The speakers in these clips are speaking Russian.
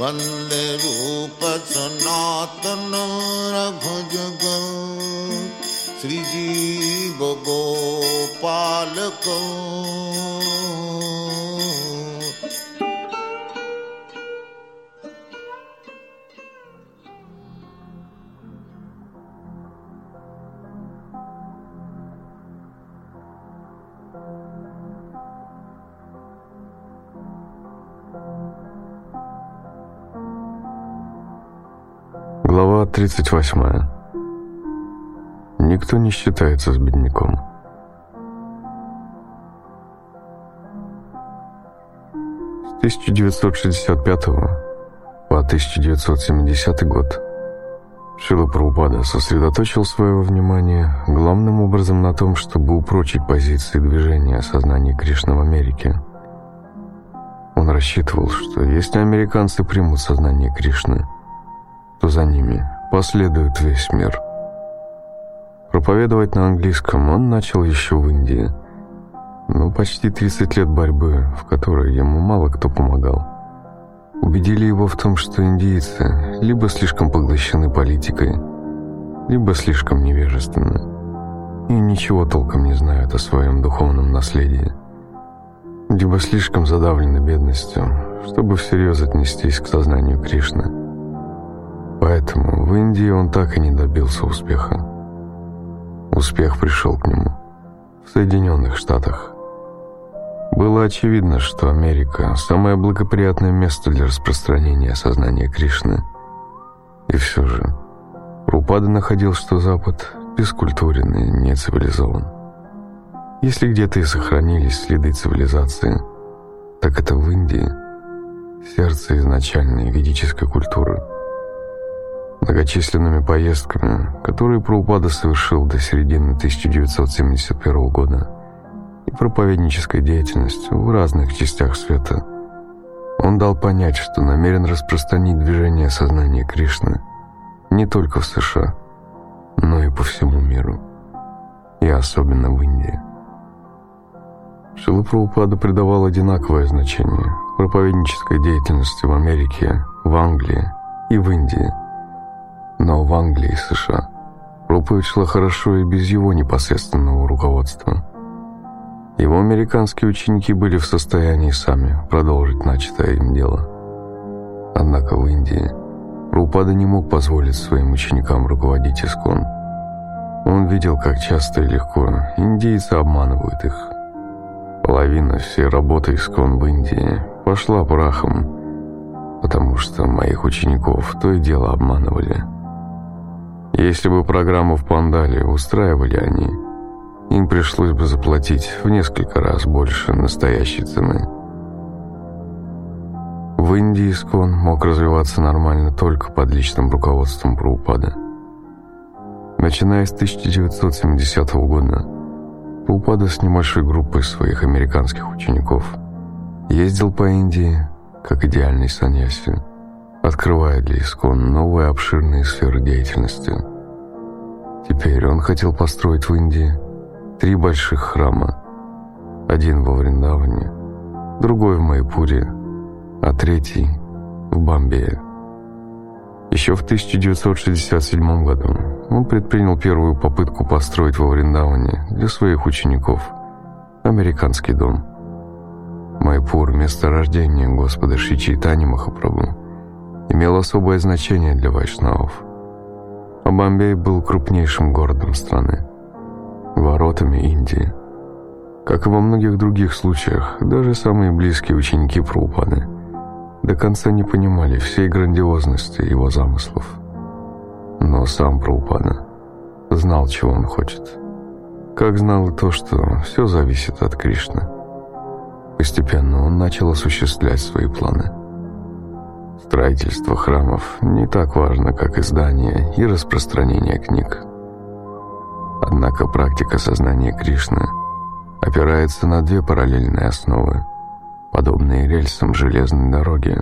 बन्दे रूप सनातन रघु रघुजग श्रीजीव गोपालको। 38. Никто не считается с бедняком. С 1965 по 1970 год Шила Прабхупада сосредоточил свое внимание главным образом на том, чтобы упрочить позиции движения сознания Кришны в Америке. Он рассчитывал, что если американцы примут сознание Кришны – что за ними последует весь мир. Проповедовать на английском он начал еще в Индии, но почти 30 лет борьбы, в которой ему мало кто помогал, убедили его в том, что индийцы либо слишком поглощены политикой, либо слишком невежественны и ничего толком не знают о своем духовном наследии, либо слишком задавлены бедностью, чтобы всерьез отнестись к сознанию Кришны. Поэтому в Индии он так и не добился успеха. Успех пришел к нему в Соединенных Штатах. Было очевидно, что Америка – самое благоприятное место для распространения сознания Кришны. И все же Рупада находил, что Запад бескультурен и не цивилизован. Если где-то и сохранились следы цивилизации, так это в Индии, сердце изначальной ведической культуры – многочисленными поездками, которые Праупада совершил до середины 1971 года, и проповеднической деятельностью в разных частях света, он дал понять, что намерен распространить движение сознания Кришны не только в США, но и по всему миру, и особенно в Индии. Шила Прабхупада придавал одинаковое значение проповеднической деятельности в Америке, в Англии и в Индии – но в Англии и США проповедь шла хорошо и без его непосредственного руководства. Его американские ученики были в состоянии сами продолжить начатое им дело. Однако в Индии Рупада не мог позволить своим ученикам руководить Искон. Он видел, как часто и легко индейцы обманывают их. Половина всей работы Искон в Индии пошла прахом, потому что моих учеников то и дело обманывали – если бы программу в Пандале устраивали они, им пришлось бы заплатить в несколько раз больше настоящей цены. В Индии Искон мог развиваться нормально только под личным руководством Прабхупады. Начиная с 1970 года, Прабхупада с небольшой группой своих американских учеников ездил по Индии как идеальный саньяси открывая для Искон новые обширные сферы деятельности. Теперь он хотел построить в Индии три больших храма. Один во Вриндаване, другой в Майпуре, а третий в Бомбее. Еще в 1967 году он предпринял первую попытку построить во Вриндаване для своих учеников американский дом. Майпур – место рождения Господа Шри Чайтани Махапрабху имел особое значение для вайшнавов. А Бомбей был крупнейшим городом страны, воротами Индии. Как и во многих других случаях, даже самые близкие ученики Прабхупады до конца не понимали всей грандиозности его замыслов. Но сам Прабхупада знал, чего он хочет. Как знал и то, что все зависит от Кришны. Постепенно он начал осуществлять свои планы – Строительство храмов не так важно, как издание и распространение книг. Однако практика сознания Кришны опирается на две параллельные основы, подобные рельсам железной дороги.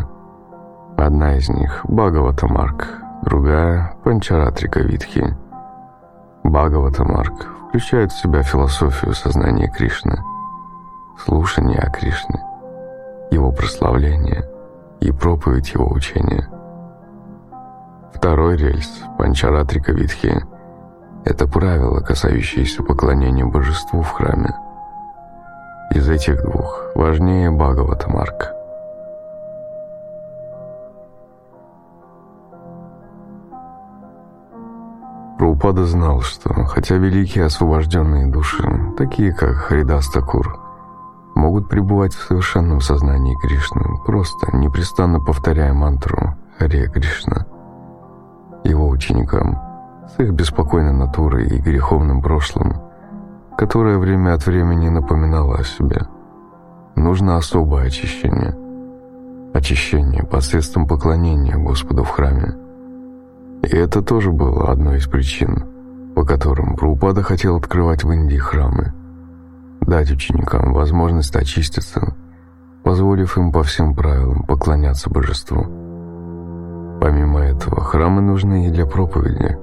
Одна из них – Бхагаватамарк, другая – Панчаратрика Витхи. Бхагаватамарк включает в себя философию сознания Кришны, слушание о Кришне, его прославление – и проповедь его учения. Второй рельс, Панчаратрика Витхи, это правило, касающееся поклонения божеству в храме. Из этих двух важнее Бхагаватамарка. Прабхупада знал, что, хотя великие освобожденные души, такие как Харидас Такур, могут пребывать в совершенном сознании Кришны, просто непрестанно повторяя мантру «Харе Кришна». Его ученикам, с их беспокойной натурой и греховным прошлым, которое время от времени напоминало о себе, нужно особое очищение. Очищение посредством поклонения Господу в храме. И это тоже было одной из причин, по которым Прабхупада хотел открывать в Индии храмы – дать ученикам возможность очиститься, позволив им по всем правилам поклоняться божеству. Помимо этого, храмы нужны и для проповеди.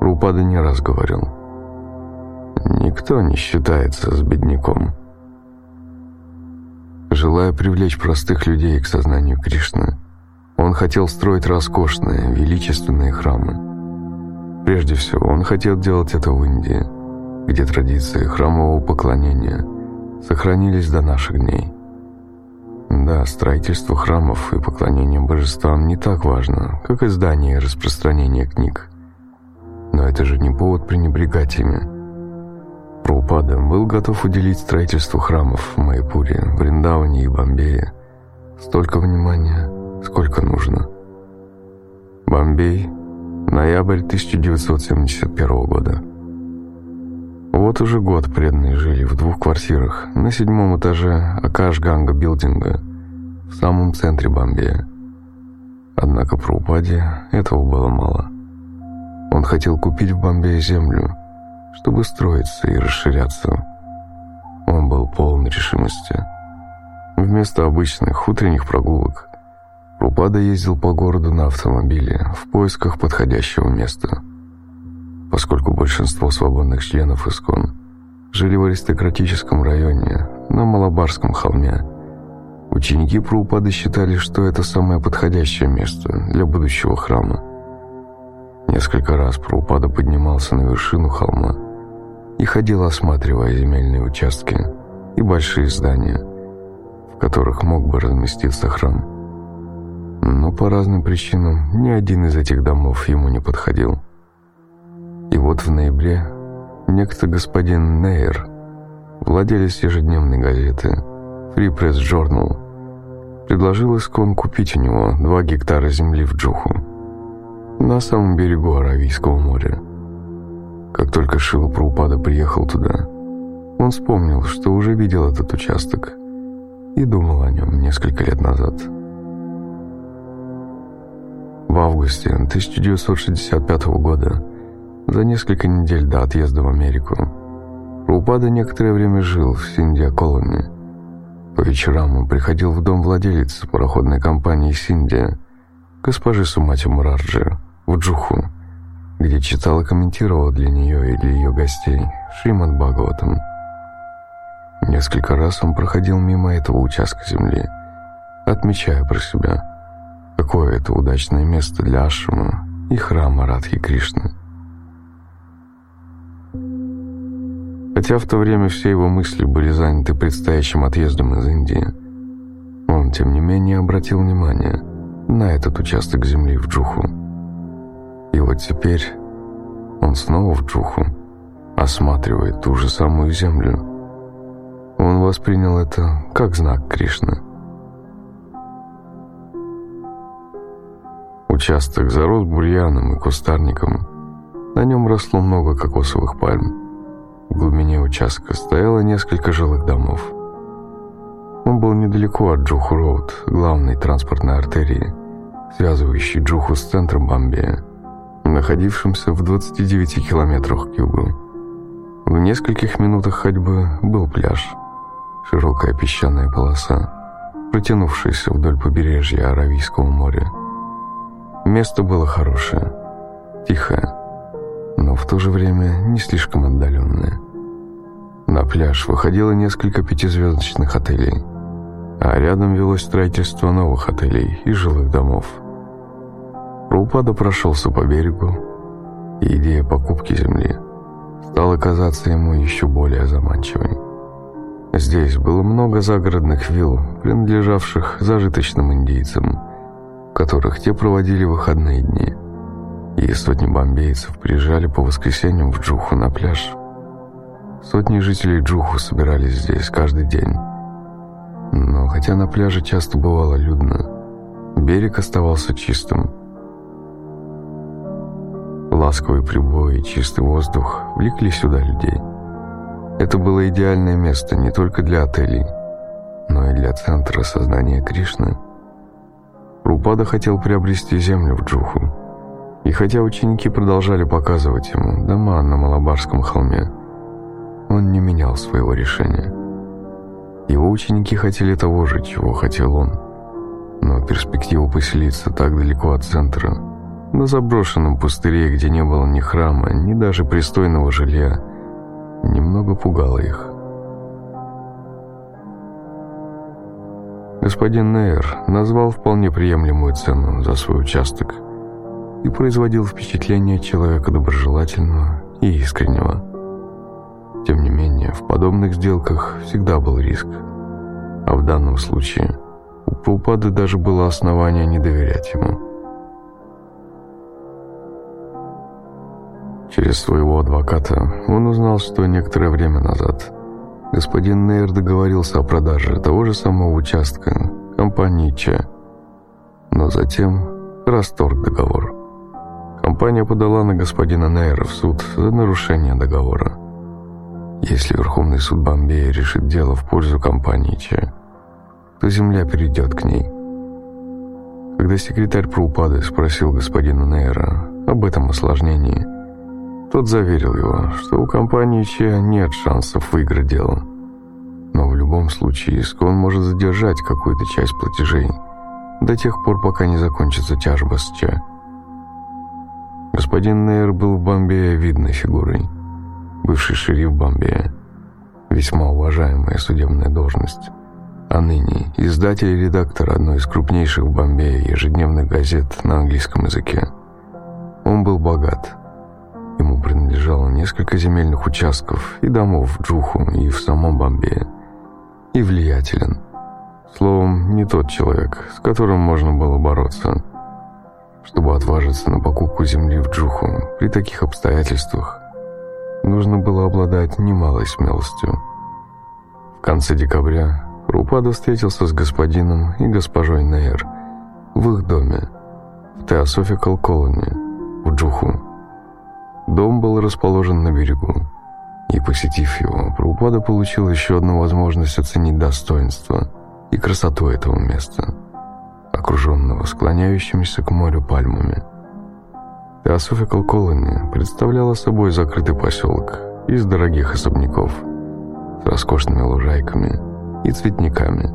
Рупада не раз говорил, «Никто не считается с бедняком». Желая привлечь простых людей к сознанию Кришны, он хотел строить роскошные, величественные храмы. Прежде всего, он хотел делать это в Индии – где традиции храмового поклонения сохранились до наших дней. Да, строительство храмов и поклонение божествам не так важно, как издание и распространение книг. Но это же не повод пренебрегать ими. Прабхупада был готов уделить строительству храмов в Майпуре, Вриндаване и Бомбее столько внимания, сколько нужно. Бомбей, ноябрь 1971 года. Вот уже год преданные жили в двух квартирах на седьмом этаже Акаш-Ганга билдинга в самом центре Бомбея. Однако про упаде этого было мало. Он хотел купить в Бомбее землю, чтобы строиться и расширяться. Он был полон решимости. Вместо обычных утренних прогулок Рупада ездил по городу на автомобиле в поисках подходящего места – поскольку большинство свободных членов ИСКОН жили в аристократическом районе, на Малабарском холме. Ученики Праупады считали, что это самое подходящее место для будущего храма. Несколько раз Праупада поднимался на вершину холма и ходил, осматривая земельные участки и большие здания, в которых мог бы разместиться храм. Но по разным причинам ни один из этих домов ему не подходил. И вот в ноябре некто господин Нейр, владелец ежедневной газеты Free Press Journal, предложил Искон купить у него два гектара земли в Джуху, на самом берегу Аравийского моря. Как только Шила Праупада приехал туда, он вспомнил, что уже видел этот участок и думал о нем несколько лет назад. В августе 1965 года за несколько недель до отъезда в Америку. Рупада некоторое время жил в Синдия-Колоне. По вечерам он приходил в дом владелицы пароходной компании «Синдия», госпожи Сумати Мураджи, в Джуху, где читал и комментировал для нее и для ее гостей Шримад Бхагаватам. Несколько раз он проходил мимо этого участка земли, отмечая про себя, какое это удачное место для ашрама и храма Радхи Кришны. Хотя в то время все его мысли были заняты предстоящим отъездом из Индии, он, тем не менее, обратил внимание на этот участок земли в Джуху. И вот теперь он снова в Джуху, осматривает ту же самую землю. Он воспринял это как знак Кришны. Участок зарос бурьяном и кустарником. На нем росло много кокосовых пальм. В глубине участка стояло несколько жилых домов. Он был недалеко от Джуху-Роуд, главной транспортной артерии, связывающей Джуху с центром Бомбея, находившимся в 29 километрах к югу. В нескольких минутах ходьбы был пляж, широкая песчаная полоса, протянувшаяся вдоль побережья Аравийского моря. Место было хорошее, тихое, но в то же время не слишком отдаленное. На пляж выходило несколько пятизвездочных отелей. а рядом велось строительство новых отелей и жилых домов. Праупада прошелся по берегу, и идея покупки земли стала казаться ему еще более заманчивой. Здесь было много загородных вилл, принадлежавших зажиточным индейцам, в которых те проводили выходные дни, и сотни бомбейцев приезжали по воскресеньям в Джуху на пляж. Сотни жителей Джуху собирались здесь каждый день. Но хотя на пляже часто бывало людно, берег оставался чистым. Ласковый прибой и чистый воздух влекли сюда людей. Это было идеальное место не только для отелей, но и для центра сознания Кришны. Рупада хотел приобрести землю в Джуху. И хотя ученики продолжали показывать ему дома на Малабарском холме, он не менял своего решения. Его ученики хотели того же, чего хотел он. Но перспектива поселиться так далеко от центра, на заброшенном пустыре, где не было ни храма, ни даже пристойного жилья, немного пугала их. Господин Нейр назвал вполне приемлемую цену за свой участок и производил впечатление человека доброжелательного и искреннего. Тем не менее, в подобных сделках всегда был риск. А в данном случае у Прупады даже было основание не доверять ему. Через своего адвоката он узнал, что некоторое время назад господин Нейр договорился о продаже того же самого участка компании Че, но затем расторг договор. Компания подала на господина Нейра в суд за нарушение договора. Если Верховный суд Бомбея решит дело в пользу компании Че, то земля перейдет к ней. Когда секретарь Праупады спросил господина Нейра об этом осложнении, тот заверил его, что у компании Че нет шансов выиграть дело. Но в любом случае Искон может задержать какую-то часть платежей до тех пор, пока не закончится тяжба с Че. Господин Нейр был в Бомбее видной фигурой – бывший шериф Бомбея, весьма уважаемая судебная должность, а ныне издатель и редактор одной из крупнейших в Бомбее ежедневных газет на английском языке. Он был богат. Ему принадлежало несколько земельных участков и домов в Джуху и в самом Бомбее. И влиятелен. Словом, не тот человек, с которым можно было бороться. Чтобы отважиться на покупку земли в Джуху при таких обстоятельствах, нужно было обладать немалой смелостью. В конце декабря Рупада встретился с господином и госпожой Нейр в их доме в Теософикал Колони в Джуху. Дом был расположен на берегу, и, посетив его, Прабхупада получил еще одну возможность оценить достоинство и красоту этого места, окруженного склоняющимися к морю пальмами. Теософикал Колони представляла собой закрытый поселок из дорогих особняков с роскошными лужайками и цветниками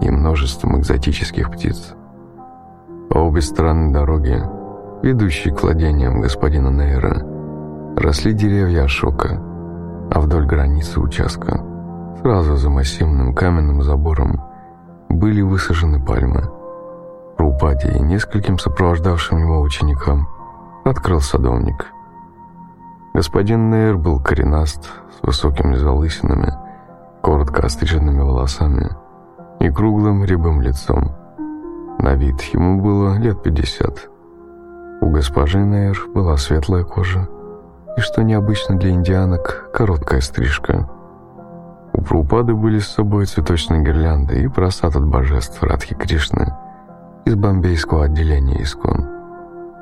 и множеством экзотических птиц. По обе стороны дороги, ведущей к владениям господина Нейра, росли деревья Ашока, а вдоль границы участка, сразу за массивным каменным забором, были высажены пальмы. Рупаде и нескольким сопровождавшим его ученикам – открыл садовник. Господин Нейр был коренаст, с высокими залысинами, коротко остриженными волосами и круглым рябым лицом. На вид ему было лет пятьдесят. У госпожи Нейр была светлая кожа и, что необычно для индианок, короткая стрижка. У Прупады были с собой цветочные гирлянды и просад от божеств Радхи Кришны из бомбейского отделения Искон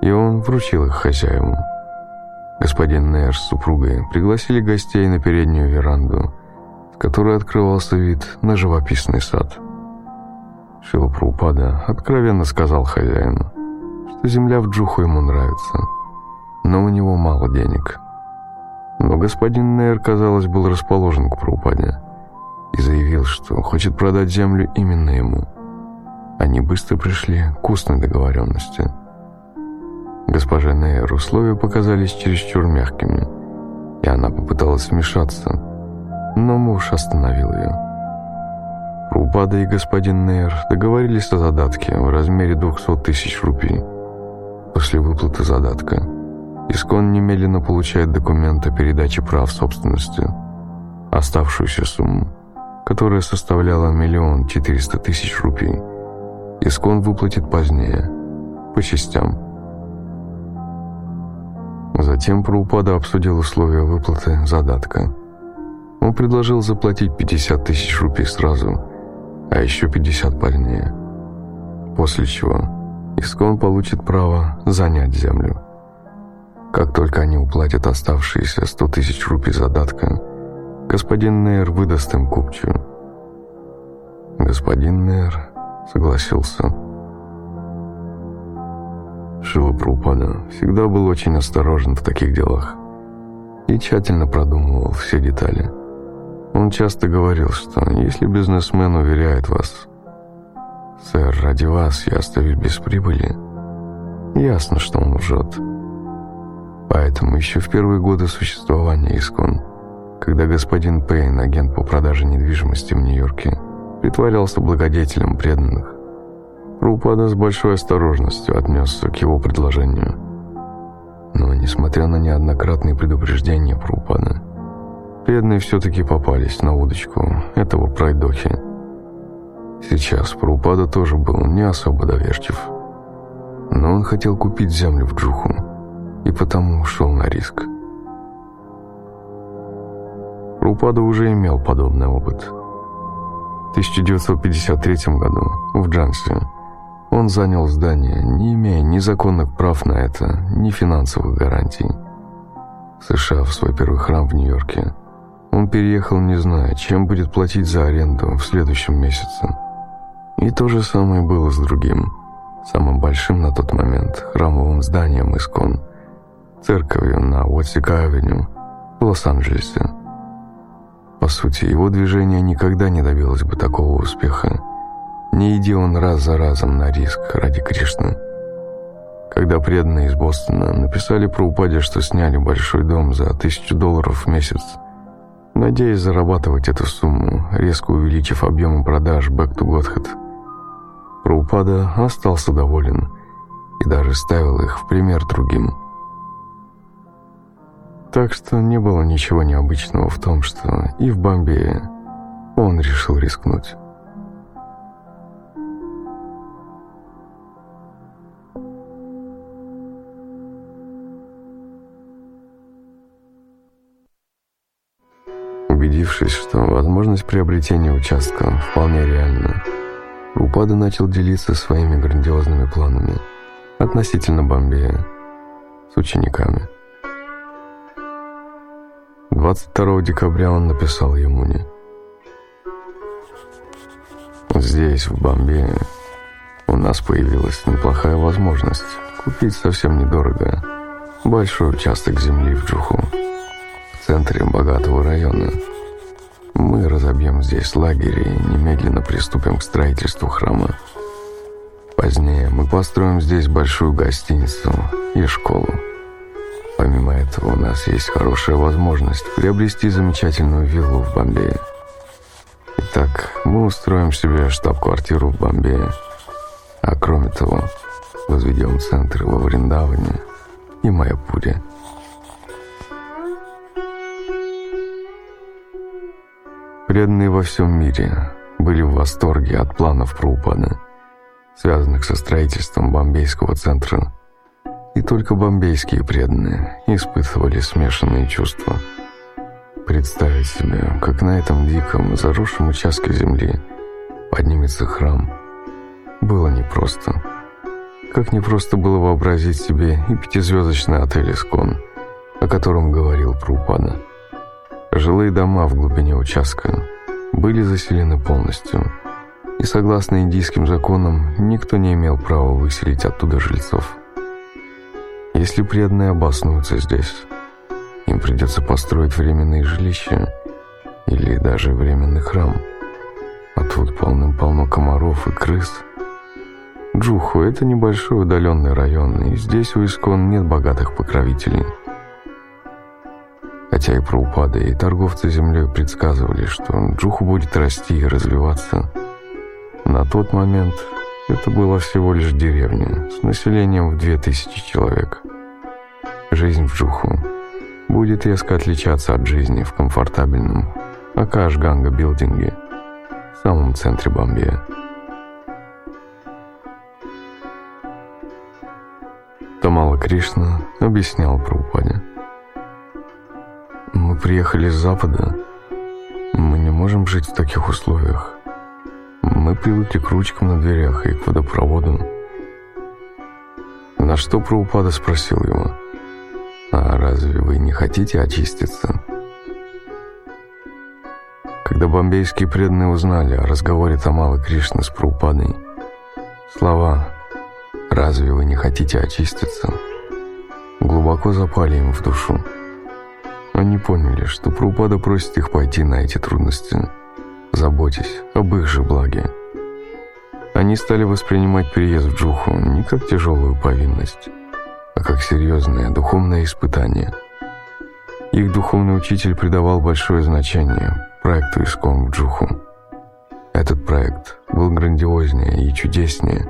и он вручил их хозяевам. Господин Нейр с супругой пригласили гостей на переднюю веранду, с которой открывался вид на живописный сад. Шила Праупада откровенно сказал хозяину, что земля в Джуху ему нравится, но у него мало денег. Но господин Нейр, казалось, был расположен к Праупаде и заявил, что хочет продать землю именно ему. Они быстро пришли к устной договоренности – Госпоже Нейр условия показались чересчур мягкими, и она попыталась вмешаться, но муж остановил ее. Прабхупада и господин Нейр договорились о задатке в размере 200 тысяч рупий. После выплаты задатка Искон немедленно получает документ о передаче прав собственности. Оставшуюся сумму, которая составляла миллион четыреста тысяч рупий, Искон выплатит позднее, по частям. Затем Праупада обсудил условия выплаты задатка. Он предложил заплатить 50 тысяч рупий сразу, а еще 50 позднее. После чего Искон получит право занять землю. Как только они уплатят оставшиеся 100 тысяч рупий задатка, господин Нейр выдаст им купчу. Господин Нейр согласился. Шила Прупада всегда был очень осторожен в таких делах и тщательно продумывал все детали. Он часто говорил, что если бизнесмен уверяет вас, «Сэр, ради вас я остаюсь без прибыли», ясно, что он лжет. Поэтому еще в первые годы существования Искон, когда господин Пейн, агент по продаже недвижимости в Нью-Йорке, притворялся благодетелем преданных, Рупада с большой осторожностью отнесся к его предложению. Но, несмотря на неоднократные предупреждения Прупада, бедные все-таки попались на удочку этого пройдохи. Сейчас Прупада тоже был не особо доверчив. Но он хотел купить землю в Джуху, и потому ушел на риск. Прупада уже имел подобный опыт. В 1953 году в Джансе он занял здание, не имея ни законных прав на это, ни финансовых гарантий. В США в свой первый храм в Нью-Йорке он переехал, не зная, чем будет платить за аренду в следующем месяце. И то же самое было с другим, самым большим на тот момент храмовым зданием Искон, церковью на Уотсика-авеню в Лос-Анджелесе. По сути, его движение никогда не добилось бы такого успеха, не иди он раз за разом на риск ради Кришны. Когда преданные из Бостона написали про упаде, что сняли большой дом за тысячу долларов в месяц, надеясь зарабатывать эту сумму, резко увеличив объемы продаж Back to Godhead, Праупада остался доволен и даже ставил их в пример другим. Так что не было ничего необычного в том, что и в Бомбее он решил рискнуть. Убедившись, что возможность приобретения участка вполне реальна, Упада начал делиться своими грандиозными планами относительно Бомбея с учениками. 22 декабря он написал Ямуне. «Здесь, в Бомбее, у нас появилась неплохая возможность купить совсем недорого большой участок земли в Джуху, в центре богатого района». Мы разобьем здесь лагерь и немедленно приступим к строительству храма. Позднее мы построим здесь большую гостиницу и школу. Помимо этого, у нас есть хорошая возможность приобрести замечательную виллу в Бомбее. Итак, мы устроим себе штаб-квартиру в Бомбее. А кроме того, возведем центр во Вриндаване и Майапуре. Преданные во всем мире были в восторге от планов Праупада, связанных со строительством бомбейского центра. И только бомбейские преданные испытывали смешанные чувства. Представить себе, как на этом диком, заросшем участке земли поднимется храм, было непросто. Как непросто было вообразить себе и пятизвездочный отель «Искон», о котором говорил Прупада. Жилые дома в глубине участка были заселены полностью, и согласно индийским законам никто не имел права выселить оттуда жильцов. Если преданные обоснуются здесь, им придется построить временные жилища или даже временный храм. А тут полным-полно комаров и крыс. Джуху – это небольшой удаленный район, и здесь у Искон нет богатых покровителей – Хотя и про упады, и торговцы землей предсказывали, что Джуху будет расти и развиваться На тот момент это была всего лишь деревня с населением в 2000 человек. Жизнь в Джуху будет резко отличаться от жизни в комфортабельном Акаш-Ганга билдинге в самом центре Бомбея. Тамала Кришна объяснял про упаде. Мы приехали с запада. Мы не можем жить в таких условиях. Мы привыкли к ручкам на дверях и к водопроводу. На что Праупада спросил его, «А разве вы не хотите очиститься?» Когда бомбейские преданные узнали о разговоре Тамалы Кришны с Праупадой, слова «Разве вы не хотите очиститься?» глубоко запали им в душу. Они поняли, что Прупада просит их пойти на эти трудности, заботясь об их же благе. Они стали воспринимать переезд в Джуху не как тяжелую повинность, а как серьезное духовное испытание. Их духовный учитель придавал большое значение проекту «Искон в Джуху». Этот проект был грандиознее и чудеснее,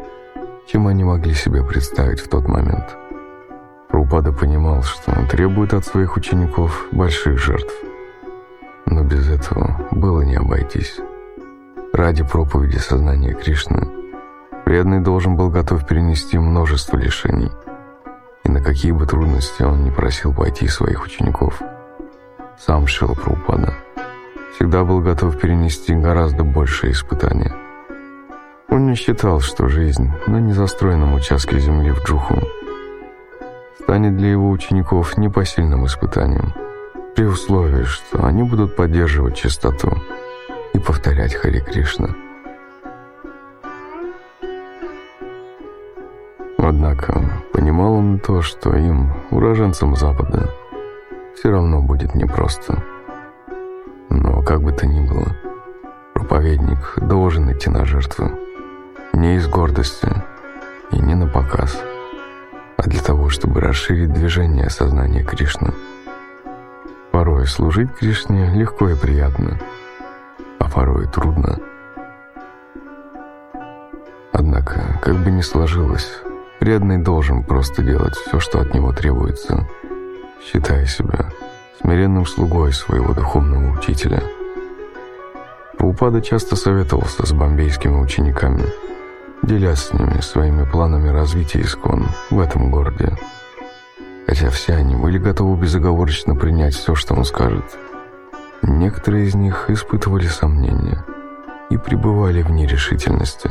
чем они могли себе представить в тот момент – Прабхупада понимал, что он требует от своих учеников больших жертв. Но без этого было не обойтись. Ради проповеди сознания Кришны преданный должен был готов перенести множество лишений, и на какие бы трудности он не просил пойти своих учеников. Сам Шила Прабхупада всегда был готов перенести гораздо большее испытание. Он не считал, что жизнь на незастроенном участке земли в Джуху станет для его учеников непосильным испытанием, при условии, что они будут поддерживать чистоту и повторять Хари Кришна. Однако понимал он то, что им, уроженцам Запада, все равно будет непросто. Но как бы то ни было, проповедник должен идти на жертву. Не из гордости и не на показ – а для того, чтобы расширить движение сознания Кришны. Порой служить Кришне легко и приятно, а порой трудно. Однако, как бы ни сложилось, преданный должен просто делать все, что от него требуется, считая себя смиренным слугой своего духовного учителя. Прабхупада часто советовался с бомбейскими учениками – делясь с ними своими планами развития искон в этом городе. Хотя все они были готовы безоговорочно принять все, что он скажет. Некоторые из них испытывали сомнения и пребывали в нерешительности.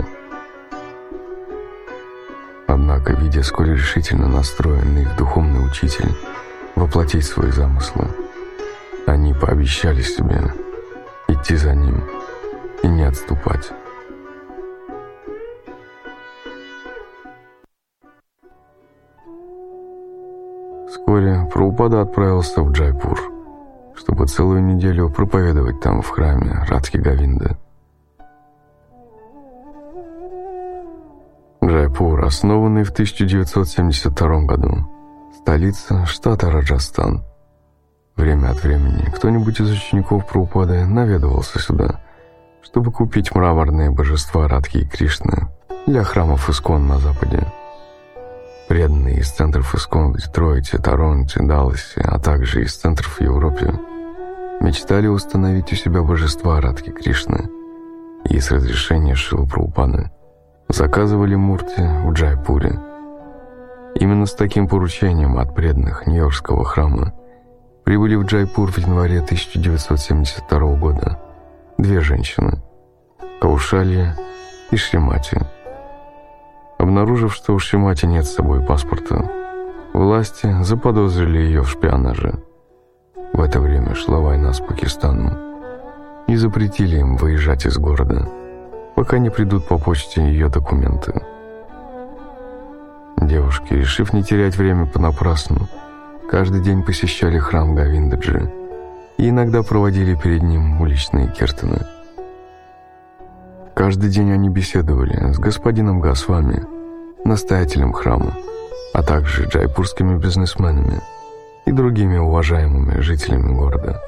Однако, видя, сколь решительно настроен их духовный учитель воплотить свои замыслы, они пообещали себе идти за ним и не отступать. Вскоре Прабхупада отправился в Джайпур, чтобы целую неделю проповедовать там в храме Радхи Гавинды. Джайпур, основанный в 1972 году, столица штата Раджастан. Время от времени кто-нибудь из учеников Прабхупады наведывался сюда, чтобы купить мраморные божества Радхи и Кришны для храмов Искон на Западе. Преданные из центров Искон в Детройте, Торонто, Далласе, а также из центров в Европе мечтали установить у себя божества Радхи Кришны и с разрешения Шилы заказывали мурти в Джайпуре. Именно с таким поручением от преданных Нью-Йоркского храма прибыли в Джайпур в январе 1972 года две женщины – Каушалья и Шримати – Обнаружив, что у Шимати нет с собой паспорта, власти заподозрили ее в шпионаже. В это время шла война с Пакистаном и запретили им выезжать из города, пока не придут по почте ее документы. Девушки, решив не терять время понапрасну, каждый день посещали храм Гавиндаджи и иногда проводили перед ним уличные киртаны. Каждый день они беседовали с господином Гасвами, настоятелем храма, а также джайпурскими бизнесменами и другими уважаемыми жителями города.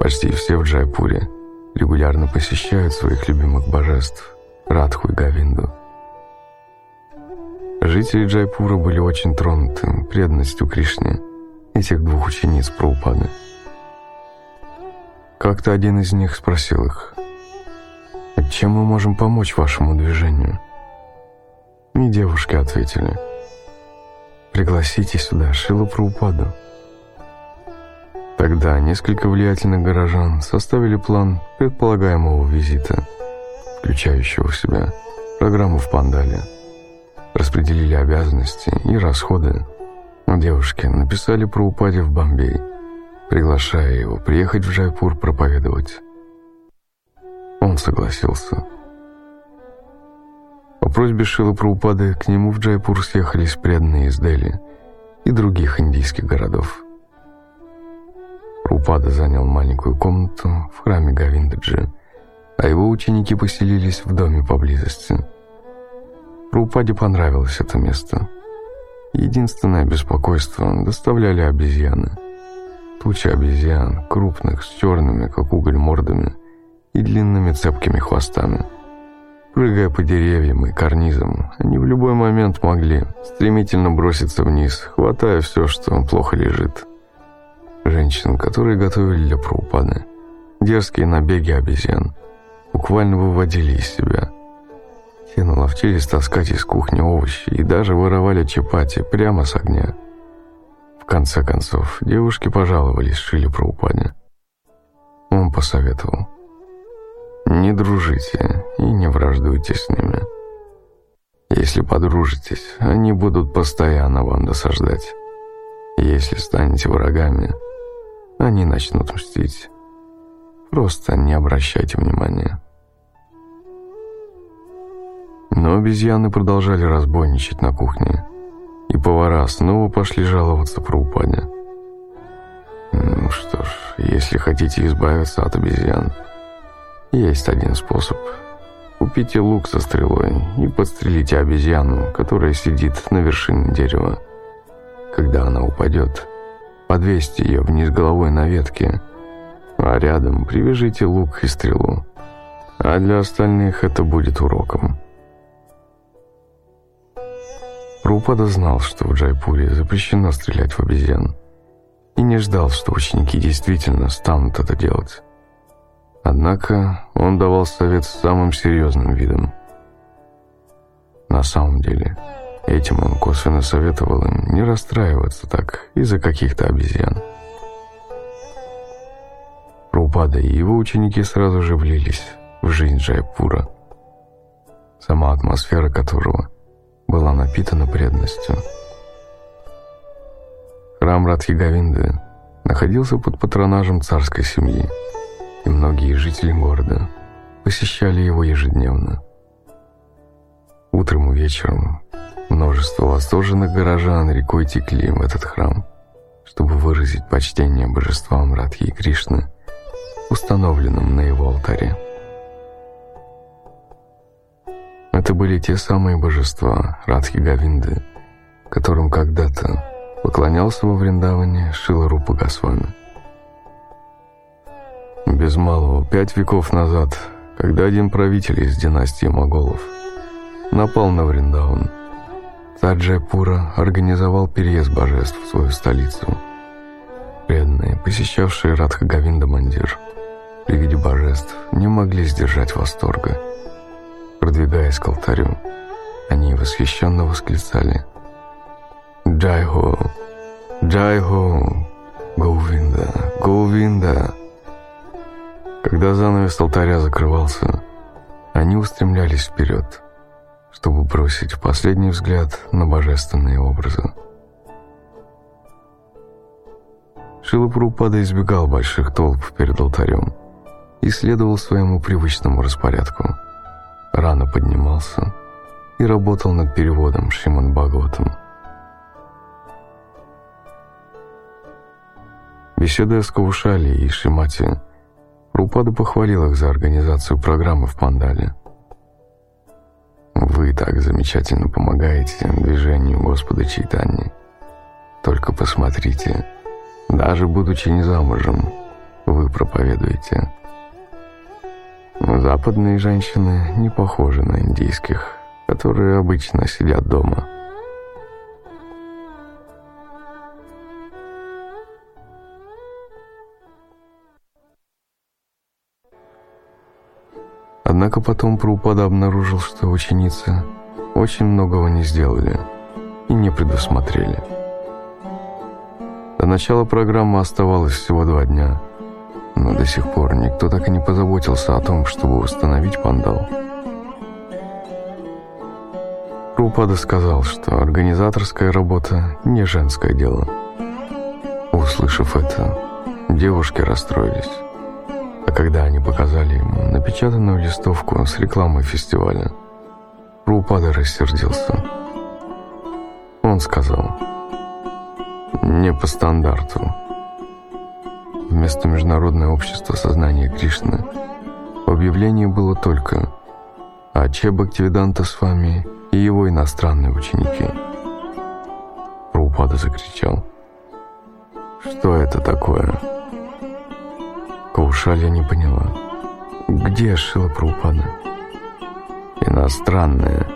Почти все в Джайпуре регулярно посещают своих любимых божеств Радху и Гавинду. Жители Джайпура были очень тронуты преданностью Кришне этих двух учениц Праупады. Как-то один из них спросил их, «Чем мы можем помочь вашему движению?» И девушки ответили, «Пригласите сюда Шилу Праупаду». Тогда несколько влиятельных горожан составили план предполагаемого визита, включающего в себя программу в Пандале – распределили обязанности и расходы. Девушки написали про упаде в Бомбей, приглашая его приехать в Джайпур проповедовать. Он согласился. По просьбе Шилы Праупады к нему в Джайпур съехались преданные из Дели и других индийских городов. Праупада занял маленькую комнату в храме Гавиндаджи, а его ученики поселились в доме поблизости – Рупаде понравилось это место. Единственное беспокойство доставляли обезьяны. Туча обезьян, крупных, с черными, как уголь, мордами и длинными цепкими хвостами. Прыгая по деревьям и карнизам, они в любой момент могли стремительно броситься вниз, хватая все, что плохо лежит. Женщин, которые готовили для Праупады, дерзкие набеги обезьян, буквально выводили из себя – те наловчились таскать из кухни овощи и даже воровали чапати прямо с огня. В конце концов, девушки пожаловались Шиле про упадение. Он посоветовал. Не дружите и не враждуйте с ними. Если подружитесь, они будут постоянно вам досаждать. Если станете врагами, они начнут мстить. Просто не обращайте внимания. Но обезьяны продолжали разбойничать на кухне, и повара снова пошли жаловаться про упадение. Ну что ж, если хотите избавиться от обезьян, есть один способ. Купите лук со стрелой и подстрелите обезьяну, которая сидит на вершине дерева. Когда она упадет, подвесьте ее вниз головой на ветке, а рядом привяжите лук и стрелу. А для остальных это будет уроком. Прабхупада знал, что в Джайпуре запрещено стрелять в обезьян, и не ждал, что ученики действительно станут это делать. Однако он давал совет с самым серьезным видом. На самом деле, этим он косвенно советовал им не расстраиваться так из-за каких-то обезьян. Прабхупада и его ученики сразу же влились в жизнь Джайпура, сама атмосфера которого – была напитана преданностью. Храм Радхи Гавинды находился под патронажем царской семьи, и многие жители города посещали его ежедневно. Утром и вечером множество восторженных горожан рекой текли в этот храм, чтобы выразить почтение божествам Радхи и Кришны, установленным на его алтаре. Это были те самые божества Радхи Гавинды, которым когда-то поклонялся во Вриндаване Шила Рупа Госвами. Без малого пять веков назад, когда один правитель из династии моголов напал на Вриндаван, царь Джайпура организовал переезд божеств в свою столицу. Преданные, посещавшие Радха Гавинда Мандир, при виде божеств не могли сдержать восторга – Продвигаясь к алтарю, они восхищенно восклицали «Джайхо! Джайхо! Говинда! Говинда!» Когда занавес алтаря закрывался, они устремлялись вперед, чтобы бросить последний взгляд на божественные образы. Шилапрупада избегал больших толп перед алтарем и следовал своему привычному распорядку – рано поднимался и работал над переводом Шриман Бхагаватам. Беседуя с Кавушали и Шимати, Рупада похвалил их за организацию программы в Пандале. «Вы так замечательно помогаете движению Господа Чайтани. Только посмотрите, даже будучи не замужем, вы проповедуете». Западные женщины не похожи на индийских, которые обычно сидят дома. Однако потом Праупада обнаружил, что ученицы очень многого не сделали и не предусмотрели. До начала программы оставалось всего два дня, но до сих пор никто так и не позаботился о том, чтобы установить пандал. Праупада сказал, что организаторская работа не женское дело. Услышав это, девушки расстроились. А когда они показали ему напечатанную листовку с рекламой фестиваля, Рупада рассердился. Он сказал, «Не по стандарту». Вместо Международное общество сознания Кришны в объявлении было только «Аче Бхактивиданта с вами и его иностранные ученики». Рупада закричал, «Что это такое?» Каушалья не поняла. Где Шила Прабхупада? Иностранные.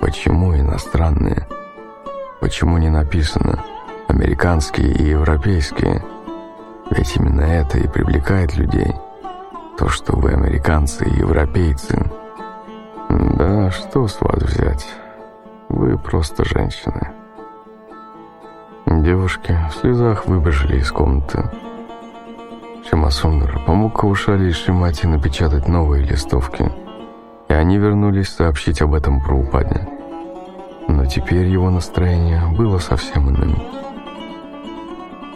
Почему иностранные? Почему не написано американские и европейские? Ведь именно это и привлекает людей. То, что вы американцы и европейцы. Да, что с вас взять? Вы просто женщины. Девушки в слезах выбежали из комнаты. Шимасундра помог Каушали и Шимати напечатать новые листовки, и они вернулись сообщить об этом про упадне. Но теперь его настроение было совсем иным.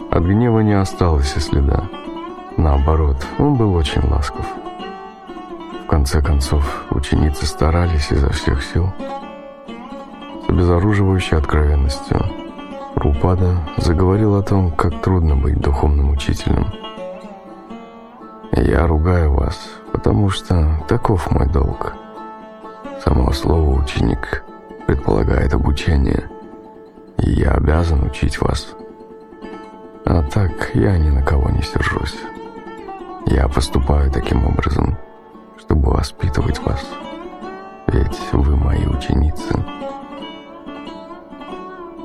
От гнева не осталось и следа. Наоборот, он был очень ласков. В конце концов, ученицы старались изо всех сил. С обезоруживающей откровенностью Рупада заговорил о том, как трудно быть духовным учителем – я ругаю вас, потому что таков мой долг. Само слово «ученик» предполагает обучение, и я обязан учить вас. А так я ни на кого не сержусь. Я поступаю таким образом, чтобы воспитывать вас, ведь вы мои ученицы.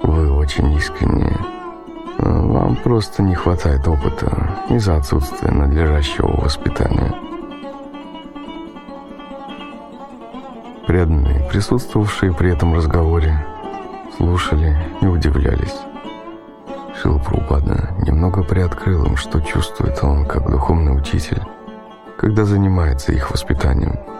Вы очень искренние, вам просто не хватает опыта из-за отсутствия надлежащего воспитания. Преданные, присутствовавшие при этом разговоре, слушали и удивлялись. Шилпрупада немного приоткрыл им, что чувствует он как духовный учитель, когда занимается их воспитанием –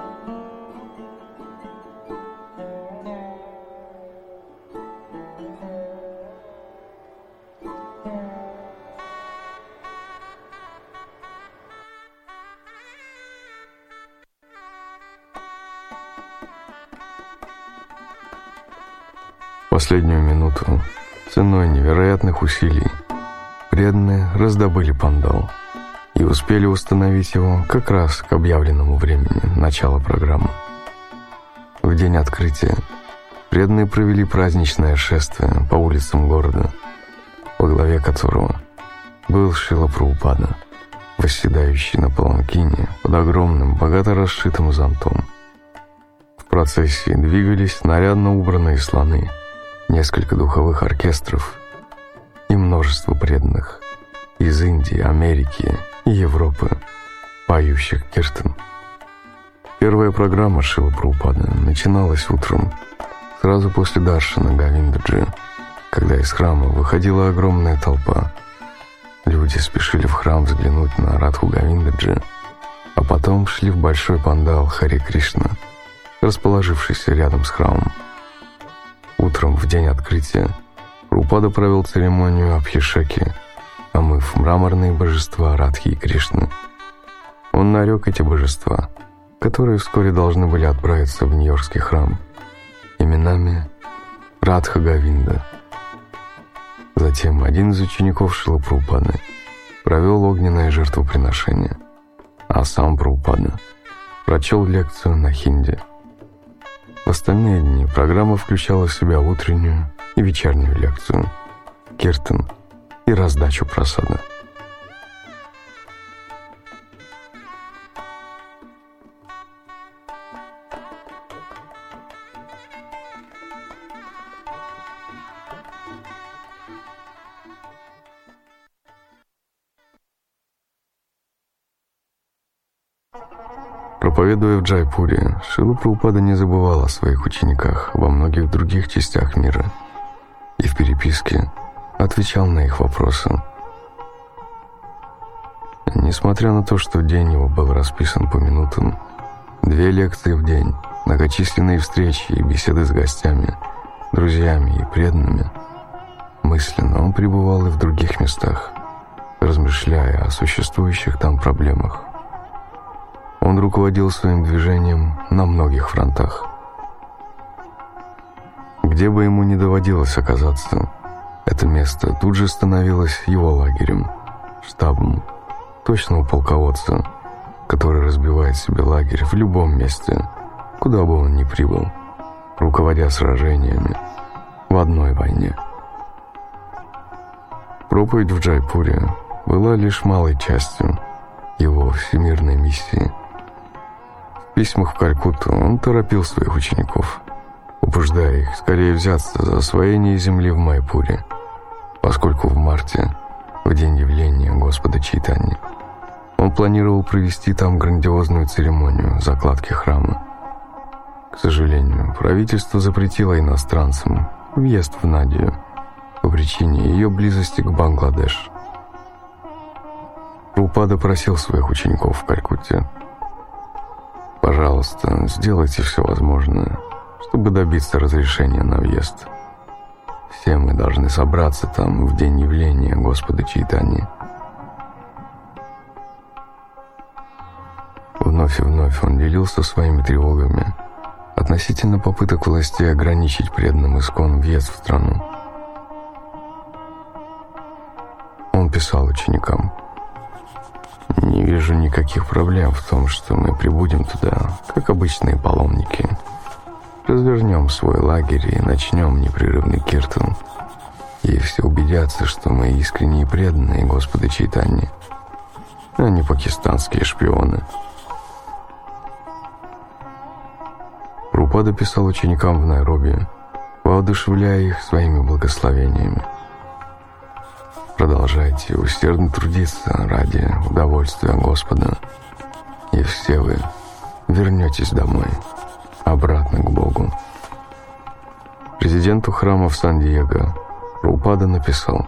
последнюю минуту, ценой невероятных усилий, преданные раздобыли пандал и успели установить его как раз к объявленному времени начала программы. В день открытия преданные провели праздничное шествие по улицам города, во главе которого был Шила Праупада, восседающий на паланкине под огромным, богато расшитым зонтом. В процессии двигались нарядно убранные слоны – несколько духовых оркестров и множество преданных из Индии, Америки и Европы, поющих киртан. Первая программа Шива Прабхупада начиналась утром, сразу после Даршана Гавиндаджи, когда из храма выходила огромная толпа. Люди спешили в храм взглянуть на Радху Гавиндаджи, а потом шли в большой пандал Хари Кришна, расположившийся рядом с храмом. Утром, в день открытия, Рупада провел церемонию Абхишеки, омыв мраморные божества Радхи и Кришны. Он нарек эти божества, которые вскоре должны были отправиться в Нью-Йоркский храм, именами Радха Гавинда. Затем один из учеников Шилапрупады провел огненное жертвоприношение, а сам Прупада прочел лекцию на хинди – в остальные дни программа включала в себя утреннюю и вечернюю лекцию, киртан и раздачу просада. Проповедуя в Джайпуре, Шила Прабхупада не забывал о своих учениках во многих других частях мира и в переписке отвечал на их вопросы. Несмотря на то, что день его был расписан по минутам, две лекции в день, многочисленные встречи и беседы с гостями, друзьями и преданными, мысленно он пребывал и в других местах, размышляя о существующих там проблемах. Он руководил своим движением на многих фронтах. Где бы ему ни доводилось оказаться, это место тут же становилось его лагерем, штабом, точного полководца, который разбивает себе лагерь в любом месте, куда бы он ни прибыл, руководя сражениями в одной войне. Проповедь в Джайпуре была лишь малой частью его всемирной миссии. Письмах в Калькутту он торопил своих учеников, убеждая их скорее взяться за освоение земли в Майпуре, поскольку в марте, в день явления Господа Чайтани, он планировал провести там грандиозную церемонию закладки храма. К сожалению, правительство запретило иностранцам въезд в Надию по причине ее близости к Бангладеш. Рупада просил своих учеников в Калькутте «Пожалуйста, сделайте все возможное, чтобы добиться разрешения на въезд. Все мы должны собраться там в день явления Господа Чайтани». Вновь и вновь он делился своими тревогами относительно попыток властей ограничить преданным искон въезд в страну. Он писал ученикам, «Не вижу никаких проблем в том, что мы прибудем туда, как обычные паломники. Развернем свой лагерь и начнем непрерывный киртан. И все убедятся, что мы искренние и преданные Господа Чайтани, а не пакистанские шпионы». Рупада писал ученикам в Найроби, воодушевляя их своими благословениями. Продолжайте усердно трудиться ради удовольствия Господа, и все вы вернетесь домой, обратно к Богу. Президенту храма в Сан-Диего Рупада написал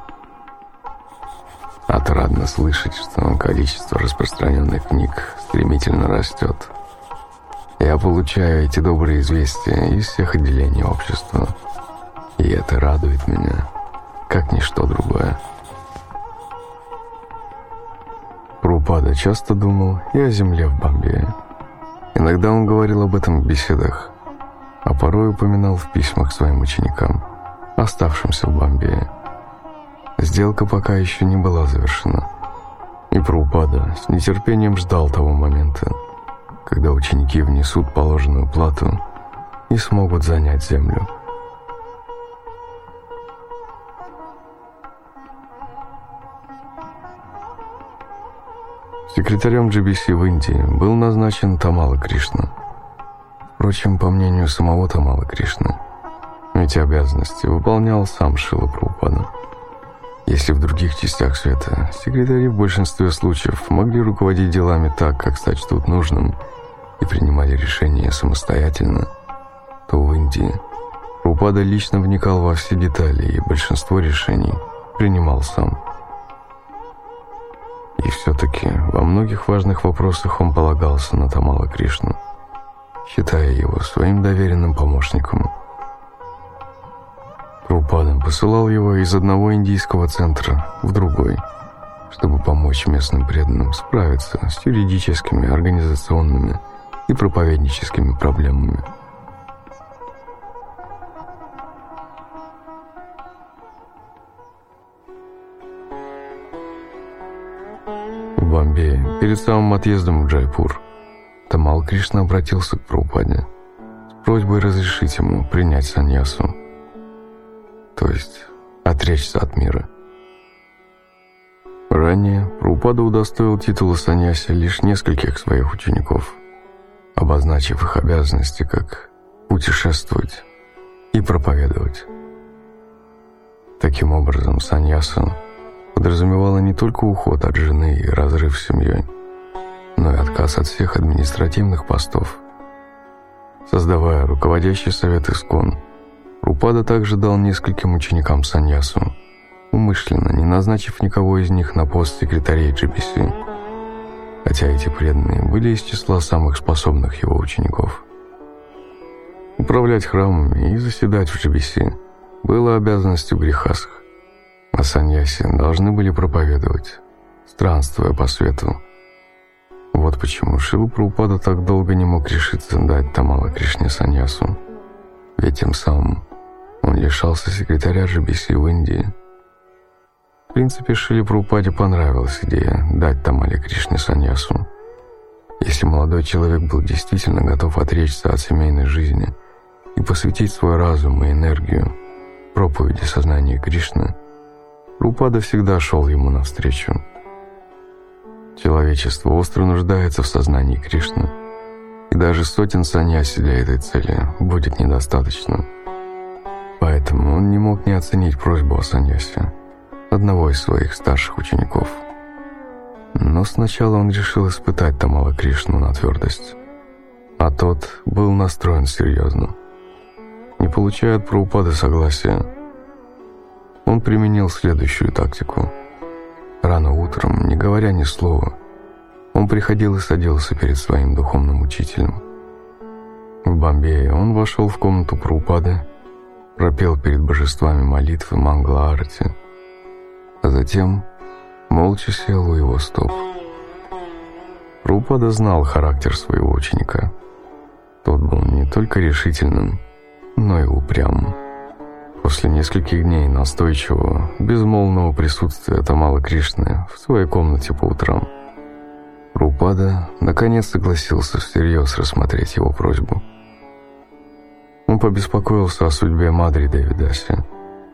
«Отрадно слышать, что количество распространенных книг стремительно растет». Я получаю эти добрые известия из всех отделений общества. И это радует меня, как ничто другое. Прупада часто думал и о земле в Бомбее. Иногда он говорил об этом в беседах, а порой упоминал в письмах своим ученикам, оставшимся в Бомбее. Сделка пока еще не была завершена, и Прупада с нетерпением ждал того момента, когда ученики внесут положенную плату и смогут занять землю. Секретарем GBC в Индии был назначен Тамала Кришна. Впрочем, по мнению самого Тамала Кришны, эти обязанности выполнял сам Шила Прабхупада. Если в других частях света секретари в большинстве случаев могли руководить делами так, как сочтут нужным – и принимали решения самостоятельно, то в Индии Рупада лично вникал во все детали и большинство решений принимал сам. И все-таки во многих важных вопросах он полагался на Тамала Кришну, считая его своим доверенным помощником. Рупада посылал его из одного индийского центра в другой, чтобы помочь местным преданным справиться с юридическими, организационными и проповедническими проблемами. В Бомбее, перед самым отъездом в Джайпур, Тамал Кришна обратился к Прабхупаде с просьбой разрешить ему принять саньясу, то есть отречься от мира. Ранее Прабхупада удостоил титула саньяси лишь нескольких своих учеников – обозначив их обязанности как путешествовать и проповедовать. Таким образом, саньяса подразумевала не только уход от жены и разрыв с семьей, но и отказ от всех административных постов. Создавая руководящий совет Искон, Рупада также дал нескольким ученикам саньясу, умышленно не назначив никого из них на пост секретарей GBC, хотя эти преданные были из числа самых способных его учеников. Управлять храмами и заседать в GBC было обязанностью грехасах, а саньяси должны были проповедовать, странствуя по свету. Вот почему Шила Прабхупада так долго не мог решиться дать Тамала Кришне саньясу, ведь тем самым он лишался секретаря GBC в Индии. В принципе, Шиле Прабхупаде понравилась идея дать Тамале Кришне саньясу. Если молодой человек был действительно готов отречься от семейной жизни и посвятить свой разум и энергию проповеди сознания Кришны, Рупада всегда шел ему навстречу. Человечество остро нуждается в сознании Кришны, и даже сотен саньяси для этой цели будет недостаточно. Поэтому он не мог не оценить просьбу о саньясе одного из своих старших учеников. Но сначала он решил испытать Тамала Кришну на твердость, а тот был настроен серьезно. Не получая от Праупады согласия, он применил следующую тактику. Рано утром, не говоря ни слова, он приходил и садился перед своим духовным учителем. В Бомбее он вошел в комнату Праупады, пропел перед божествами молитвы Мангла-Арати, а затем молча сел у его стоп. Праупада знал характер своего ученика. Тот был не только решительным, но и упрямым. После нескольких дней настойчивого, безмолвного присутствия Тамала Кришны в своей комнате по утрам, Рупада наконец согласился всерьез рассмотреть его просьбу. Он побеспокоился о судьбе Мадри Дэвидаси,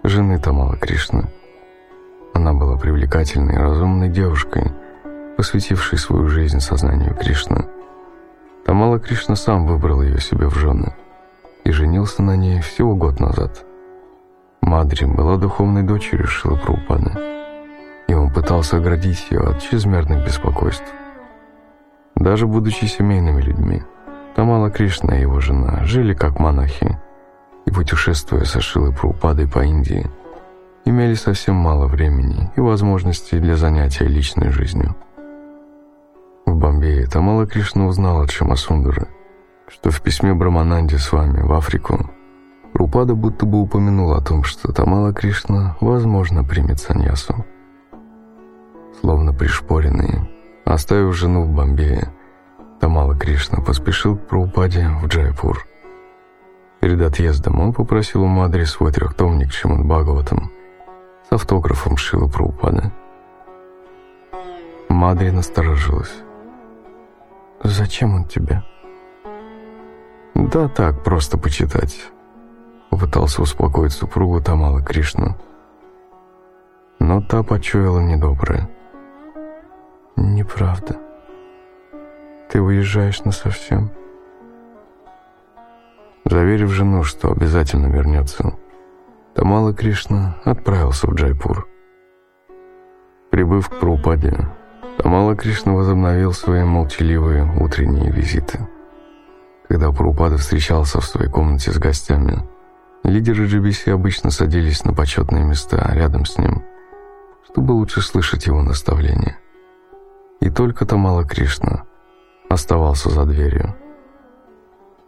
жены Тамала Кришны. Она была привлекательной и разумной девушкой, посвятившей свою жизнь сознанию Кришны. Тамала Кришна сам выбрал ее себе в жены и женился на ней всего год назад. Мадри была духовной дочерью Шилы Прабхупады, и он пытался оградить ее от чрезмерных беспокойств. Даже будучи семейными людьми, Тамала Кришна и его жена жили как монахи и, путешествуя со Шилой Прабхупадой по Индии, имели совсем мало времени и возможностей для занятия личной жизнью. В Бомбее Тамала Кришна узнала от Шамасундара, что в письме Брамананде с вами в Африку Рупада будто бы упомянул о том, что Тамала Кришна, возможно, примет саньясу. Словно пришпоренные, Оставив жену в Бомбее, Тамала Кришна поспешил к Прабхупаде в Джайпур. Перед отъездом он попросил у Мадри свой трехтомник Шимад Бхагаватам с автографом Шилы Прабхупады. Мадри насторожилась. «Зачем он тебе?» «Да так, просто почитать», — попытался успокоить супругу Тамала Кришну. Но та почуяла недоброе. Неправда. Ты уезжаешь насовсем. Заверив жену, что обязательно вернется, Тамала Кришна отправился в Джайпур. Прибыв к Прупаде, Тамала Кришна возобновил свои молчаливые утренние визиты. Когда Прупада встречался в своей комнате с гостями, лидеры GBC обычно садились на почетные места рядом с ним, чтобы лучше слышать его наставления. И только Тамала Кришна оставался за дверью.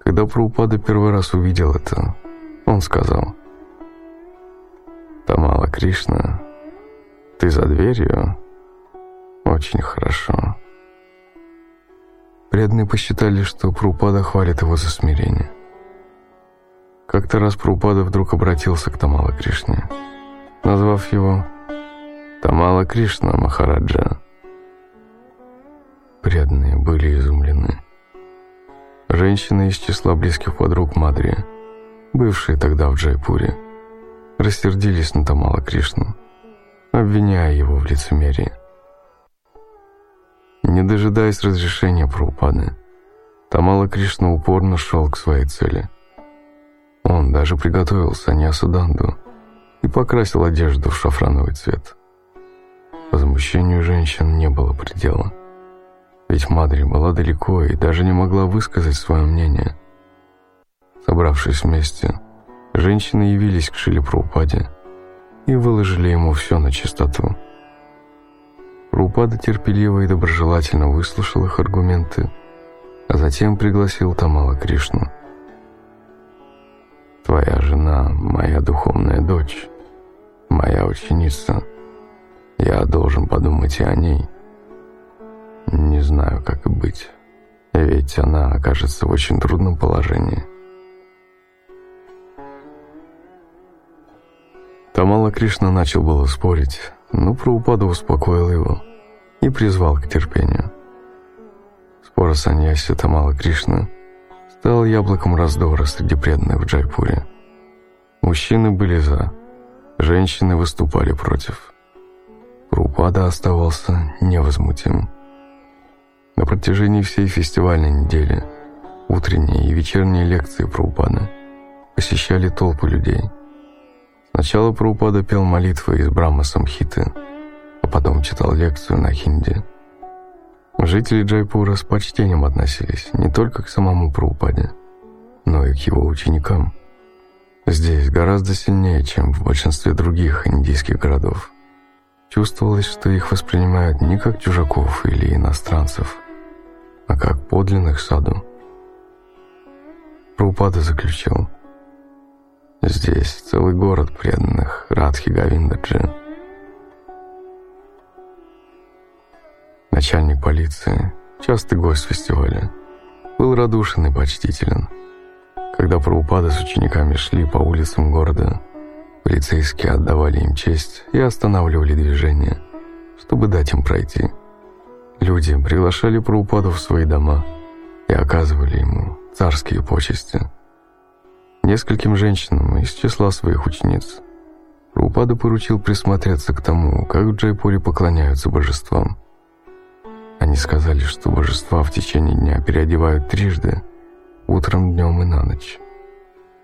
Когда Прабхупада первый раз увидел это, он сказал, «Тамала Кришна, ты за дверью? Очень хорошо». Преданные посчитали, что Прабхупада хвалит его за смирение. Как-то раз Прабхупада вдруг обратился к Тамала Кришне, назвав его «Тамала Кришна Махараджа». Преданные были изумлены. Женщины из числа близких подруг Мадри, бывшие тогда в Джайпуре, рассердились на Тамала Кришну, обвиняя его в лицемерии. Не дожидаясь разрешения Прабхупады, Тамала Кришна упорно шел к своей цели. Он даже приготовил саньясу данду и покрасил одежду в шафрановый цвет. Возмущению женщин не было предела. Ведь Мадри была далеко и даже не могла высказать свое мнение. Собравшись вместе, женщины явились к Шили Праупаде и выложили ему все на чистоту. Праупада терпеливо и доброжелательно выслушал их аргументы, а затем пригласил Тамала Кришну. «Твоя жена — моя духовная дочь, моя ученица. Я должен подумать и о ней. Не знаю, как и быть, ведь она окажется в очень трудном положении». Тамала Кришна начал было спорить, но Прабхупада успокоил его и призвал к терпению. Спор Саньяси Тамала Кришна стал яблоком раздора среди преданных в Джайпуре. Мужчины были за, женщины выступали против. Прабхупада оставался невозмутим. На протяжении всей фестивальной недели утренние и вечерние лекции Прабхупады посещали толпы людей – Сначала Прабхупада пел молитвы из Брахма Самхиты, а потом читал лекцию на хинди. Жители Джайпура с почтением относились не только к самому Прабхупаде, но и к его ученикам. Здесь гораздо сильнее, чем в большинстве других индийских городов. Чувствовалось, что их воспринимают не как чужаков или иностранцев, а как подлинных саду. Прабхупада заключил – Здесь целый город преданных Радхи Гавиндаджи. Начальник полиции, частый гость фестиваля, был радушен и почтителен. Когда Прабхупада с учениками шли по улицам города, полицейские отдавали им честь и останавливали движение, чтобы дать им пройти. Люди приглашали Прабхупаду в свои дома и оказывали ему царские почести – Нескольким женщинам из числа своих учениц Рупада поручил присмотреться к тому, как в Джайпуре поклоняются божествам. Они сказали, что божества в течение дня переодевают трижды, утром, днем и на ночь.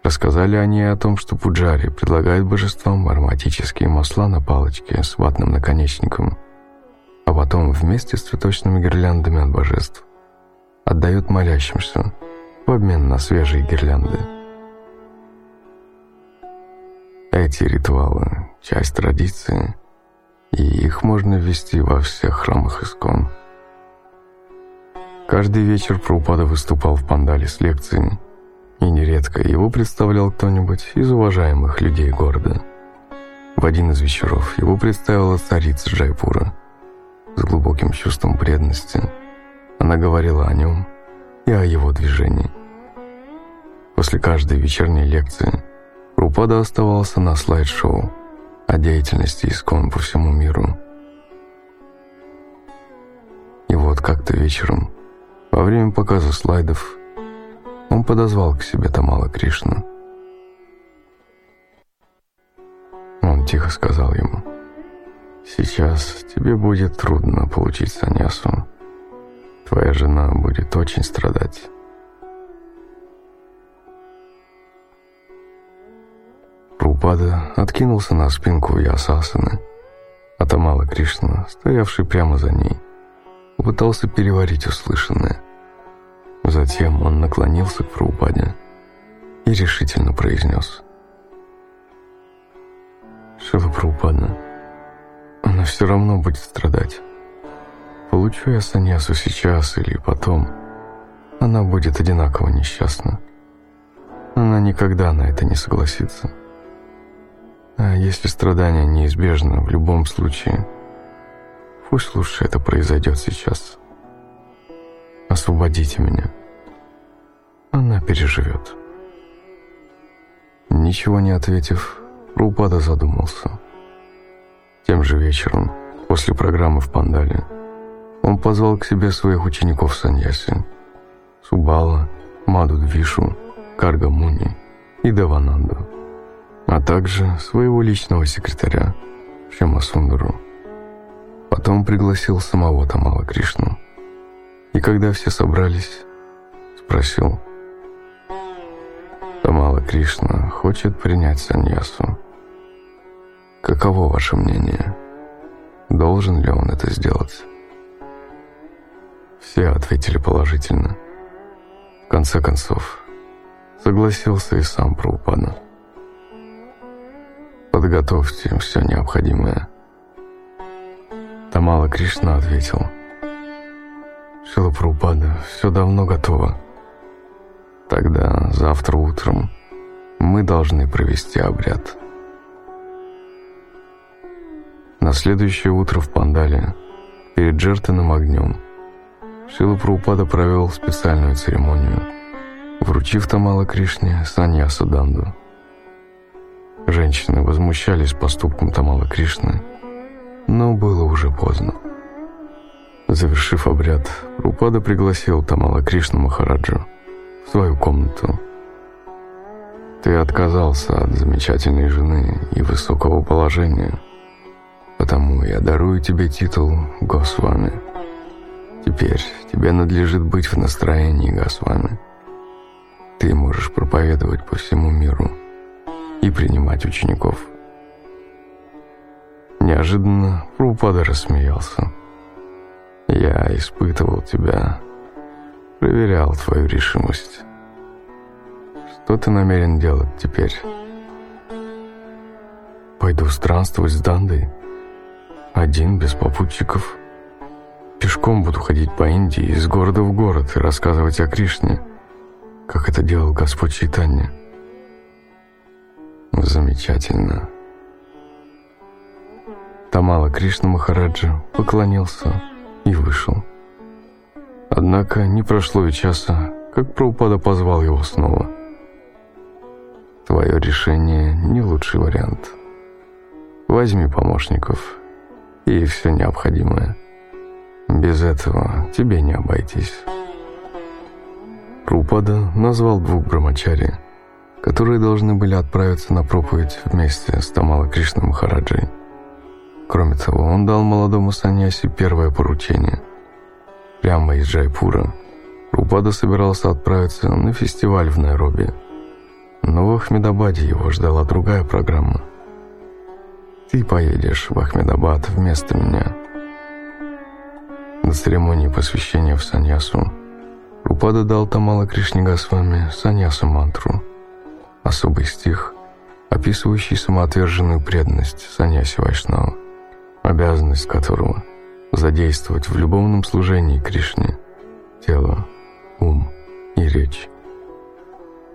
Рассказали они о том, что пуджари предлагают божествам ароматические масла на палочке с ватным наконечником, а потом вместе с цветочными гирляндами от божеств отдают молящимся в обмен на свежие гирлянды. Эти ритуалы – часть традиции, и их можно ввести во всех храмах Искон. Каждый вечер Прабхупада выступал в пандале с лекциями, и нередко его представлял кто-нибудь из уважаемых людей города. В один из вечеров его представила царица Джайпура. С глубоким чувством преданности она говорила о нем и о его движении. После каждой вечерней лекции – Рупада оставался на слайд-шоу о деятельности Искон по всему миру. И вот как-то вечером, во время показа слайдов, он подозвал к себе Тамала Кришну. Он тихо сказал ему, «Сейчас тебе будет трудно получить саньясу. Твоя жена будет очень страдать». Прупада откинулся на спинку Ясасаны. Атамала Кришна, стоявший прямо за ней, пытался переварить услышанное. Затем он наклонился к Прабхупаде и решительно произнес. «Шила Прабхупада, она все равно будет страдать. Получу я саньясу сейчас или потом, она будет одинаково несчастна. Она никогда на это не согласится». А если страдание неизбежно в любом случае, пусть лучше это произойдет сейчас. Освободите меня. Она переживет. Ничего не ответив, Рупада задумался. Тем же вечером, после программы в Пандале, он позвал к себе своих учеников Саньяси, Субала, Маду Двишу, Карга Муни и Давананду а также своего личного секретаря Шьяма Сундару. Потом пригласил самого Тамала Кришну. И когда все собрались, спросил, Тамала Кришна хочет принять саньясу. Каково ваше мнение? Должен ли он это сделать? Все ответили положительно. В конце концов, согласился и сам Праупада. Подготовьте все необходимое. Тамала Кришна ответил. Шила Праупада, все давно готово. Тогда завтра утром мы должны провести обряд. На следующее утро в Пандале, перед жертвенным огнем, Шила Праупада провел специальную церемонию, вручив Тамала Кришне Саньясу Данду. Женщины возмущались поступком Тамала Кришны, но было уже поздно. Завершив обряд, Рупада пригласил Тамала Кришну Махараджу в свою комнату. «Ты отказался от замечательной жены и высокого положения, потому я дарую тебе титул Госвами. Теперь тебе надлежит быть в настроении Госвами. Ты можешь проповедовать по всему миру и принимать учеников». Неожиданно Прупада рассмеялся. «Я испытывал тебя, проверял твою решимость. Что ты намерен делать теперь?» «Пойду странствовать с Дандой. Один, без попутчиков. Пешком буду ходить по Индии из города в город и рассказывать о Кришне, как это делал Господь Чайтанья». «Замечательно», Тамала Кришна Махараджа поклонился и вышел. Однако не прошло и часа, как Прабхупада позвал его снова. «Твое решение не лучший вариант. Возьми помощников и все необходимое. Без этого тебе не обойтись». Прабхупада назвал двух брамачари, которые должны были отправиться на проповедь вместе с Тамала Кришной Махараджей. Кроме того, он дал молодому саньяси первое поручение. Прямо из Джайпура Рупада собирался отправиться на фестиваль в Найроби. Но в Ахмедабаде его ждала другая программа. «Ты поедешь в Ахмедабад вместо меня». На церемонии посвящения в саньясу Рупада дал Тамала Кришне Госвами саньясу мантру, особый стих, описывающий самоотверженную преданность саньяси Вайшнава обязанность которого – задействовать в любовном служении Кришне тело, ум и речь.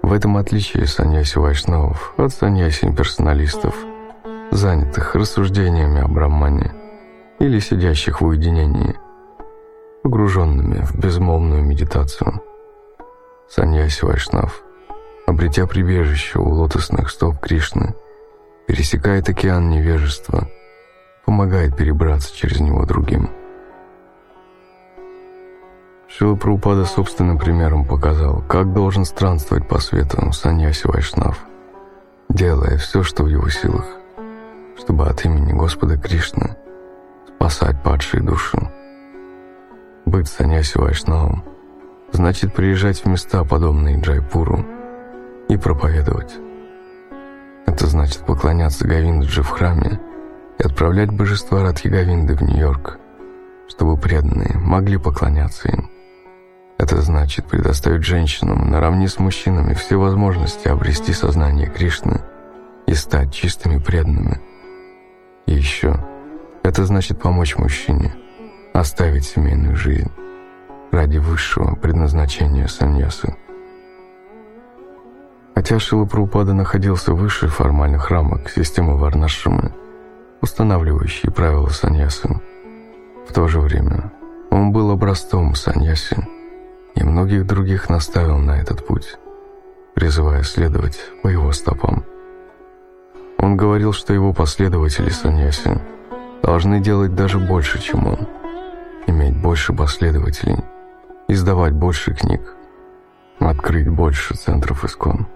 В этом отличие саньяси вайшнавов от саньяси имперсоналистов, занятых рассуждениями о Брахмане или сидящих в уединении, погруженными в безмолвную медитацию. Саньяси вайшнав, обретя прибежище у лотосных стоп Кришны, пересекает океан невежества – помогает перебраться через него другим. Шила Прабхупада собственным примером показал, как должен странствовать по свету саньяси Вайшнав, делая все, что в его силах, чтобы от имени Господа Кришны спасать падшие души. Быть саньяси Вайшнавом значит приезжать в места, подобные Джайпуру, и проповедовать. Это значит поклоняться Говиндаджи в храме и отправлять божества Радхигавинды в Нью-Йорк, чтобы преданные могли поклоняться им. Это значит предоставить женщинам наравне с мужчинами все возможности обрести сознание Кришны и стать чистыми преданными. И еще, это значит помочь мужчине оставить семейную жизнь ради высшего предназначения саньясы. Хотя Шила Прабхупада находился выше формальных рамок системы Варнашрамы, устанавливающие правила саньясы. В то же время он был образцом саньяси и многих других наставил на этот путь, призывая следовать по его стопам. Он говорил, что его последователи саньяси должны делать даже больше, чем он, иметь больше последователей, издавать больше книг, открыть больше центров искон.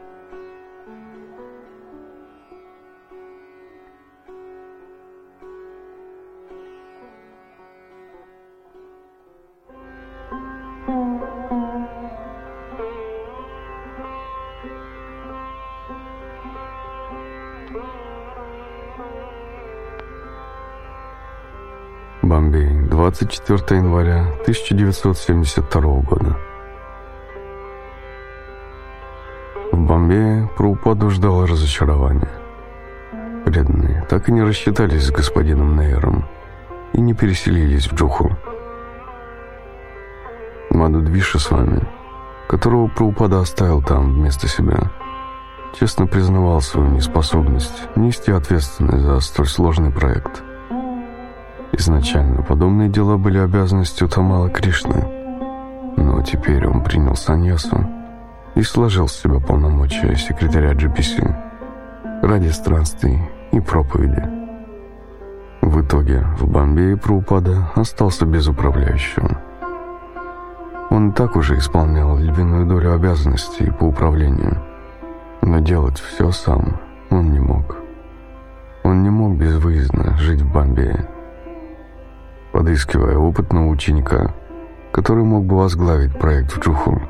24 января 1972 года. В Бомбее Праупаду ждало разочарование. Преданные так и не рассчитались с господином Нейером и не переселились в Джуху. Мадудвиша с вами, которого Праупада оставил там вместо себя, честно признавал свою неспособность нести ответственность за столь сложный проект. Изначально подобные дела были обязанностью Тамала Кришны, но теперь он принял саньясу и сложил с себя полномочия секретаря GPC ради странствий и проповеди. В итоге в Бомбее Праупада остался без управляющего. Он так уже исполнял львиную долю обязанностей по управлению, но делать все сам он не мог. Он не мог безвыездно жить в Бомбее. Подыскивая опытного ученика, который мог бы возглавить проект в Джуху,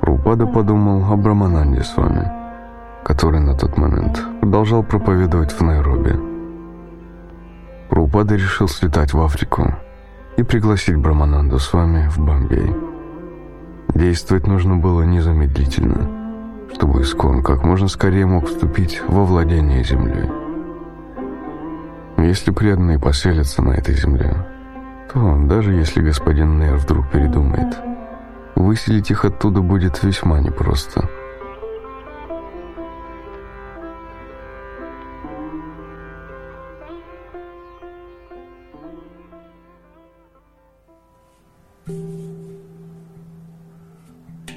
Рупада подумал о Брамананде с вами, который на тот момент продолжал проповедовать в Найроби. Рупада решил слетать в Африку и пригласить Брамананду с вами в Бомбей. Действовать нужно было незамедлительно, чтобы Искон как можно скорее мог вступить во владение землей. Если преданные поселятся на этой земле, то даже если господин Нейр вдруг передумает – Выселить их оттуда будет весьма непросто.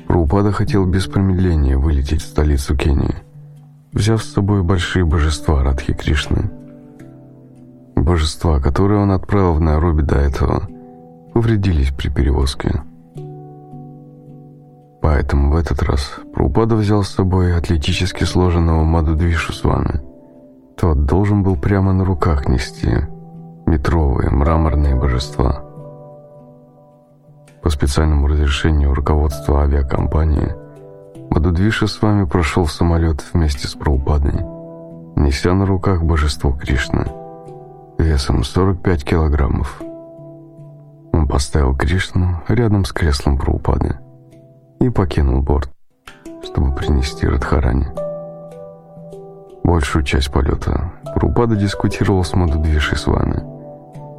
Рупада хотел без промедления вылететь в столицу Кении, взяв с собой большие божества Радхи Кришны. Божества, которые он отправил в Найроби до этого, повредились при перевозке. Поэтому в этот раз Прупада взял с собой атлетически сложенного Мадудвишу с вами. Тот должен был прямо на руках нести метровые мраморные божества. По специальному разрешению руководства авиакомпании Мадудвиша с вами прошел в самолет вместе с Праупадой, неся на руках божество Кришны весом 45 килограммов. Он поставил Кришну рядом с креслом Праупады и покинул борт, чтобы принести Радхарани. Большую часть полета Рупада дискутировал с Мадудвишей с вами,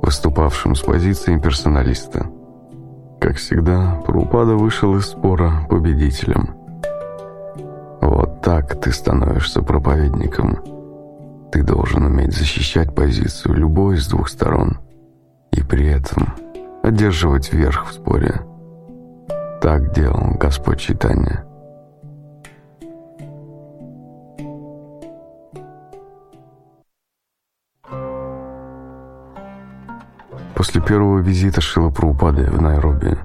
выступавшим с позиции персоналиста. Как всегда, Прупада вышел из спора победителем. Вот так ты становишься проповедником. Ты должен уметь защищать позицию любой из двух сторон и при этом одерживать верх в споре. Так делал Господь Читания. После первого визита Шила Праупады в Найроби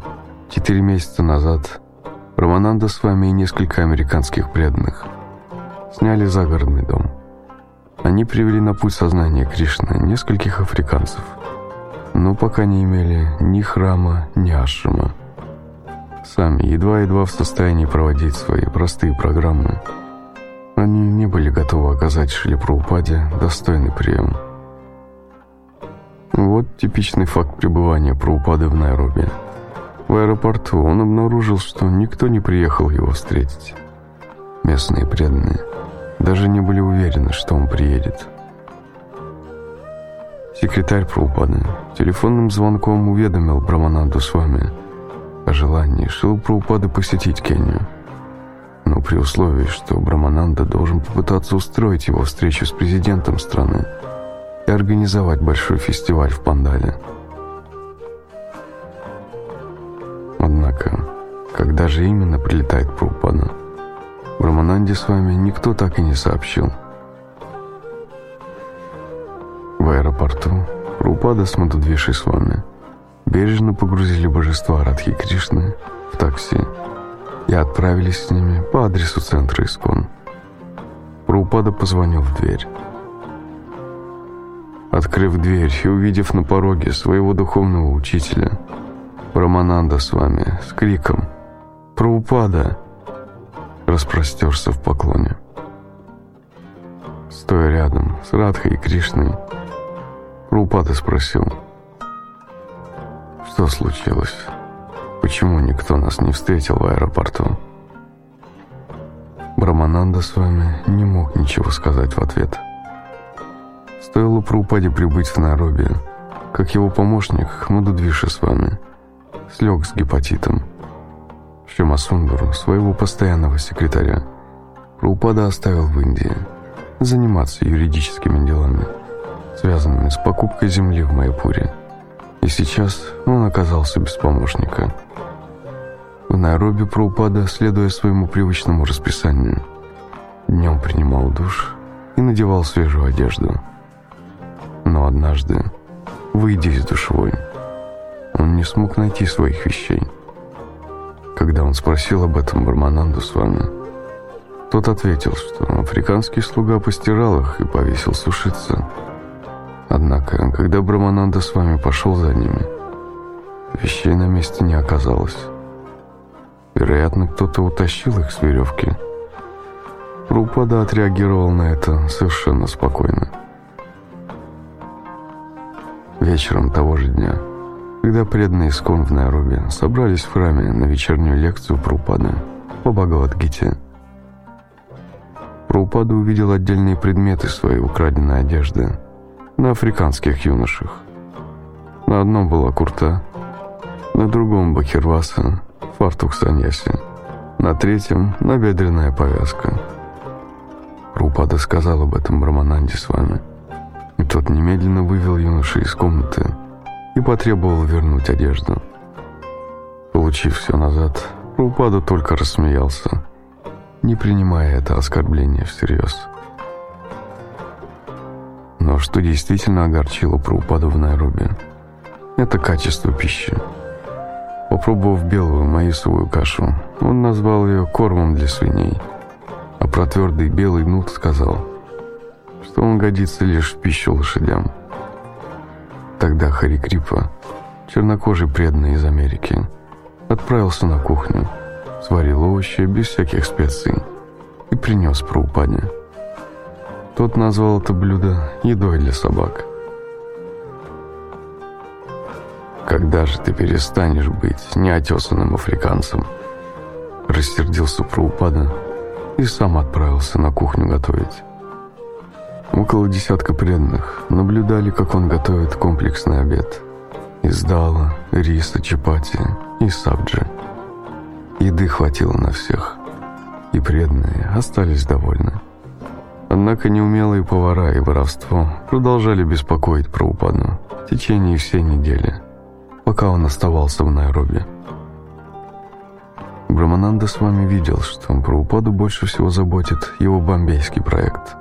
четыре месяца назад Романанда с вами и несколько американских преданных сняли загородный дом. Они привели на путь сознания Кришны нескольких африканцев, но пока не имели ни храма, ни ашрама сами, едва-едва в состоянии проводить свои простые программы. Они не были готовы оказать Шилипраупаде достойный прием. Вот типичный факт пребывания Праупады в Найроби. В аэропорту он обнаружил, что никто не приехал его встретить. Местные преданные даже не были уверены, что он приедет. Секретарь Праупады телефонным звонком уведомил Брамананду с вами – о желании Шилпраупады посетить Кению. Но при условии, что Брамананда должен попытаться устроить его встречу с президентом страны и организовать большой фестиваль в Пандале. Однако, когда же именно прилетает Прупада, Брамананде с вами никто так и не сообщил. В аэропорту Прупада с Мадудвишей с вами – бережно погрузили божества Радхи Кришны в такси и отправились с ними по адресу центра Искон. Праупада позвонил в дверь. Открыв дверь и увидев на пороге своего духовного учителя, Рамананда с вами с криком «Праупада!» Распростерся в поклоне. Стоя рядом с Радхой и Кришной, Праупада спросил – Что случилось? Почему никто нас не встретил в аэропорту? Брамананда с вами не мог ничего сказать в ответ. Стоило Праупаде прибыть в Найроби, как его помощник Мадудвиши с вами слег с гепатитом. Шимасундуру, своего постоянного секретаря, Праупада оставил в Индии заниматься юридическими делами, связанными с покупкой земли в Майпуре. И сейчас он оказался без помощника – в Найроби Праупада, следуя своему привычному расписанию, днем принимал душ и надевал свежую одежду. Но однажды, выйдя из душевой, он не смог найти своих вещей. Когда он спросил об этом Бармананду с вами, тот ответил, что африканский слуга постирал их и повесил сушиться. Однако, когда Брамананда с вами пошел за ними, вещей на месте не оказалось. Вероятно, кто-то утащил их с веревки. Рупада отреагировал на это совершенно спокойно. Вечером того же дня, когда преданные Искон в Найроби собрались в храме на вечернюю лекцию Прупады по Бхагавадгите, Прупада увидел отдельные предметы своей украденной одежды на африканских юношах. На одном была курта, на другом бахирваса, фартук саньяси. На третьем – набедренная повязка. Рупада сказал об этом Брамананде с вами. И тот немедленно вывел юношу из комнаты и потребовал вернуть одежду. Получив все назад, Рупада только рассмеялся, не принимая это оскорбление всерьез. Но что действительно огорчило Прабхупаду в Найроби – это качество пищи. Попробовав белую маисовую кашу, он назвал ее кормом для свиней, а про твердый белый нут сказал, что он годится лишь в пищу лошадям. Тогда Харикрипа, чернокожий преданный из Америки, отправился на кухню, сварил овощи без всяких специй и принес Праупаде. Тот назвал это блюдо едой для собак. «Когда же ты перестанешь быть неотесанным африканцем?» Рассердился Праупада и сам отправился на кухню готовить. Около десятка преданных наблюдали, как он готовит комплексный обед. Из дала, риса, чапати и сабджи. Еды хватило на всех, и преданные остались довольны. Однако неумелые повара и воровство продолжали беспокоить Праупаду в течение всей недели – пока он оставался в Найроби. Брамананда с вами видел, что про упаду больше всего заботит его бомбейский проект.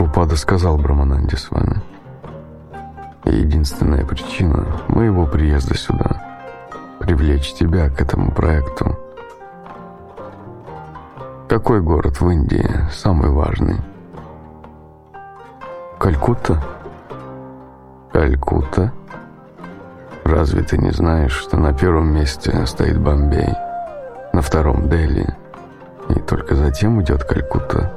Прупада сказал Брамананде с вами. Единственная причина моего приезда сюда — привлечь тебя к этому проекту. Какой город в Индии самый важный? Калькутта? Калькутта? Разве ты не знаешь, что на первом месте стоит Бомбей, на втором Дели, и только затем идет Калькутта?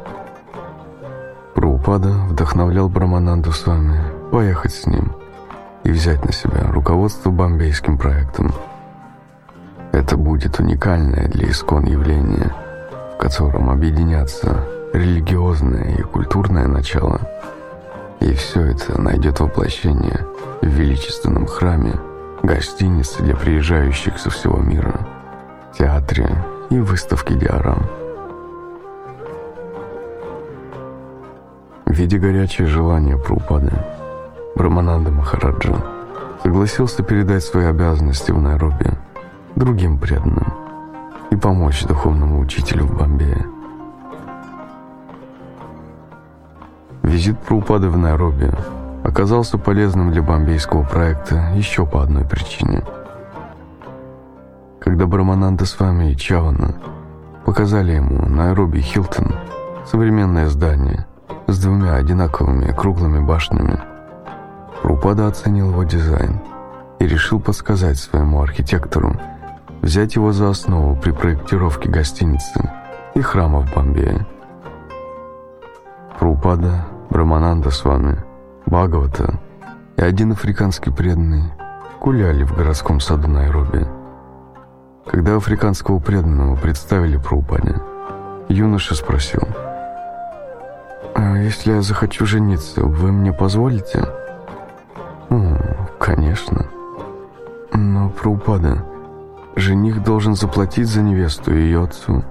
Праупада вдохновлял Брамананду Свами поехать с ним и взять на себя руководство бомбейским проектом. Это будет уникальное для искон явление, в котором объединятся религиозное и культурное начало – и все это найдет воплощение в величественном храме, гостинице для приезжающих со всего мира, театре и выставке диорам. Видя горячее желание Прупады, Брамананда Махараджа согласился передать свои обязанности в Найроби другим преданным и помочь духовному учителю в Бомбее. Визит Праупады в Найроби оказался полезным для бомбейского проекта еще по одной причине. Когда Брамананда с вами и Чавана показали ему Найроби Хилтон, современное здание с двумя одинаковыми круглыми башнями, Прупада оценил его дизайн и решил подсказать своему архитектору взять его за основу при проектировке гостиницы и храма в Бомбее. Прупада Брамананда с вами, Бхагавата и один африканский преданный гуляли в городском саду Найроби. Когда африканского преданного представили Прабхупаде, юноша спросил, «А если я захочу жениться, вы мне позволите?» «Конечно». «Но, Прабхупада, жених должен заплатить за невесту и ее отцу.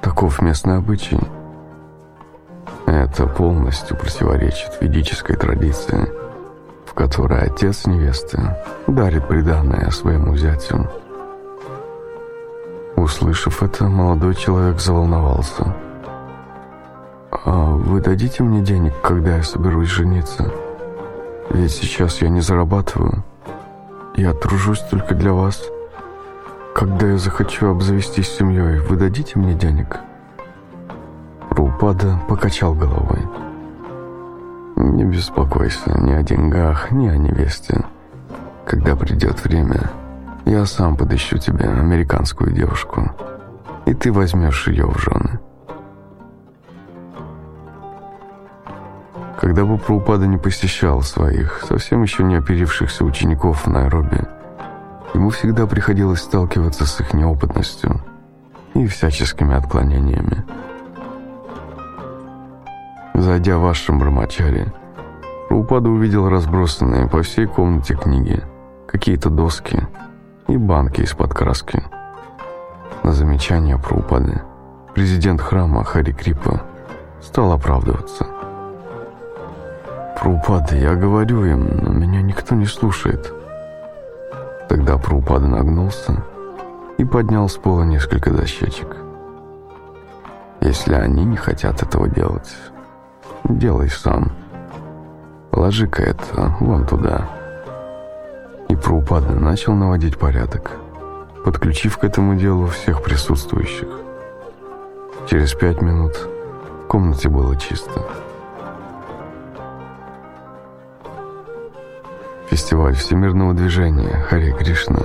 Таков местный обычай». Это полностью противоречит ведической традиции, в которой отец невесты дарит приданное своему зятю. Услышав это, молодой человек заволновался. «А вы дадите мне денег, когда я соберусь жениться? Ведь сейчас я не зарабатываю. Я тружусь только для вас. Когда я захочу обзавестись семьей, вы дадите мне денег?» Рупада покачал головой. «Не беспокойся ни о деньгах, ни о невесте. Когда придет время, я сам подыщу тебе американскую девушку, и ты возьмешь ее в жены». Когда бы Прабхупада не посещал своих, совсем еще не оперившихся учеников в Найроби, ему всегда приходилось сталкиваться с их неопытностью и всяческими отклонениями. Зайдя в ашрам Брамачари, Прабхупада увидел разбросанные по всей комнате книги, какие-то доски и банки из-под краски. На замечание Прабхупады президент храма Хари Крипа стал оправдываться. «Прабхупада, я говорю им, но меня никто не слушает». Тогда Прабхупада нагнулся и поднял с пола несколько дощечек. «Если они не хотят этого делать, делай сам. Ложи-ка это вон туда». И Прабхупада начал наводить порядок, подключив к этому делу всех присутствующих. Через пять минут в комнате было чисто. Фестиваль всемирного движения Харе Кришна,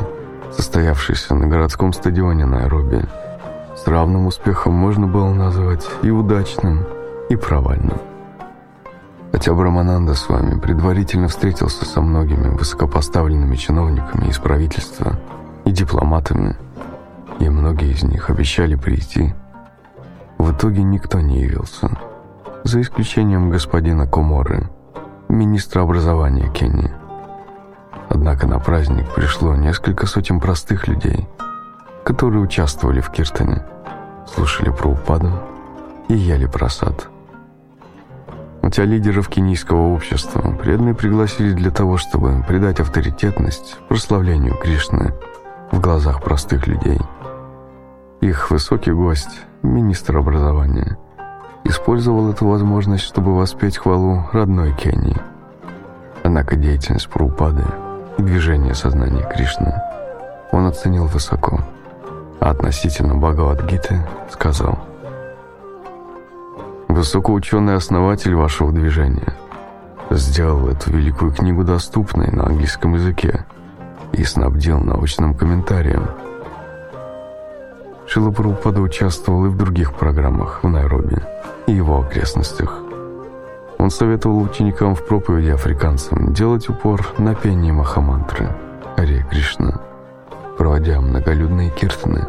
состоявшийся на городском стадионе Найроби, с равным успехом можно было назвать и удачным, и провальным. Хотя Брамананда с вами предварительно встретился со многими высокопоставленными чиновниками из правительства и дипломатами, и многие из них обещали прийти, в итоге никто не явился, за исключением господина Коморы, министра образования Кении. Однако на праздник пришло несколько сотен простых людей, которые участвовали в киртане, слушали про упаду и ели просад. Хотя лидеров кенийского общества преданные пригласили для того, чтобы придать авторитетность прославлению Кришны в глазах простых людей. Их высокий гость, министр образования, использовал эту возможность, чтобы воспеть хвалу родной Кении. Однако деятельность Прабхупады и движение сознания Кришны он оценил высоко, а относительно Бхагавадгиты сказал «Высокоученый основатель вашего движения сделал эту великую книгу доступной на английском языке и снабдил научным комментарием». Шила Прабхупада участвовал и в других программах в Найроби и его окрестностях – он советовал ученикам в проповеди африканцам делать упор на пение Махамантры Аре Кришна, проводя многолюдные киртаны.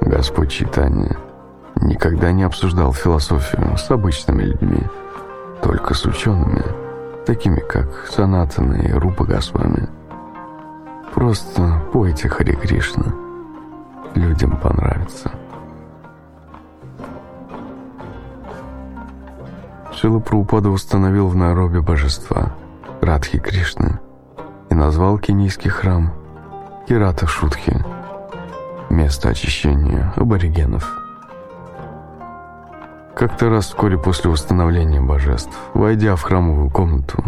Господь Читания никогда не обсуждал философию с обычными людьми, только с учеными, такими как Санатана и Рупа Госвами. Просто пойте Харе Кришна, людям понравится. Шила Прабхупада установил в Найроби божества Радхи Кришны и назвал кенийский храм Кирата Шутхи, место очищения аборигенов. Как-то раз вскоре после установления божеств, войдя в храмовую комнату,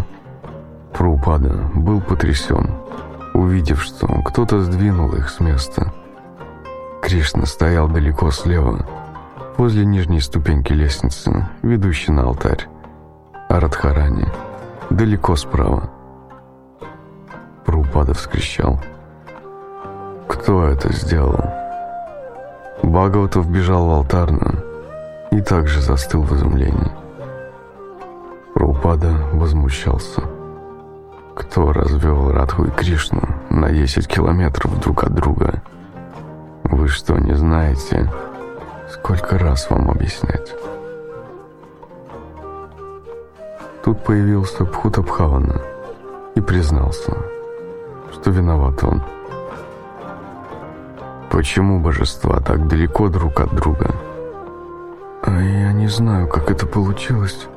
Прабхупада был потрясен, увидев, что кто-то сдвинул их с места. Кришна стоял далеко слева, возле нижней ступеньки лестницы, ведущей на алтарь, а Радхарани далеко справа. Прупада вскричал. «Кто это сделал?» Бхагаватов бежал в алтарную и также застыл в изумлении. Прупада возмущался. Кто развел Радху и Кришну на 10 километров друг от друга? Вы что, не знаете? Сколько раз вам объяснять? Тут появился Пхутабхавана и признался, что виноват он. Почему божества так далеко друг от друга? А я не знаю, как это получилось.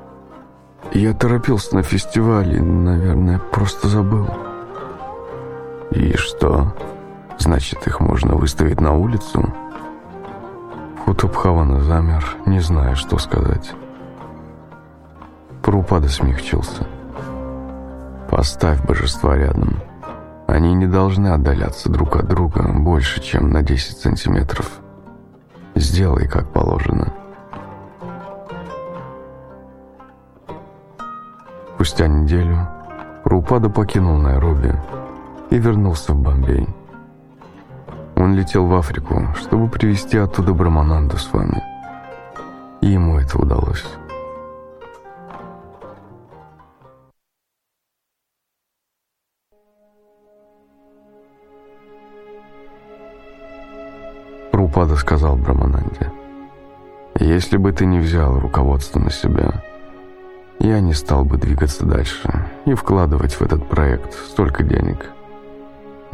Я торопился на фестивале, наверное, просто забыл. И что? Значит, их можно выставить на улицу? Хутубхавана замер, не зная, что сказать. Прупада смягчился. Поставь божества рядом. Они не должны отдаляться друг от друга больше, чем на 10 сантиметров. Сделай, как положено. Спустя неделю Рупада покинул Найроби и вернулся в Бомбей. Он летел в Африку, чтобы привезти оттуда Брамананду с вами. И ему это удалось. Рупада сказал Брамананде, «Если бы ты не взял руководство на себя, я не стал бы двигаться дальше и вкладывать в этот проект столько денег.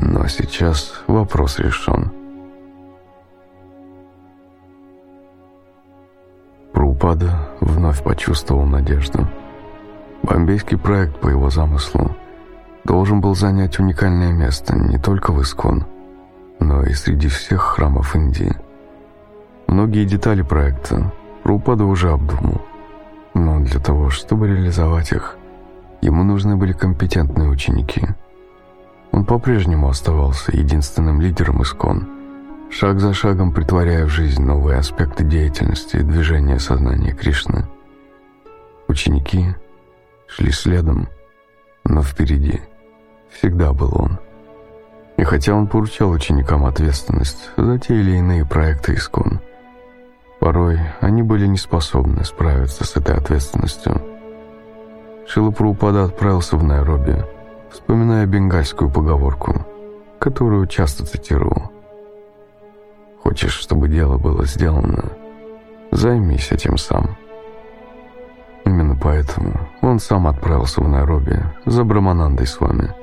Но сейчас вопрос решен. Прупада вновь почувствовал надежду. Бомбейский проект по его замыслу должен был занять уникальное место не только в Искон, но и среди всех храмов Индии. Многие детали проекта Прупада уже обдумал. Но для того, чтобы реализовать их, ему нужны были компетентные ученики. Он по-прежнему оставался единственным лидером Искон, шаг за шагом притворяя в жизнь новые аспекты деятельности и движения сознания Кришны. Ученики шли следом, но впереди всегда был он. И хотя он поручал ученикам ответственность за те или иные проекты Искон – Порой они были не способны справиться с этой ответственностью. Шилапрупада отправился в Найроби, вспоминая бенгальскую поговорку, которую часто цитировал. «Хочешь, чтобы дело было сделано? Займись этим сам». Именно поэтому он сам отправился в Найроби за Браманандой с вами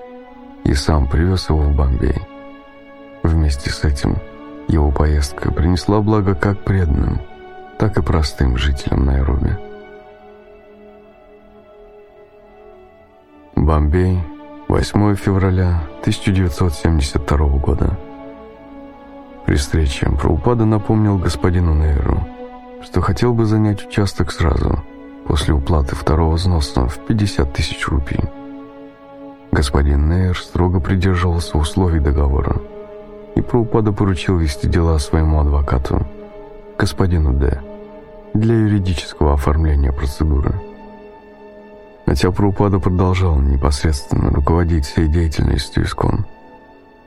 и сам привез его в Бомбей. Вместе с этим его поездка принесла благо как преданным, так и простым жителям Найроби. Бомбей, 8 февраля 1972 года. При встрече Праупада напомнил господину Нейру, что хотел бы занять участок сразу, после уплаты второго взноса в 50 тысяч рупий. Господин Нейр строго придерживался условий договора, и Праупада поручил вести дела своему адвокату, господину Д для юридического оформления процедуры. Хотя Праупада продолжал непосредственно руководить всей деятельностью ИСКОН,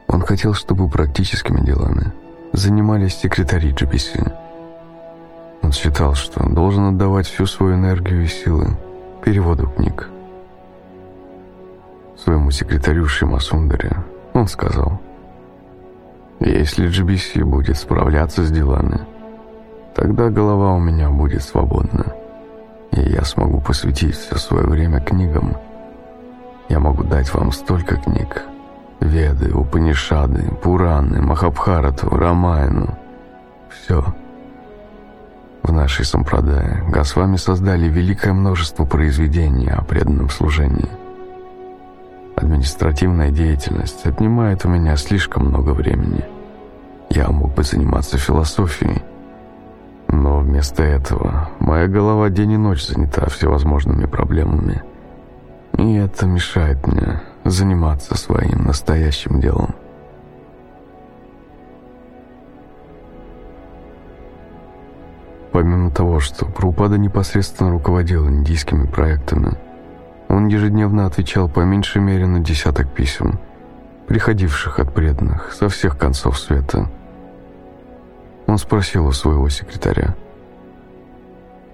он хотел, чтобы практическими делами занимались секретари GPC. Он считал, что должен отдавать всю свою энергию и силы переводу книг. Своему секретарю Шимасундаре он сказал, «Если GBC будет справляться с делами, Тогда голова у меня будет свободна, и я смогу посвятить все свое время книгам. Я могу дать вам столько книг. Веды, Упанишады, Пураны, Махабхарату, Рамайну. Все. В нашей Сампрадае Госвами создали великое множество произведений о преданном служении. Административная деятельность отнимает у меня слишком много времени. Я мог бы заниматься философией, но вместо этого моя голова день и ночь занята всевозможными проблемами. И это мешает мне заниматься своим настоящим делом. Помимо того, что Прупада непосредственно руководил индийскими проектами, он ежедневно отвечал по меньшей мере на десяток писем, приходивших от преданных со всех концов света – он спросил у своего секретаря.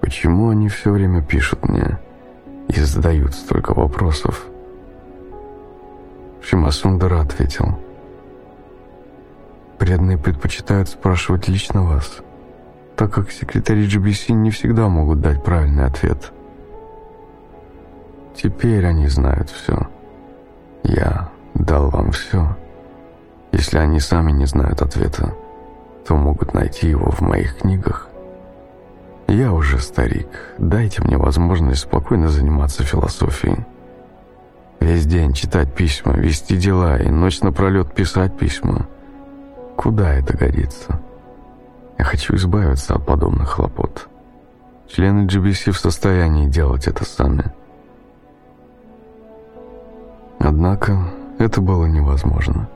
«Почему они все время пишут мне? и задают столько вопросов. Шимасундара ответил. Преданные предпочитают спрашивать лично вас, так как секретари GBC не всегда могут дать правильный ответ. Теперь они знают все. Я дал вам все. Если они сами не знают ответа, то могут найти его в моих книгах. Я уже старик, дайте мне возможность спокойно заниматься философией. Весь день читать письма, вести дела и ночь напролет писать письма. Куда это годится? Я хочу избавиться от подобных хлопот. Члены GBC в состоянии делать это сами. Однако это было невозможно.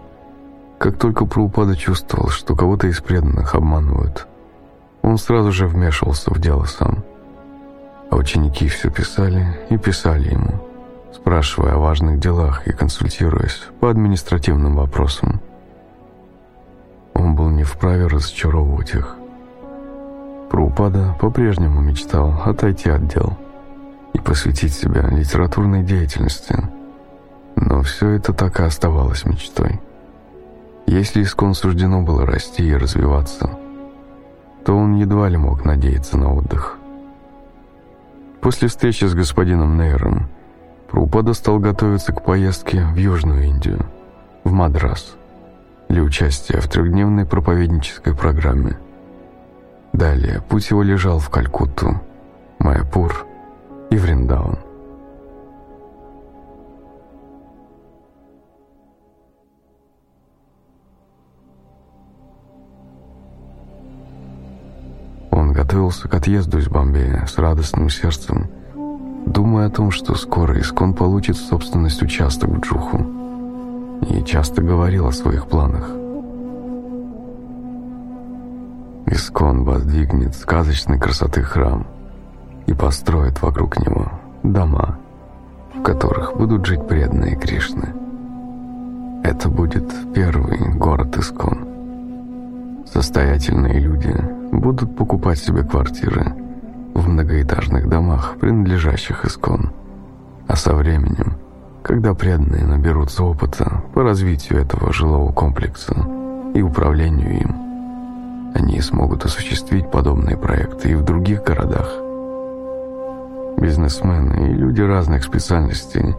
Как только Праупада чувствовал, что кого-то из преданных обманывают, он сразу же вмешивался в дело сам. А ученики все писали и писали ему, спрашивая о важных делах и консультируясь по административным вопросам. Он был не вправе разочаровывать их. Праупада по-прежнему мечтал отойти от дел и посвятить себя литературной деятельности, но все это так и оставалось мечтой. Если искон суждено было расти и развиваться, то он едва ли мог надеяться на отдых. После встречи с господином Нейром Прупада стал готовиться к поездке в Южную Индию, в Мадрас, для участия в трехдневной проповеднической программе. Далее путь его лежал в Калькутту, Майяпур и Вриндаун. Готовился к отъезду из Бомбея с радостным сердцем, думая о том, что скоро Искон получит в собственность участок в Джуху, и часто говорил о своих планах. Искон воздвигнет сказочной красоты храм и построит вокруг него дома, в которых будут жить преданные Кришны. Это будет первый город Искон. Состоятельные люди будут покупать себе квартиры в многоэтажных домах, принадлежащих Искон. А со временем, когда преданные наберутся опыта по развитию этого жилого комплекса и управлению им, они смогут осуществить подобные проекты и в других городах. Бизнесмены и люди разных специальностей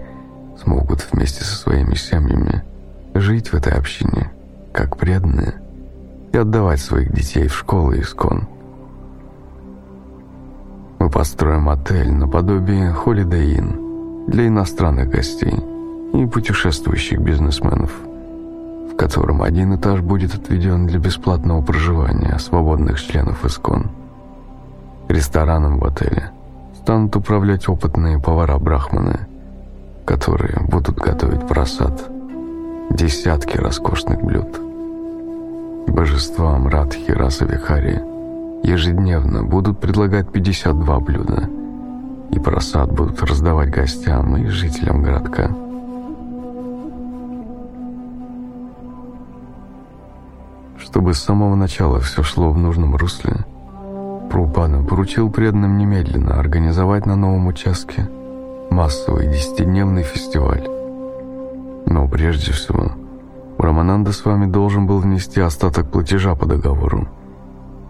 смогут вместе со своими семьями жить в этой общине, как преданные, и отдавать своих детей в школы искон. Мы построим отель наподобие Holiday Inn для иностранных гостей и путешествующих бизнесменов, в котором один этаж будет отведен для бесплатного проживания свободных членов искон. Рестораном в отеле станут управлять опытные повара-брахманы, которые будут готовить просад, десятки роскошных блюд – Божествам Радхи Раса Вихари ежедневно будут предлагать 52 блюда, и просад будут раздавать гостям и жителям городка. Чтобы с самого начала все шло в нужном русле, Прупада поручил преданным немедленно организовать на новом участке массовый десятидневный фестиваль. Но прежде всего Рамананда с вами должен был внести остаток платежа по договору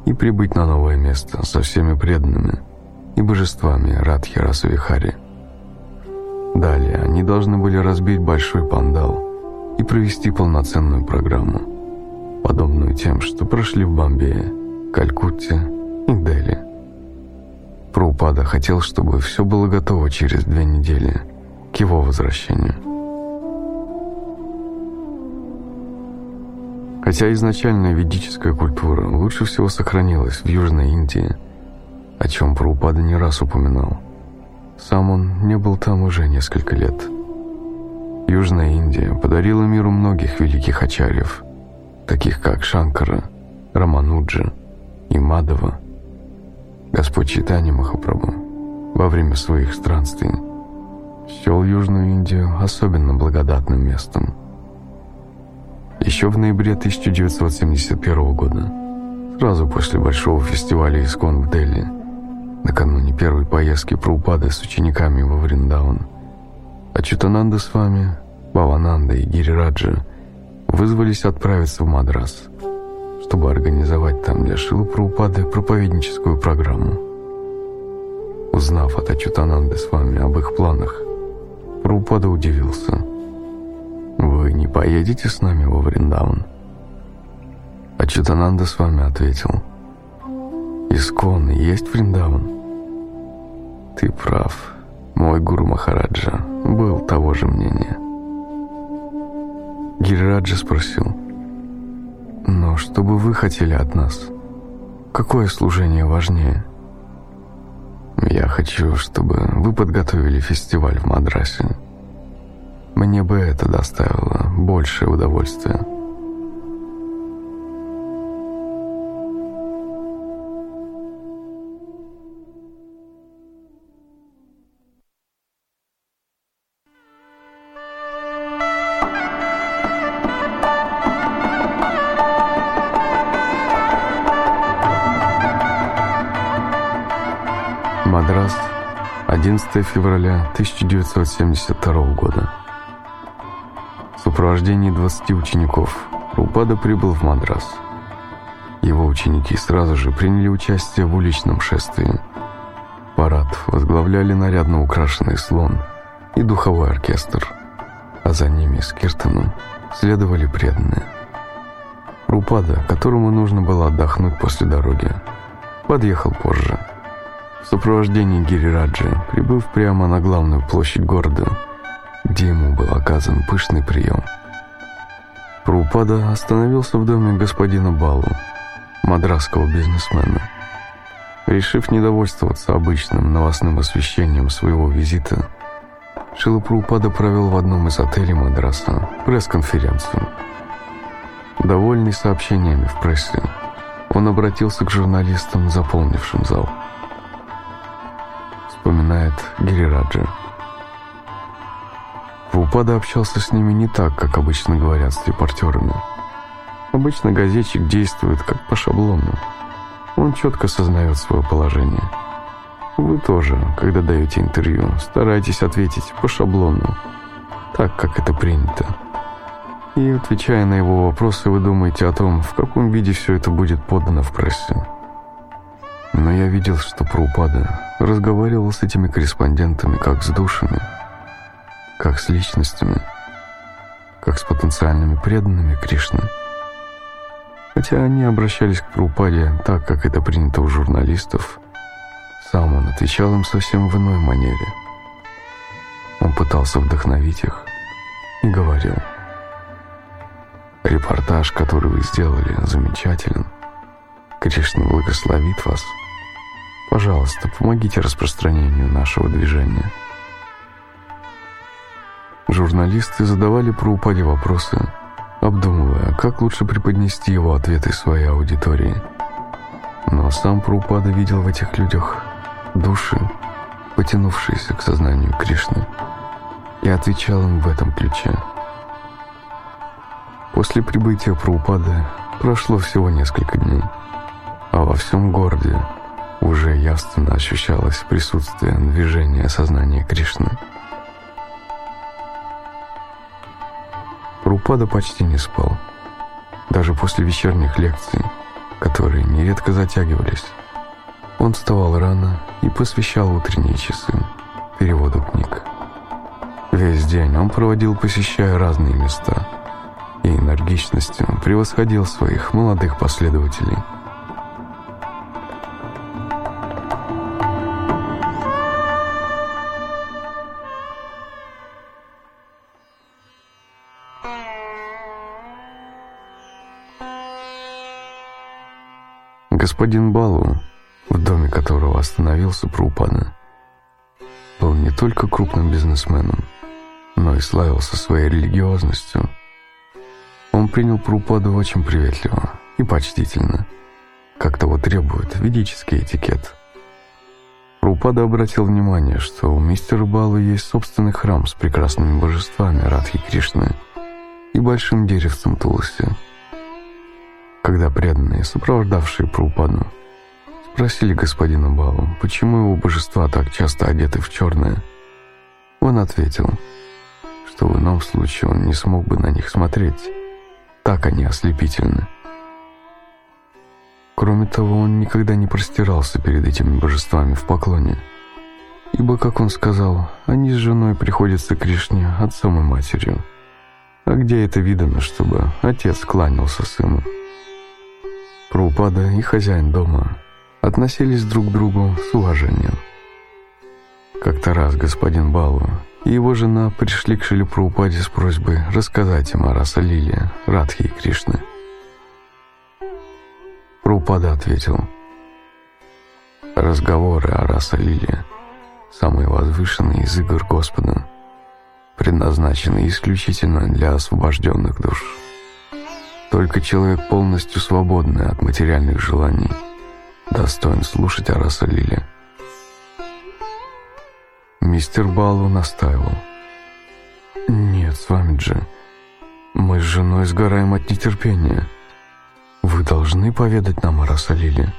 и прибыть на новое место со всеми преданными и божествами Радхи Расавихари. Далее они должны были разбить большой пандал и провести полноценную программу, подобную тем, что прошли в Бомбее, Калькутте и Дели. Праупада хотел, чтобы все было готово через две недели к его возвращению. Хотя изначальная ведическая культура лучше всего сохранилась в Южной Индии, о чем Праупада не раз упоминал. Сам он не был там уже несколько лет. Южная Индия подарила миру многих великих ачарьев, таких как Шанкара, Рамануджа и Мадава. Господь Читани Махапрабху во время своих странствий счел Южную Индию особенно благодатным местом – еще в ноябре 1971 года, сразу после большого фестиваля «Искон» в Дели, Накануне первой поездки Праупады с учениками во Вриндаван Ачутананда с вами, Бавананда и Гирираджа вызвались отправиться в Мадрас, чтобы организовать там для Шилы Праупады проповедническую программу. Узнав от Ачутананды с вами об их планах, Праупада удивился. «Вы не поедете с нами во Вриндаван?» Ачутананда с вами ответил. «Искон есть Вриндаван?» «Ты прав. Мой гуру Махараджа был того же мнения». Гирираджа спросил. «Но что бы вы хотели от нас? Какое служение важнее?» «Я хочу, чтобы вы подготовили фестиваль в Мадрасе. Мне бы это доставило большее удовольствие». Мадрас, 11 февраля 1972 года. Сопровождении 20 учеников Рупада прибыл в Мадрас. Его ученики сразу же приняли участие в уличном шествии. Парад возглавляли нарядно украшенный слон и духовой оркестр, а за ними с Киртаном следовали преданные. Рупада, которому нужно было отдохнуть после дороги, подъехал позже – в сопровождении Гирираджи, прибыв прямо на главную площадь города, где ему был оказан пышный прием. Прупада остановился в доме господина Балу, мадрасского бизнесмена. Решив не довольствоваться обычным новостным освещением своего визита, Шила Прупада провел в одном из отелей Мадраса пресс-конференцию. Довольный сообщениями в прессе, он обратился к журналистам, заполнившим зал вспоминает Гирираджа. Вупада общался с ними не так, как обычно говорят с репортерами. Обычно газетчик действует как по шаблону. Он четко сознает свое положение. Вы тоже, когда даете интервью, старайтесь ответить по шаблону, так, как это принято. И, отвечая на его вопросы, вы думаете о том, в каком виде все это будет подано в прессе. Но я видел, что Праупада разговаривал с этими корреспондентами как с душами, как с личностями, как с потенциальными преданными Кришны. Хотя они обращались к Праупаде так, как это принято у журналистов, сам он отвечал им совсем в иной манере. Он пытался вдохновить их и говорил, «Репортаж, который вы сделали, замечателен. Кришна благословит вас». Пожалуйста, помогите распространению нашего движения. Журналисты задавали про упаде вопросы, обдумывая, как лучше преподнести его ответы своей аудитории. Но сам Праупада видел в этих людях души, потянувшиеся к сознанию Кришны, и отвечал им в этом ключе. После прибытия Праупады прошло всего несколько дней, а во всем городе уже явственно ощущалось присутствие движения сознания Кришны. Рупада почти не спал. Даже после вечерних лекций, которые нередко затягивались, он вставал рано и посвящал утренние часы переводу книг. Весь день он проводил, посещая разные места, и энергичностью превосходил своих молодых последователей – Господин Балу, в доме которого остановился Прупана, был не только крупным бизнесменом, но и славился своей религиозностью. Он принял Прупаду очень приветливо и почтительно, как того требует ведический этикет. Прупада обратил внимание, что у мистера Балу есть собственный храм с прекрасными божествами Радхи Кришны и большим деревцем Туласи. Когда преданные, сопровождавшие Прупаду, спросили господина Балу, почему его божества так часто одеты в черное. Он ответил, что в ином случае он не смог бы на них смотреть. Так они ослепительны. Кроме того, он никогда не простирался перед этими божествами в поклоне. Ибо, как он сказал, они с женой приходятся Кришне отцом и матерью. А где это видано, чтобы отец кланялся сыну? Праупада и хозяин дома относились друг к другу с уважением. Как-то раз господин Балу и его жена пришли к Шили Праупаде с просьбой рассказать им о Раса Лиле, Радхи и Кришны. Праупада ответил, «Разговоры о Раса Лиле – самые возвышенные из игр Господа, предназначены исключительно для освобожденных душ». Только человек, полностью свободный от материальных желаний, достоин слушать о Расалиле. Мистер Балу настаивал. «Нет, с вами, Джи. Мы с женой сгораем от нетерпения. Вы должны поведать нам о Расалиле».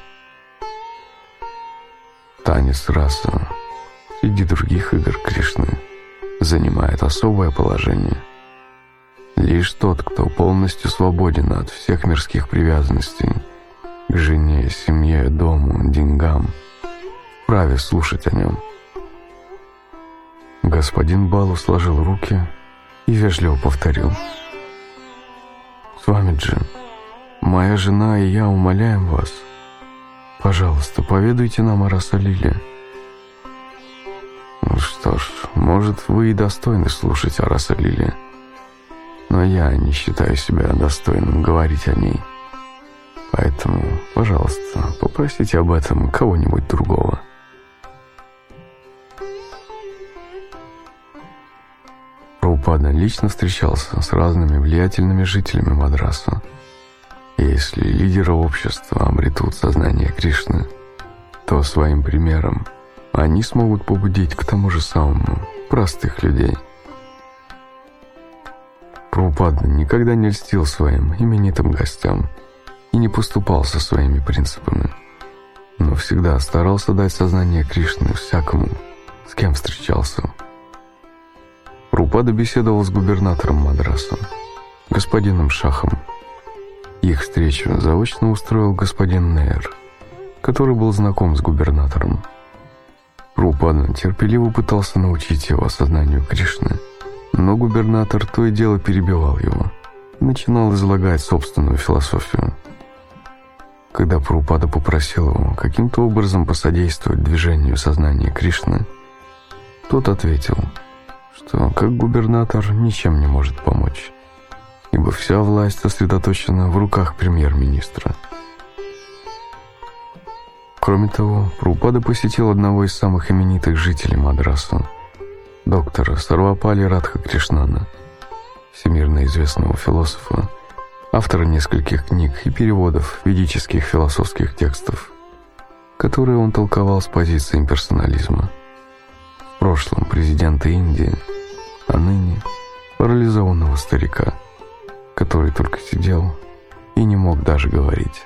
Танец раса среди других игр Кришны занимает особое положение – Лишь тот, кто полностью свободен от всех мирских привязанностей к жене, семье, дому, деньгам, вправе слушать о нем. Господин Балу сложил руки и вежливо повторил. «С вами, Джим, моя жена и я умоляем вас. Пожалуйста, поведайте нам о Расалиле». Ну что ж, может, вы и достойны слушать о Расалиле но я не считаю себя достойным говорить о ней. Поэтому, пожалуйста, попросите об этом кого-нибудь другого. Праупада лично встречался с разными влиятельными жителями Мадраса. если лидеры общества обретут сознание Кришны, то своим примером они смогут побудить к тому же самому простых людей – Прабхупада никогда не льстил своим именитым гостям и не поступал со своими принципами, но всегда старался дать сознание Кришны всякому, с кем встречался. Прабхупада беседовал с губернатором Мадраса, господином Шахом. Их встречу заочно устроил господин Нейр, который был знаком с губернатором. Прабхупада терпеливо пытался научить его сознанию Кришны – но губернатор то и дело перебивал его. Начинал излагать собственную философию. Когда Прабхупада попросил его каким-то образом посодействовать движению сознания Кришны, тот ответил, что как губернатор ничем не может помочь, ибо вся власть сосредоточена в руках премьер-министра. Кроме того, Прабхупада посетил одного из самых именитых жителей Мадраса – доктора Сарвапали Радха Кришнана, всемирно известного философа, автора нескольких книг и переводов ведических философских текстов, которые он толковал с позиции имперсонализма. В прошлом президента Индии, а ныне парализованного старика, который только сидел и не мог даже говорить.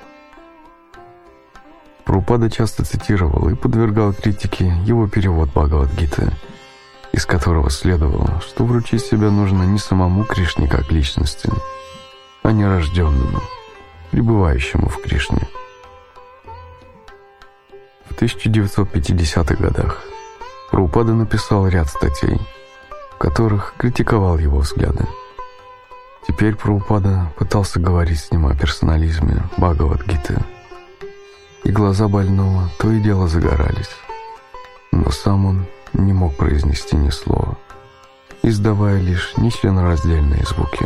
Прупада часто цитировал и подвергал критике его перевод Бхагавадгиты – из которого следовало, что вручить себя нужно не самому Кришне как личности, а не рожденному, пребывающему в Кришне. В 1950-х годах Прабхупада написал ряд статей, в которых критиковал его взгляды. Теперь Прабхупада пытался говорить с ним о персонализме Бхагавадгиты, и глаза больного то и дело загорались, но сам он не мог произнести ни слова, издавая лишь нечленораздельные звуки.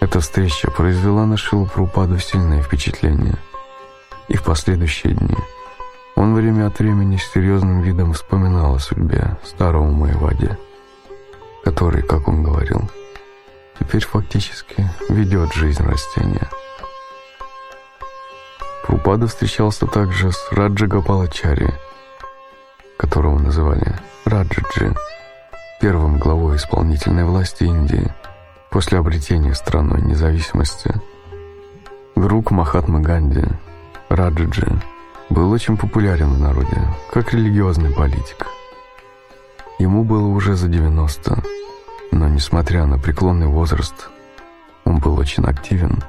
Эта встреча произвела на Шилупрупаду сильное впечатление, и в последующие дни он время от времени с серьезным видом вспоминал о судьбе старого Маевади, который, как он говорил, теперь фактически ведет жизнь растения. Прупада встречался также с Раджа Гапалачари, которого называли Раджаджи, первым главой исполнительной власти Индии после обретения страной независимости, друг Махатмы Ганди Раджиджи был очень популярен в народе, как религиозный политик. Ему было уже за 90, но, несмотря на преклонный возраст, он был очень активен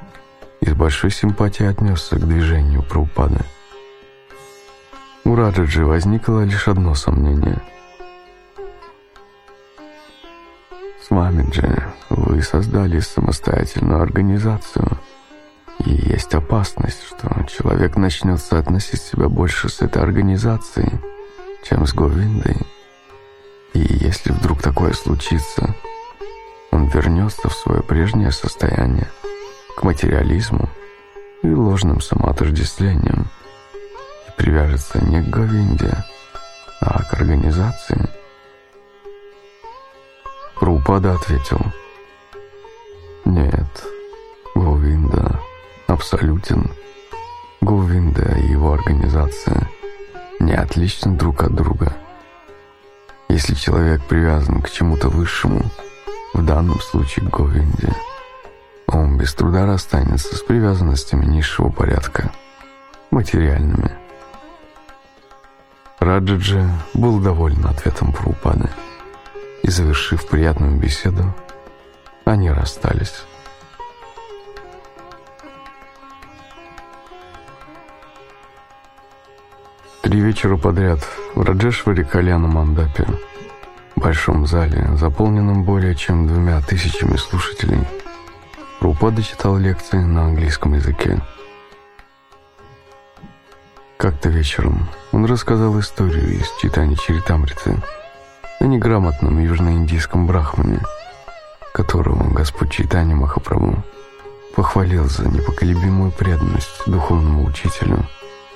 и с большой симпатией отнесся к движению Праупады. У Раджаджи возникло лишь одно сомнение. С вами же вы создали самостоятельную организацию, и есть опасность, что человек начнет соотносить себя больше с этой организацией, чем с Говиндой. И если вдруг такое случится, он вернется в свое прежнее состояние, к материализму и ложным самоотождествлениям, привяжется не к Говинде, а к организации. Прупада ответил, «Нет, Говинда абсолютен. Говинда и его организация не отличны друг от друга. Если человек привязан к чему-то высшему, в данном случае к Говинде, он без труда расстанется с привязанностями низшего порядка, материальными. Раджаджи был доволен ответом Прупады, и, завершив приятную беседу, они расстались. Три вечера подряд в Раджешваре Кальяна Мандапе, большом зале, заполненном более чем двумя тысячами слушателей, Рупада читал лекции на английском языке. Как-то вечером он рассказал историю из читания Чаритамриты о неграмотном южноиндийском брахмане, которого Господь Чайтани Махапрабху похвалил за непоколебимую преданность духовному учителю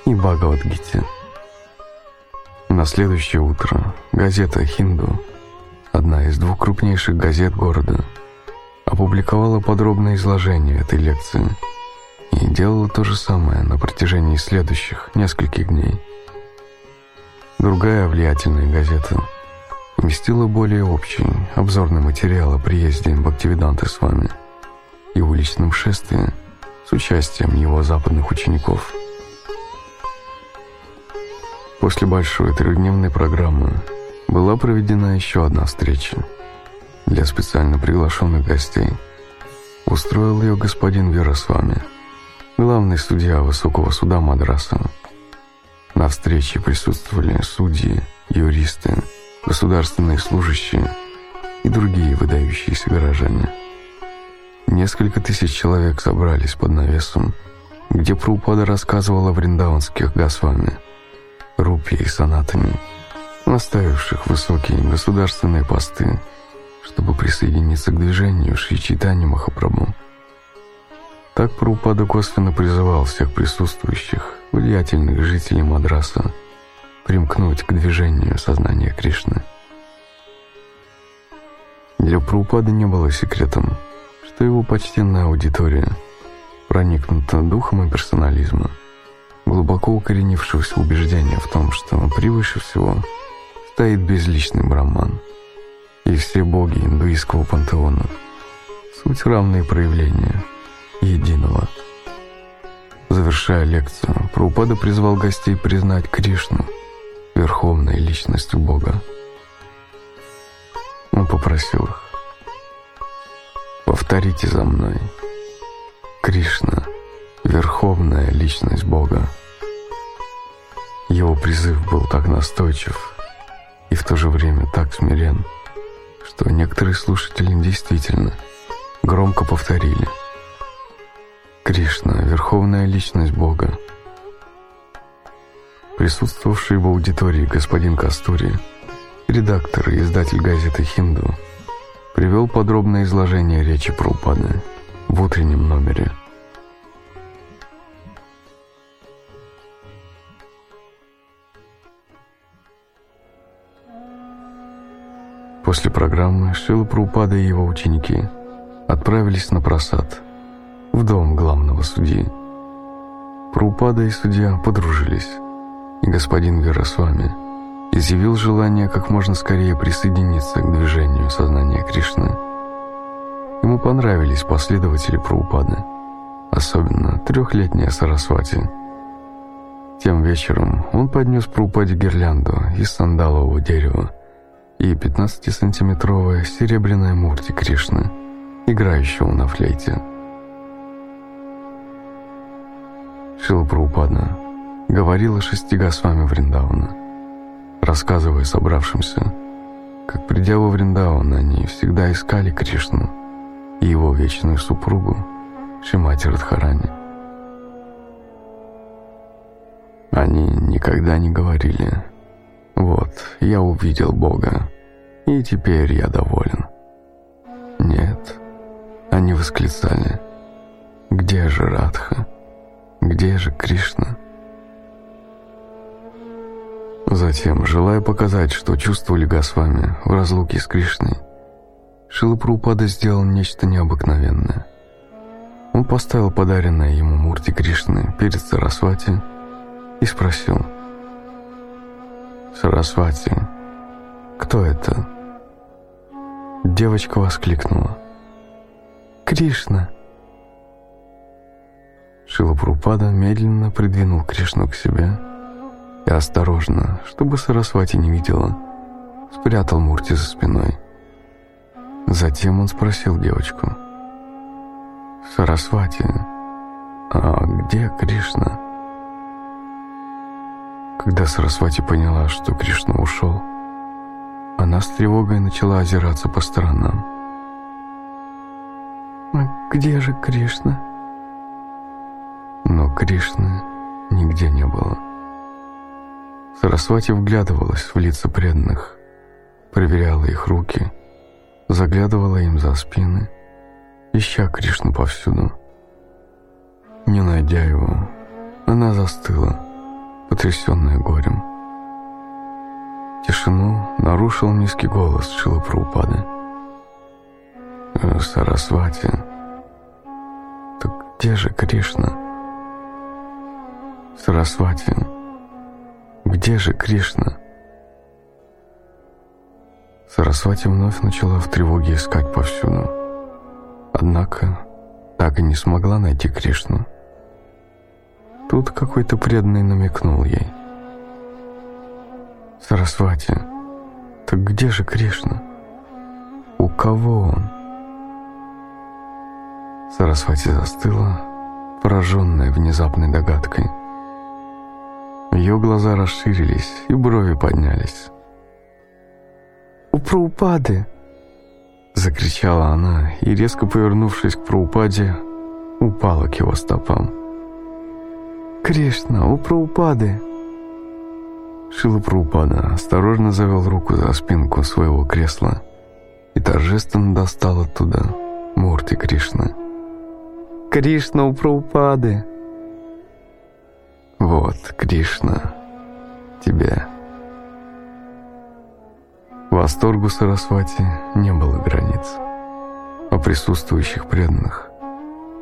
и Бхагавадгите. На следующее утро газета «Хинду», одна из двух крупнейших газет города, опубликовала подробное изложение этой лекции и делала то же самое на протяжении следующих нескольких дней. Другая влиятельная газета уместила более общий обзорный материал о приезде Бхактивиданты с вами и уличном шествии с участием его западных учеников – После большой трехдневной программы была проведена еще одна встреча для специально приглашенных гостей. Устроил ее господин Верасвами, главный судья Высокого суда Мадраса. На встрече присутствовали судьи, юристы, государственные служащие и другие выдающиеся горожане. Несколько тысяч человек собрались под навесом, где Прупада рассказывала о вриндаванских Госвами – Рупи и Санатами, оставивших высокие государственные посты, чтобы присоединиться к движению Шри Чайтани Махапрабху. Так Прабхупада косвенно призывал всех присутствующих, влиятельных жителей Мадраса, примкнуть к движению сознания Кришны. Для Прабхупады не было секретом, что его почтенная аудитория проникнута духом имперсонализма – глубоко укоренившегося убеждения в том, что превыше всего стоит безличный браман, и все боги индуистского пантеона — суть равные проявления единого. Завершая лекцию, Прабхупада призвал гостей признать Кришну верховной личностью Бога. Он попросил их «Повторите за мной. Кришна — верховная личность Бога. Его призыв был так настойчив и в то же время так смирен, что некоторые слушатели действительно громко повторили «Кришна – верховная личность Бога». Присутствовавший в аудитории господин Кастури, редактор и издатель газеты «Хинду», привел подробное изложение речи Прабхупады в утреннем номере – После программы Шила Прупада и его ученики отправились на просад в дом главного судьи. Прупада и судья подружились, и господин Верасвами изъявил желание как можно скорее присоединиться к движению сознания Кришны. Ему понравились последователи Прабхупады, особенно трехлетняя Сарасвати, Тем вечером он поднес Прупаде гирлянду из сандалового дерева и 15-сантиметровая серебряная мурти Кришны, играющего на флейте. Шила Прабхупада говорила шестига с вами Вриндавана, рассказывая собравшимся, как придя во Вриндаван, они всегда искали Кришну и его вечную супругу Шимати Радхарани. Они никогда не говорили «Вот, я увидел Бога, и теперь я доволен». Нет, они восклицали «Где же Радха? Где же Кришна?» Затем, желая показать, что чувствовали Госвами в разлуке с Кришной, Шилапрупада сделал нечто необыкновенное. Он поставил подаренное ему Мурти Кришны перед Сарасвати и спросил. «Сарасвати, кто это?» Девочка воскликнула. «Кришна!» Шилапрупада медленно придвинул Кришну к себе и осторожно, чтобы Сарасвати не видела, спрятал Мурти за спиной. Затем он спросил девочку. «Сарасвати, а где Кришна?» Когда Сарасвати поняла, что Кришна ушел, она с тревогой начала озираться по сторонам. «А где же Кришна?» Но Кришны нигде не было. Сарасвати вглядывалась в лица преданных, проверяла их руки, заглядывала им за спины, ища Кришну повсюду. Не найдя его, она застыла, потрясенная горем. Тишину нарушил низкий голос Шилы Прабхупады. «Э, «Сарасвати, так где же Кришна?» «Сарасвати, где же Кришна?» Сарасвати вновь начала в тревоге искать повсюду. Однако так и не смогла найти Кришну. Тут какой-то преданный намекнул ей. «Сарасвати, так где же Кришна? У кого он?» Сарасвати застыла, пораженная внезапной догадкой. Ее глаза расширились и брови поднялись. «У Праупады!» Закричала она и, резко повернувшись к Праупаде, упала к его стопам. «Кришна, у Праупады!» Шила Праупада осторожно завел руку за спинку своего кресла и торжественно достал оттуда Мурти Кришны. «Кришна у Праупады!» «Вот, Кришна, тебе!» Восторгу Сарасвати не было границ, а присутствующих преданных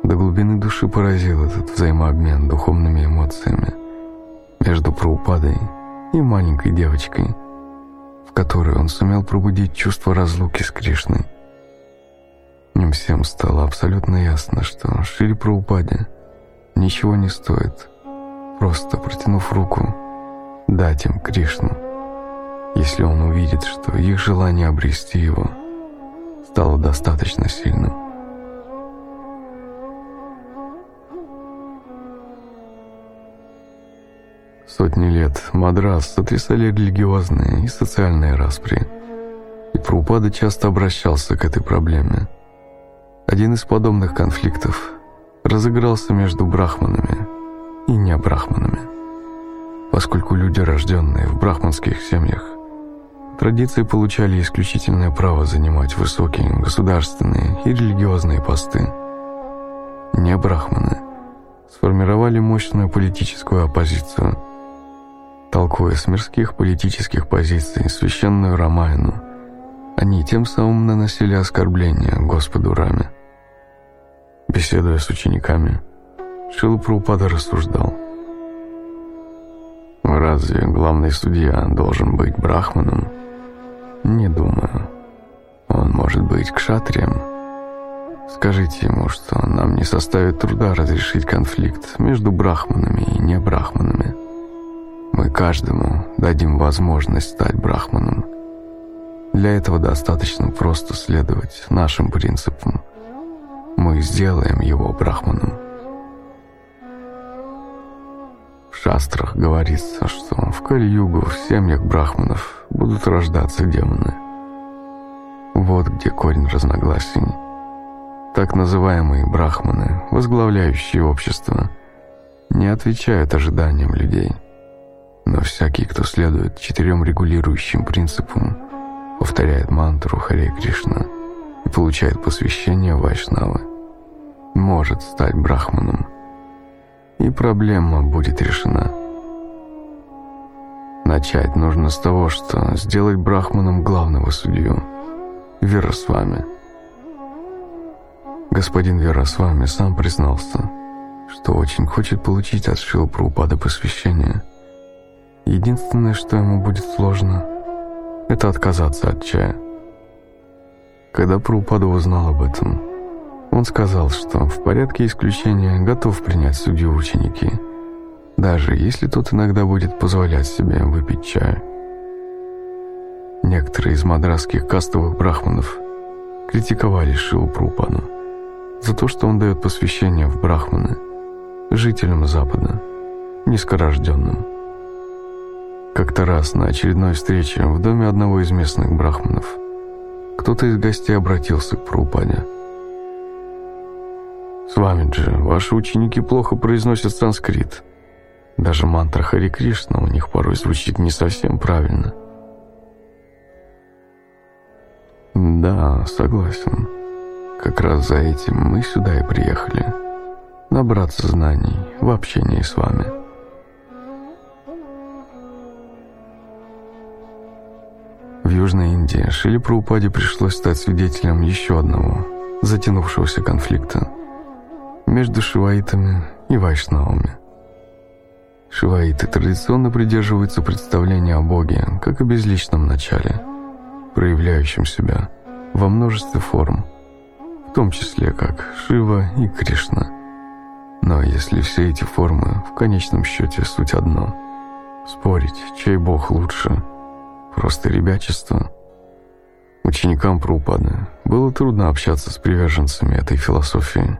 до глубины души поразил этот взаимообмен духовными эмоциями между Праупадой и маленькой девочкой, в которой он сумел пробудить чувство разлуки с Кришной. Им всем стало абсолютно ясно, что Шри Праупаде ничего не стоит, просто протянув руку, дать им Кришну если он увидит, что их желание обрести его стало достаточно сильным. Сотни лет Мадрас сотрясали религиозные и социальные распри, и Прупада часто обращался к этой проблеме. Один из подобных конфликтов разыгрался между брахманами и небрахманами, поскольку люди, рожденные в брахманских семьях, Традиции получали исключительное право занимать высокие государственные и религиозные посты. Не брахманы сформировали мощную политическую оппозицию. Толкуя с мирских политических позиций священную Рамайну, они тем самым наносили оскорбления Господу Раме. Беседуя с учениками, Шила Прабхупада рассуждал. Разве главный судья должен быть брахманом? Не думаю. Он может быть кшатрием. Скажите ему, что нам не составит труда разрешить конфликт между брахманами и небрахманами. Мы каждому дадим возможность стать брахманом. Для этого достаточно просто следовать нашим принципам. Мы сделаем его брахманом. В шастрах говорится, что в Кали-югу в семьях брахманов будут рождаться демоны. Вот где корень разногласий. Так называемые брахманы, возглавляющие общество, не отвечают ожиданиям людей. Но всякий, кто следует четырем регулирующим принципам, повторяет мантру Харе Кришна и получает посвящение Вайшнавы, может стать брахманом. И проблема будет решена. Начать нужно с того, что сделать брахманом главного судью – Вера с вами. Господин Вера с вами сам признался, что очень хочет получить от Шила Прабхупады посвящение. Единственное, что ему будет сложно, это отказаться от чая. Когда Прабхупада узнал об этом, он сказал, что в порядке исключения готов принять судью ученики, даже если тот иногда будет позволять себе выпить чаю. Некоторые из мадрасских кастовых брахманов критиковали Шиву Прупану за то, что он дает посвящение в брахманы жителям Запада, низкорожденным. Как-то раз на очередной встрече в доме одного из местных брахманов кто-то из гостей обратился к Прупаде. «С вами же ваши ученики плохо произносят санскрит. Даже мантра Хари Кришна у них порой звучит не совсем правильно». «Да, согласен. Как раз за этим мы сюда и приехали. Набраться знаний в общении с вами». В Южной Индии Шили Праупаде пришлось стать свидетелем еще одного затянувшегося конфликта между шиваитами и вайшнавами. Шиваиты традиционно придерживаются представления о Боге как о безличном начале – проявляющим себя во множестве форм, в том числе как Шива и Кришна. Но если все эти формы в конечном счете суть одно, спорить, чей бог лучше, просто ребячество. Ученикам Прупады было трудно общаться с приверженцами этой философии.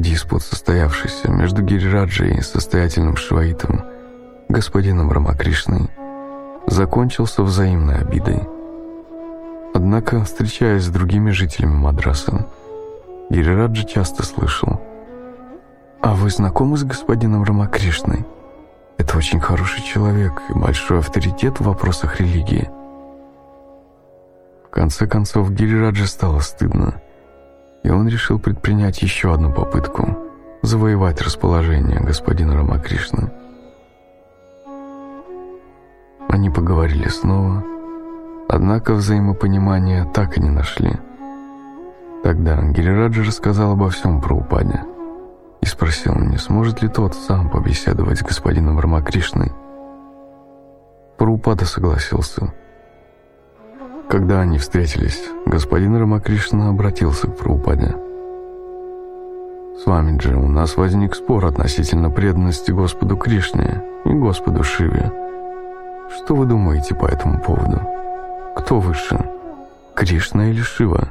Диспут, состоявшийся между Гирираджей и состоятельным шиваитом, господином Рамакришной, закончился взаимной обидой – Однако, встречаясь с другими жителями Мадраса, Гирираджа часто слышал «А вы знакомы с господином Рамакришной? Это очень хороший человек и большой авторитет в вопросах религии». В конце концов, Гирираджа стало стыдно, и он решил предпринять еще одну попытку завоевать расположение господина Рамакришны. Они поговорили снова, Однако взаимопонимания так и не нашли. Тогда Гирираджа рассказал обо всем про Упаде и спросил, не сможет ли тот сам побеседовать с господином Рамакришной. Прабхупада согласился. Когда они встретились, господин Рамакришна обратился к Прабхупаде. «С вами же у нас возник спор относительно преданности Господу Кришне и Господу Шиве. Что вы думаете по этому поводу?» Кто выше, Кришна или Шива?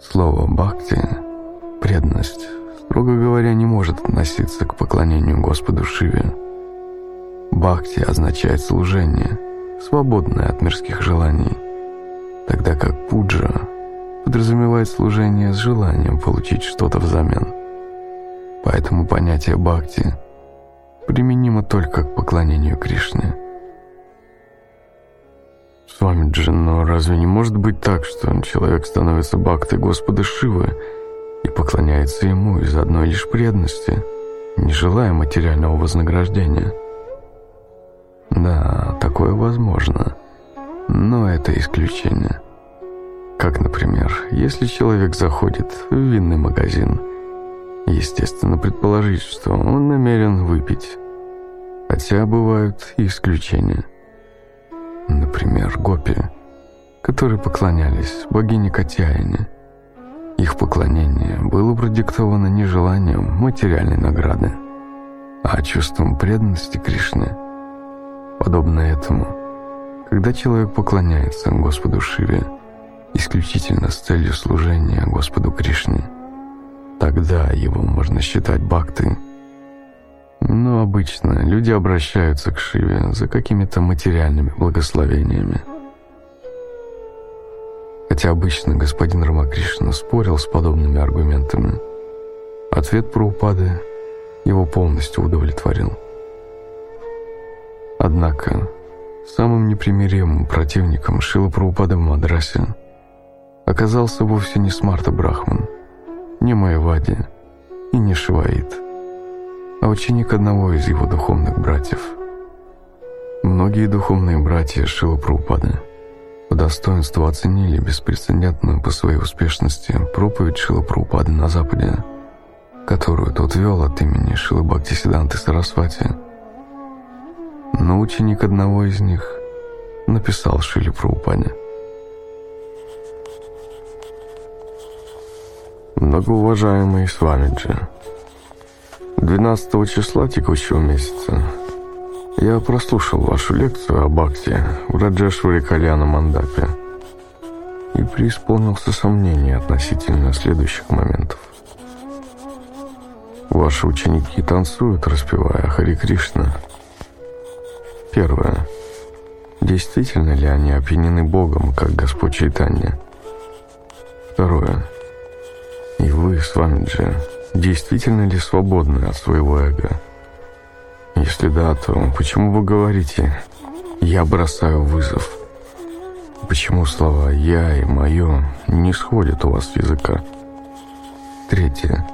Слово «бхакти» — преданность, строго говоря, не может относиться к поклонению Господу Шиве. Бхакти означает служение, свободное от мирских желаний, тогда как пуджа подразумевает служение с желанием получить что-то взамен. Поэтому понятие бхакти применимо только к поклонению Кришне. С вами, Джин, но разве не может быть так, что человек становится бхактой Господа Шивы и поклоняется ему из одной лишь преданности, не желая материального вознаграждения? Да, такое возможно, но это исключение. Как, например, если человек заходит в винный магазин, естественно предположить, что он намерен выпить, хотя бывают и исключения. Например, гопи, которые поклонялись богине Катяине. Их поклонение было продиктовано нежеланием материальной награды. а чувством преданности Кришне. Подобно этому, когда человек поклоняется Господу Шиве исключительно с целью служения Господу Кришне, тогда его можно считать бхактой. Но обычно люди обращаются к Шиве за какими-то материальными благословениями. Хотя обычно господин Рамакришна спорил с подобными аргументами, ответ про упады его полностью удовлетворил. Однако, самым непримиримым противником Шила Прабхупады в Мадрасе оказался вовсе не Смарта Брахман, не Майвади и не Шиваид, а ученик одного из его духовных братьев. Многие духовные братья Шила Прабхупады по достоинству оценили беспрецедентную по своей успешности проповедь Шила Прабхупады на Западе – которую тот вел от имени Шилы Бхактисиданты Сарасвати. Но ученик одного из них написал Шиле Прабхупаде. Многоуважаемый Свамиджи, 12 числа текущего месяца я прослушал вашу лекцию о Бхакти в Раджешваре Кальяна Мандапе и преисполнился сомнений относительно следующих моментов. Ваши ученики танцуют, распевая Хари Кришна. Первое. Действительно ли они опьянены Богом, как Господь Чайтанья? Второе. И вы, с вами же, действительно ли свободны от своего эго? Если да, то почему вы говорите «я бросаю вызов»? Почему слова «я» и «моё» не сходят у вас с языка? Третье.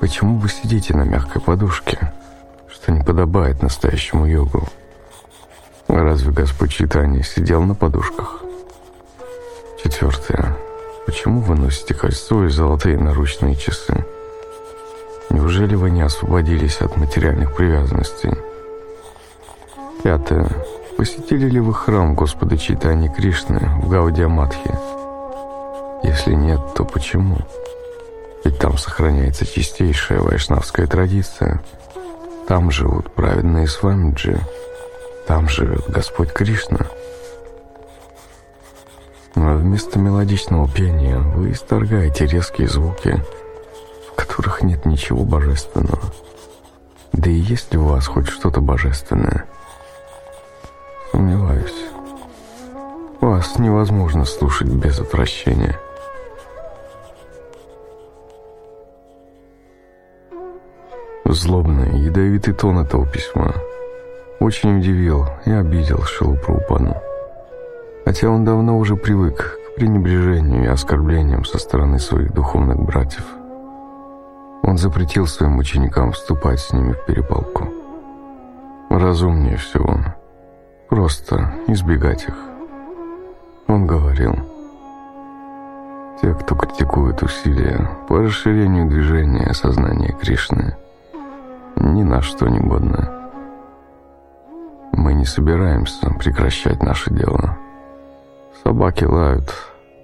Почему вы сидите на мягкой подушке, что не подобает настоящему йогу? Разве Господь Читания сидел на подушках? Четвертое. Почему вы носите кольцо и золотые наручные часы? Неужели вы не освободились от материальных привязанностей? Пятое. Посетили ли вы храм Господа Читани Кришны в Гаудиаматхе? Если нет, то? Почему? Ведь там сохраняется чистейшая вайшнавская традиция. Там живут праведные свамиджи. Там живет Господь Кришна. Но вместо мелодичного пения вы исторгаете резкие звуки, в которых нет ничего божественного. Да и есть ли у вас хоть что-то божественное? Сомневаюсь. Вас невозможно слушать без отвращения. Злобный, ядовитый тон этого письма очень удивил и обидел Шилу Прабхупаду. Хотя он давно уже привык к пренебрежению и оскорблениям со стороны своих духовных братьев. Он запретил своим ученикам вступать с ними в перепалку. Разумнее всего просто избегать их. Он говорил, те, кто критикует усилия по расширению движения сознания Кришны – ни на что не годная. Мы не собираемся прекращать наше дело. Собаки лают,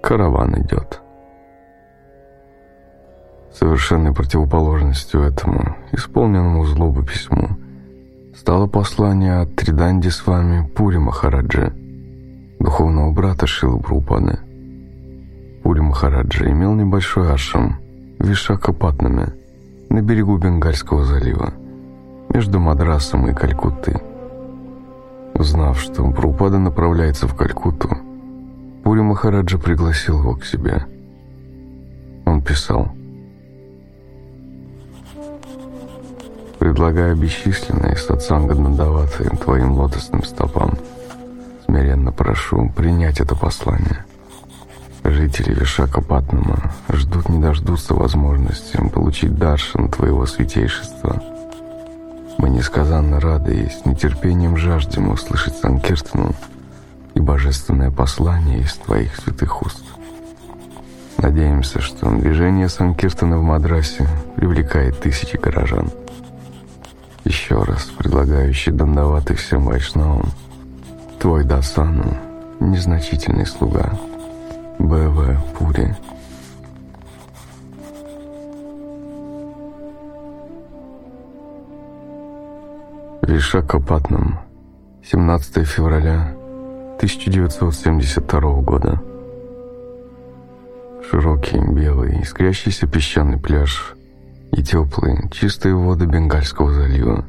караван идет. Совершенной противоположностью этому, исполненному злобу письму, стало послание от Триданди с вами Пури Махараджи, духовного брата Шилы Прупаны. Пури Махараджи имел небольшой ашрам в Вишакапатнаме на берегу Бенгальского залива между Мадрасом и Калькуттой. Узнав, что Прупада направляется в Калькутту, Пури Махараджа пригласил его к себе. Он писал «Предлагая бесчисленные сатсанга Нандаваты твоим лотосным стопам, смиренно прошу принять это послание». Жители Вишакапатнама ждут не дождутся возможности получить даршан твоего святейшества – мы несказанно рады и с нетерпением жаждем услышать Санкиртану и божественное послание из Твоих святых уст. Надеемся, что движение Санкиртана в Мадрасе привлекает тысячи горожан. Еще раз предлагающий дандаваты всем вайшнавам, Твой Дасану, незначительный слуга, Б.В. Пури, Вишакапатнам, 17 февраля 1972 года. Широкий, белый, искрящийся песчаный пляж и теплые, чистые воды Бенгальского залива.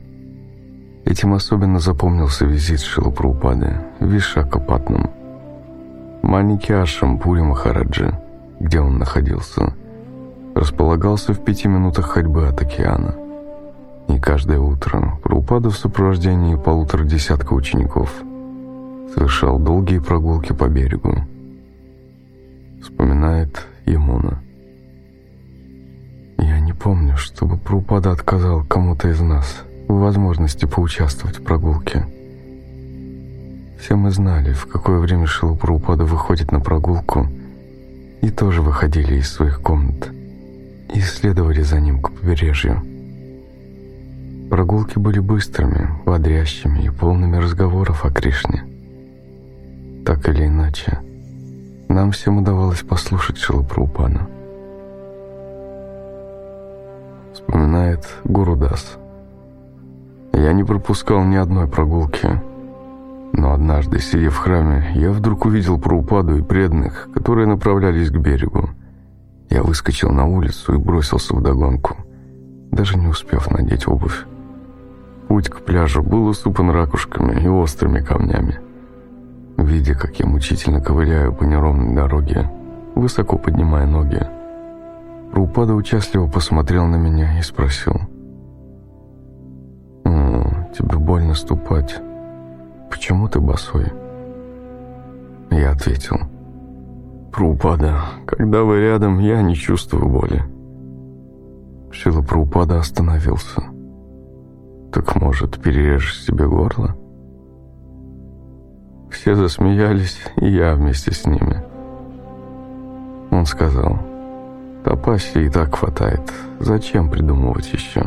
Этим особенно запомнился визит Шилапрупады в Вишакапатнам. Маленький ашрам Пури Махараджи, где он находился, располагался в пяти минутах ходьбы от океана – и каждое утро Прупада в сопровождении полутора десятка учеников совершал долгие прогулки по берегу. Вспоминает Емуна. Я не помню, чтобы Прупада отказал кому-то из нас в возможности поучаствовать в прогулке. Все мы знали, в какое время Шила Прупада выходит на прогулку, и тоже выходили из своих комнат и следовали за ним к побережью. Прогулки были быстрыми, бодрящими и полными разговоров о Кришне. Так или иначе, нам всем удавалось послушать Шилапраупана. Вспоминает Гурудас. Я не пропускал ни одной прогулки, но однажды, сидя в храме, я вдруг увидел Праупаду и преданных, которые направлялись к берегу. Я выскочил на улицу и бросился в догонку, даже не успев надеть обувь. Путь к пляжу был усыпан ракушками и острыми камнями. Видя, как я мучительно ковыляю по неровной дороге, высоко поднимая ноги, Рупада участливо посмотрел на меня и спросил. «Тебе больно ступать. Почему ты босой?» Я ответил. «Прупада, когда вы рядом, я не чувствую боли». Шила Прупада остановился. Так, может, перережешь себе горло? Все засмеялись, и я вместе с ними. Он сказал, Топаси и так хватает, зачем придумывать еще?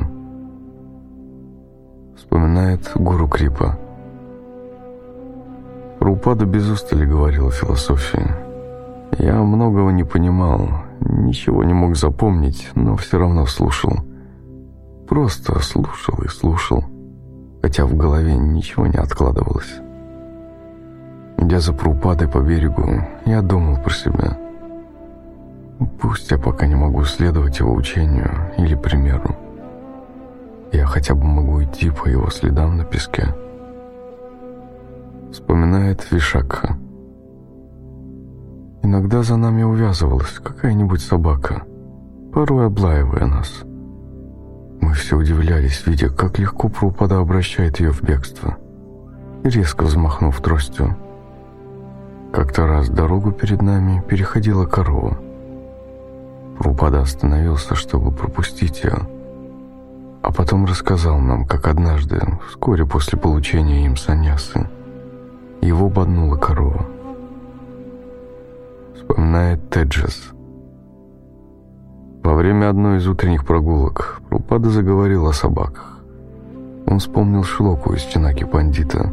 Вспоминает гуру Крипа. Рупада без устали говорил о философии. Я многого не понимал, ничего не мог запомнить, но все равно слушал. Просто слушал и слушал, хотя в голове ничего не откладывалось. Идя за Прупадой по берегу, я думал про себя. Пусть я пока не могу следовать его учению или примеру. Я хотя бы могу идти по его следам на песке. Вспоминает Вишакха. Иногда за нами увязывалась какая-нибудь собака, порой облаивая нас – мы все удивлялись, видя, как легко Прупада обращает ее в бегство, резко взмахнув тростью. Как-то раз дорогу перед нами переходила корова. Прупада остановился, чтобы пропустить ее, а потом рассказал нам, как однажды, вскоре после получения им саньясы, его боднула корова. Вспоминает Теджес – во время одной из утренних прогулок Прупада заговорил о собаках. Он вспомнил шлоку из Чинаки Пандита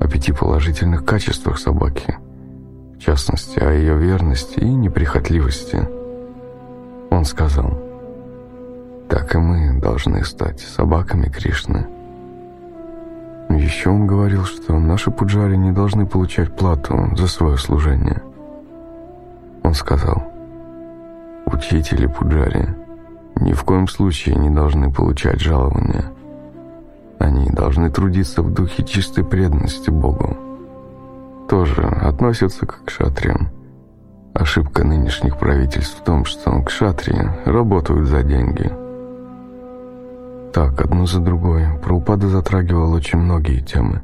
о пяти положительных качествах собаки, в частности, о ее верности и неприхотливости. Он сказал, «Так и мы должны стать собаками Кришны». Еще он говорил, что наши пуджари не должны получать плату за свое служение. Он сказал, Учители Пуджари ни в коем случае не должны получать жалования. Они должны трудиться в духе чистой преданности Богу. Тоже относятся к кшатриям. Ошибка нынешних правительств в том, что кшатрии работают за деньги. Так, одну за другой, Праупада затрагивал очень многие темы.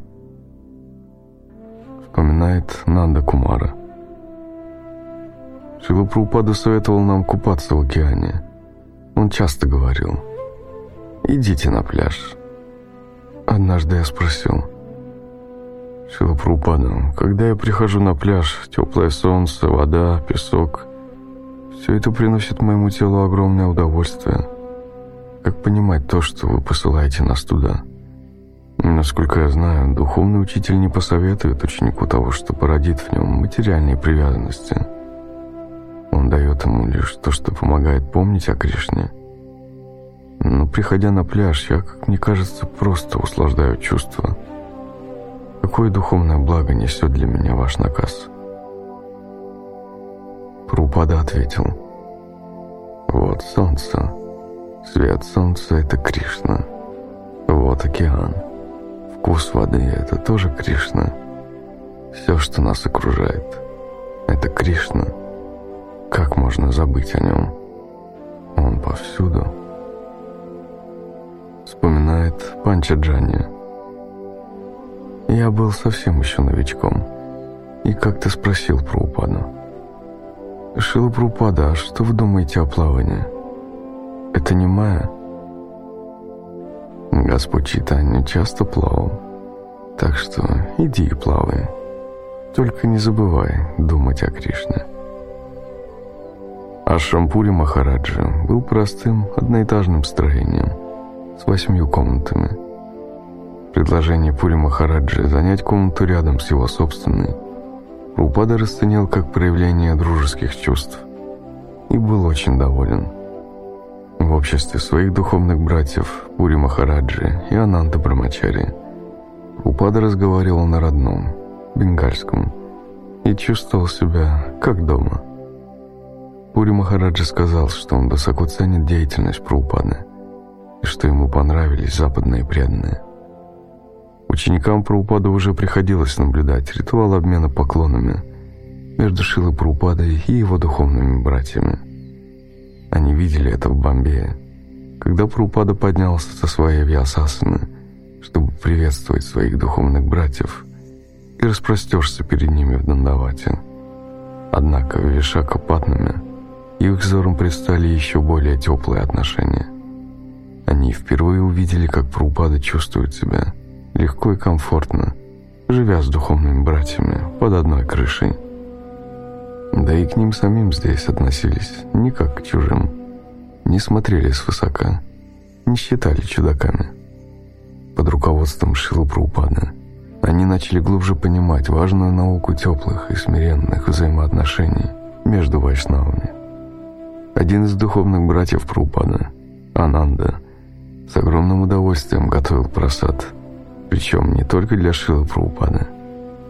Вспоминает Нанда Кумара – Шила Прабхупада советовал нам купаться в океане. Он часто говорил, «Идите на пляж». Однажды я спросил, Шила Прабхупада, когда я прихожу на пляж, теплое солнце, вода, песок, все это приносит моему телу огромное удовольствие. Как понимать то, что вы посылаете нас туда?» Насколько я знаю, духовный учитель не посоветует ученику того, что породит в нем материальные привязанности – он дает ему лишь то, что помогает помнить о Кришне. Но приходя на пляж, я, как мне кажется, просто услаждаю чувства. Какое духовное благо несет для меня ваш наказ?» Прупада ответил. «Вот солнце. Свет солнца — это Кришна. Вот океан. Вкус воды — это тоже Кришна. Все, что нас окружает, — это Кришна. Как можно забыть о нем? Он повсюду. Вспоминает Панча Джанни. Я был совсем еще новичком и как-то спросил про Упаду. Шила Прупада, а что вы думаете о плавании? Это не Майя? Господь Читания часто плавал. Так что иди и плавай. Только не забывай думать о Кришне. А Шампури Махараджи был простым одноэтажным строением с восьмью комнатами. Предложение Пури Махараджи занять комнату рядом с его собственной Рупада расценил как проявление дружеских чувств и был очень доволен. В обществе своих духовных братьев Пури Махараджи и Ананда Брамачари Упада разговаривал на родном, бенгальском, и чувствовал себя как дома. Пури Махараджи сказал, что он высоко ценит деятельность Прабхупады и что ему понравились западные преданные. Ученикам Прабхупада уже приходилось наблюдать ритуал обмена поклонами между Шилой Прабхупадой и его духовными братьями. Они видели это в Бомбее, когда Прабхупада поднялся со своей вьясасаны, чтобы приветствовать своих духовных братьев, и распростерся перед ними в Дандавате. Однако в Вишакапатнаме их взором предстали еще более теплые отношения. Они впервые увидели, как Прабхупада чувствует себя легко и комфортно, живя с духовными братьями под одной крышей. Да и к ним самим здесь относились не как к чужим, не смотрели свысока, не считали чудаками. Под руководством Шилы Прабхупады они начали глубже понимать важную науку теплых и смиренных взаимоотношений между вайшнавами. Один из духовных братьев Прабхупады, Ананда, с огромным удовольствием готовил просад – причем не только для Шилы Прабхупады,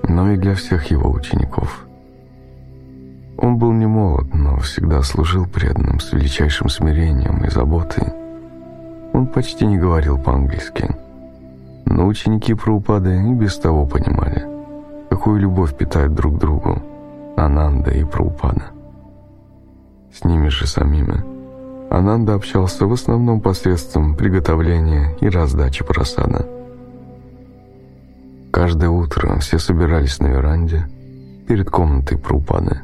но и для всех его учеников. Он был не молод, но всегда служил преданным с величайшим смирением и заботой. Он почти не говорил по-английски, но ученики Прабхупады и без того понимали, какую любовь питают друг другу Ананда и Прабхупада. С ними же самими Ананда общался в основном посредством приготовления и раздачи просада – Каждое утро все собирались на веранде перед комнатой Прупаны.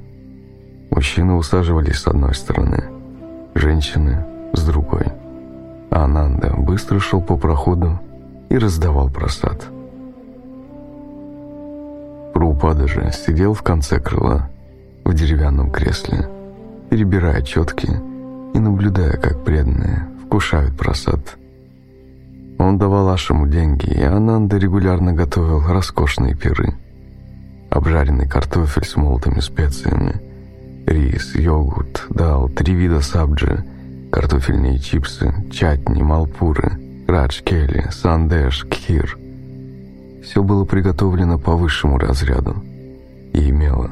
Мужчины усаживались с одной стороны, женщины – с другой. А Ананда быстро шел по проходу и раздавал просад. Прупада же сидел в конце крыла, в деревянном кресле, перебирая четки и наблюдая, как преданные вкушают просад – он давал Ашему деньги, и Ананда регулярно готовил роскошные пиры. Обжаренный картофель с молотыми специями, рис, йогурт, дал, три вида сабджи, картофельные чипсы, чатни, малпуры, раджкели, сандеш, кхир. Все было приготовлено по высшему разряду и имело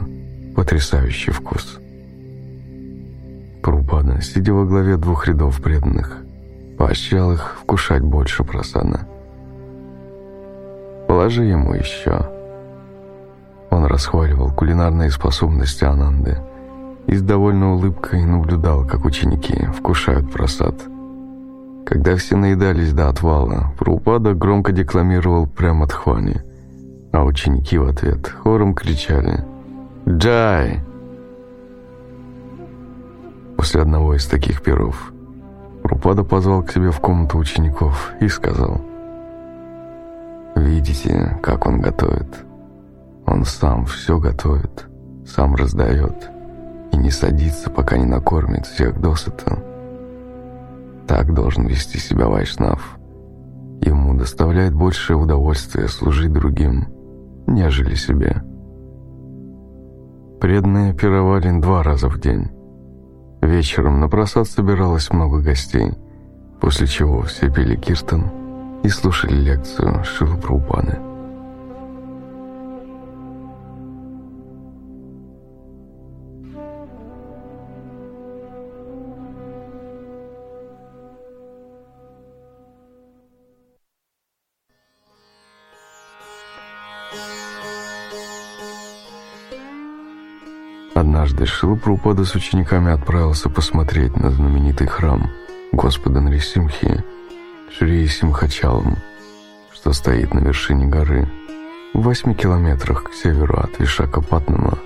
потрясающий вкус. Прупада, сидя во главе двух рядов преданных, поощрял их вкушать больше просана. «Положи ему еще». Он расхваливал кулинарные способности Ананды и с довольной улыбкой наблюдал, как ученики вкушают просад. Когда все наедались до отвала, Прупада громко декламировал прямо Тхвани, а ученики в ответ хором кричали «Джай!». После одного из таких перов Рупада позвал к себе в комнату учеников и сказал, «Видите, как он готовит? Он сам все готовит, сам раздает и не садится, пока не накормит всех досыта. Так должен вести себя Вайшнав. Ему доставляет большее удовольствие служить другим, нежели себе». Преданные пировали два раза в день. Вечером на просад собиралось много гостей, после чего все пели киртан и слушали лекцию Шилы Однажды Шила Прабхупада с учениками отправился посмотреть на знаменитый храм Господа Нарисимхи Шри Симхачалам, что стоит на вершине горы, в восьми километрах к северу от Вишакапатнама.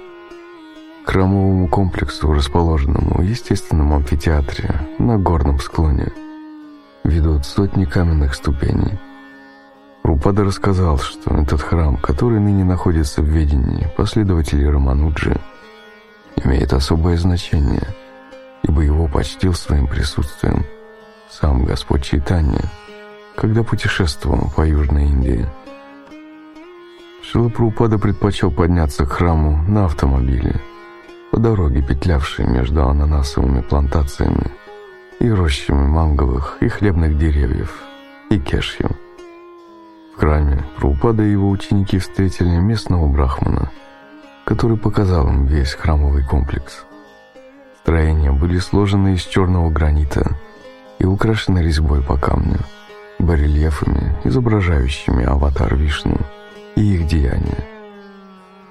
К храмовому комплексу, расположенному в естественном амфитеатре на горном склоне, ведут сотни каменных ступеней. Рупада рассказал, что этот храм, который ныне находится в ведении последователей Рамануджи, имеет особое значение, ибо его почтил своим присутствием сам Господь Чайтанья, когда путешествовал по Южной Индии. Шилапрупада предпочел подняться к храму на автомобиле, по дороге, петлявшей между ананасовыми плантациями и рощами манговых и хлебных деревьев, и кешью. В храме Прупада и его ученики встретили местного брахмана – который показал им весь храмовый комплекс. Строения были сложены из черного гранита и украшены резьбой по камню, барельефами, изображающими аватар Вишну и их деяния.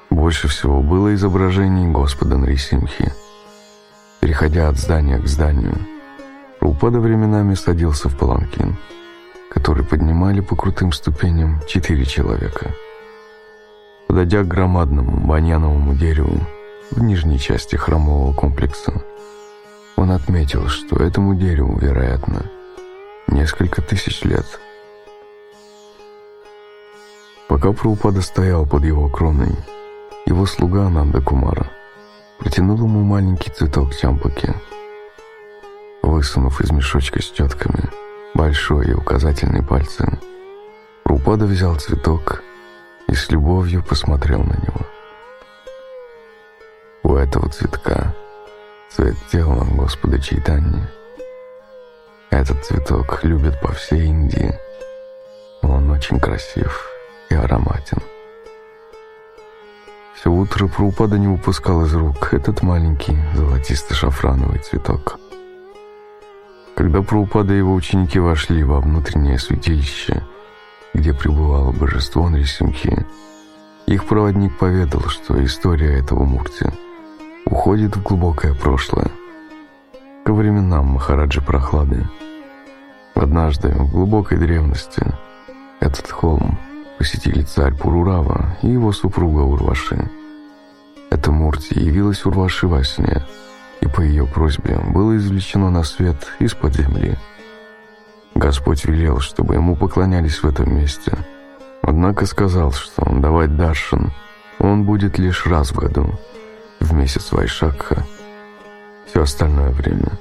Больше всего было изображений Господа Нрисимхи. Переходя от здания к зданию, Рупада временами садился в паланкин, который поднимали по крутым ступеням четыре человека – Подойдя к громадному баньяновому дереву в нижней части храмового комплекса, он отметил, что этому дереву, вероятно, несколько тысяч лет. Пока Прабхупада стоял под его кроной, его слуга Ананда Кумара протянул ему маленький цветок чампаки. Высунув из мешочка с тетками большой и указательный пальцы, Прабхупада взял цветок и с любовью посмотрел на него. У этого цветка цвет тела Господа Чайтаньи. Этот цветок любят по всей Индии. Он очень красив и ароматен. Все утро Прупада не выпускал из рук этот маленький золотисто-шафрановый цветок. Когда Прупада и его ученики вошли во внутреннее святилище – где пребывало божество Нрисимхи, их проводник поведал, что история этого Мурти уходит в глубокое прошлое, ко временам Махараджи Прохлады. Однажды, в глубокой древности, этот холм посетили царь Пурурава и его супруга Урваши. Эта Мурти явилась Урваши во сне, и по ее просьбе было извлечено на свет из-под земли – Господь велел, чтобы ему поклонялись в этом месте. Однако сказал, что он давать даршан он будет лишь раз в году, в месяц Вайшакха. Все остальное время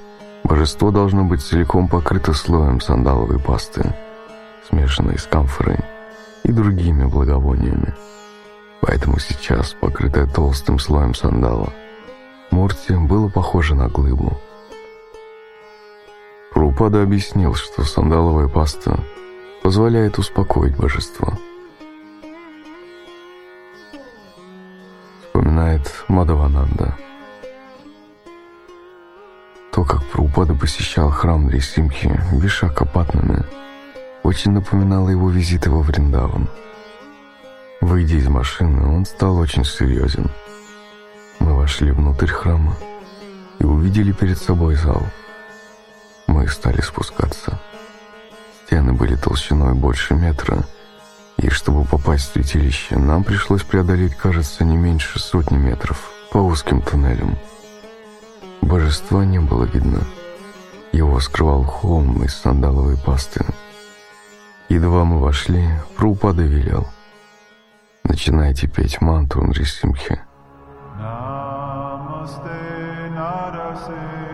божество должно быть целиком покрыто слоем сандаловой пасты, смешанной с камфорой и другими благовониями. Поэтому сейчас, покрытое толстым слоем сандала, Мурти было похоже на глыбу – Прупада объяснил, что сандаловая паста позволяет успокоить божество. Вспоминает Мадавананда. То, как Прупада посещал храм Дрисимхи Вишакапатнами, очень напоминало его визиты во Вриндаван. Выйдя из машины, он стал очень серьезен. Мы вошли внутрь храма и увидели перед собой зал – мы стали спускаться. Стены были толщиной больше метра, и чтобы попасть в святилище, нам пришлось преодолеть, кажется, не меньше сотни метров по узким туннелям. Божества не было видно. Его скрывал холм из сандаловой пасты. Едва мы вошли, Прупада велел. Начинайте петь мантру Нрисимхи. Намасте Мы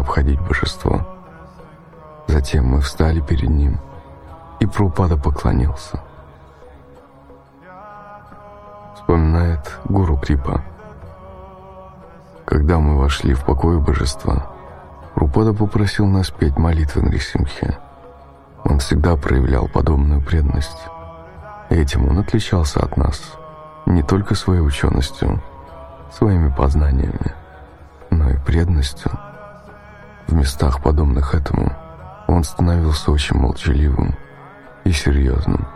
обходить божество. Затем мы встали перед ним, и Прупада поклонился. Вспоминает гуру Крипа. Когда мы вошли в покой божества, Прупада попросил нас петь молитвы Нрисимхи. Он всегда проявлял подобную преданность. Этим он отличался от нас не только своей ученостью, своими познаниями, но и преданностью. В местах, подобных этому, он становился очень молчаливым и серьезным.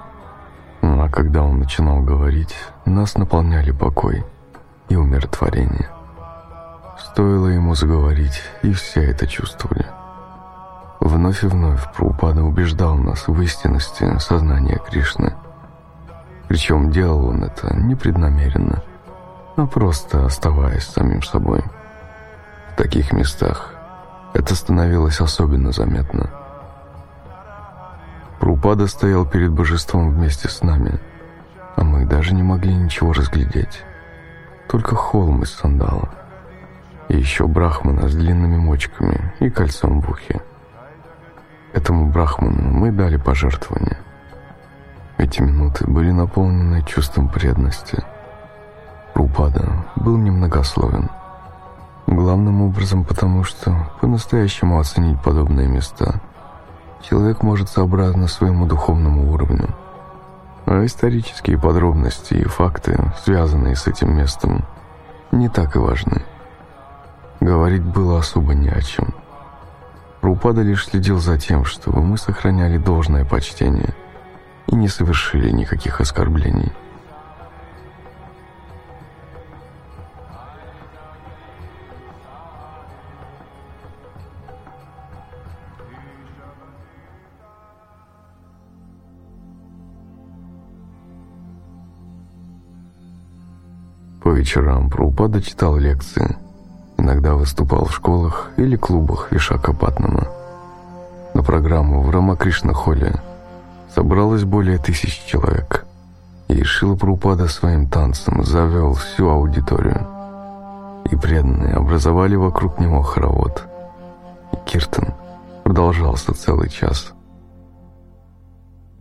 А когда он начинал говорить, нас наполняли покой и умиротворение. Стоило ему заговорить, и все это чувствовали. Вновь и вновь Прабхупада убеждал нас в истинности сознания Кришны. Причем делал он это непреднамеренно, а просто оставаясь самим собой. В таких местах это становилось особенно заметно. Прупада стоял перед божеством вместе с нами, а мы даже не могли ничего разглядеть. Только холм из сандала. И еще брахмана с длинными мочками и кольцом в ухе. Этому брахману мы дали пожертвование. Эти минуты были наполнены чувством преданности. Прупада был немногословен. Главным образом потому, что по-настоящему оценить подобные места человек может сообразно своему духовному уровню. А исторические подробности и факты, связанные с этим местом, не так и важны. Говорить было особо не о чем. Рупада лишь следил за тем, чтобы мы сохраняли должное почтение и не совершили никаких оскорблений. По вечерам Прабхупада читал лекции, иногда выступал в школах или клубах Вишакапатнама. На программу в Рамакришна-холле собралось более тысячи человек, и Шила Прабхупада своим танцем завел всю аудиторию. И преданные образовали вокруг него хоровод. И Киртан продолжался целый час.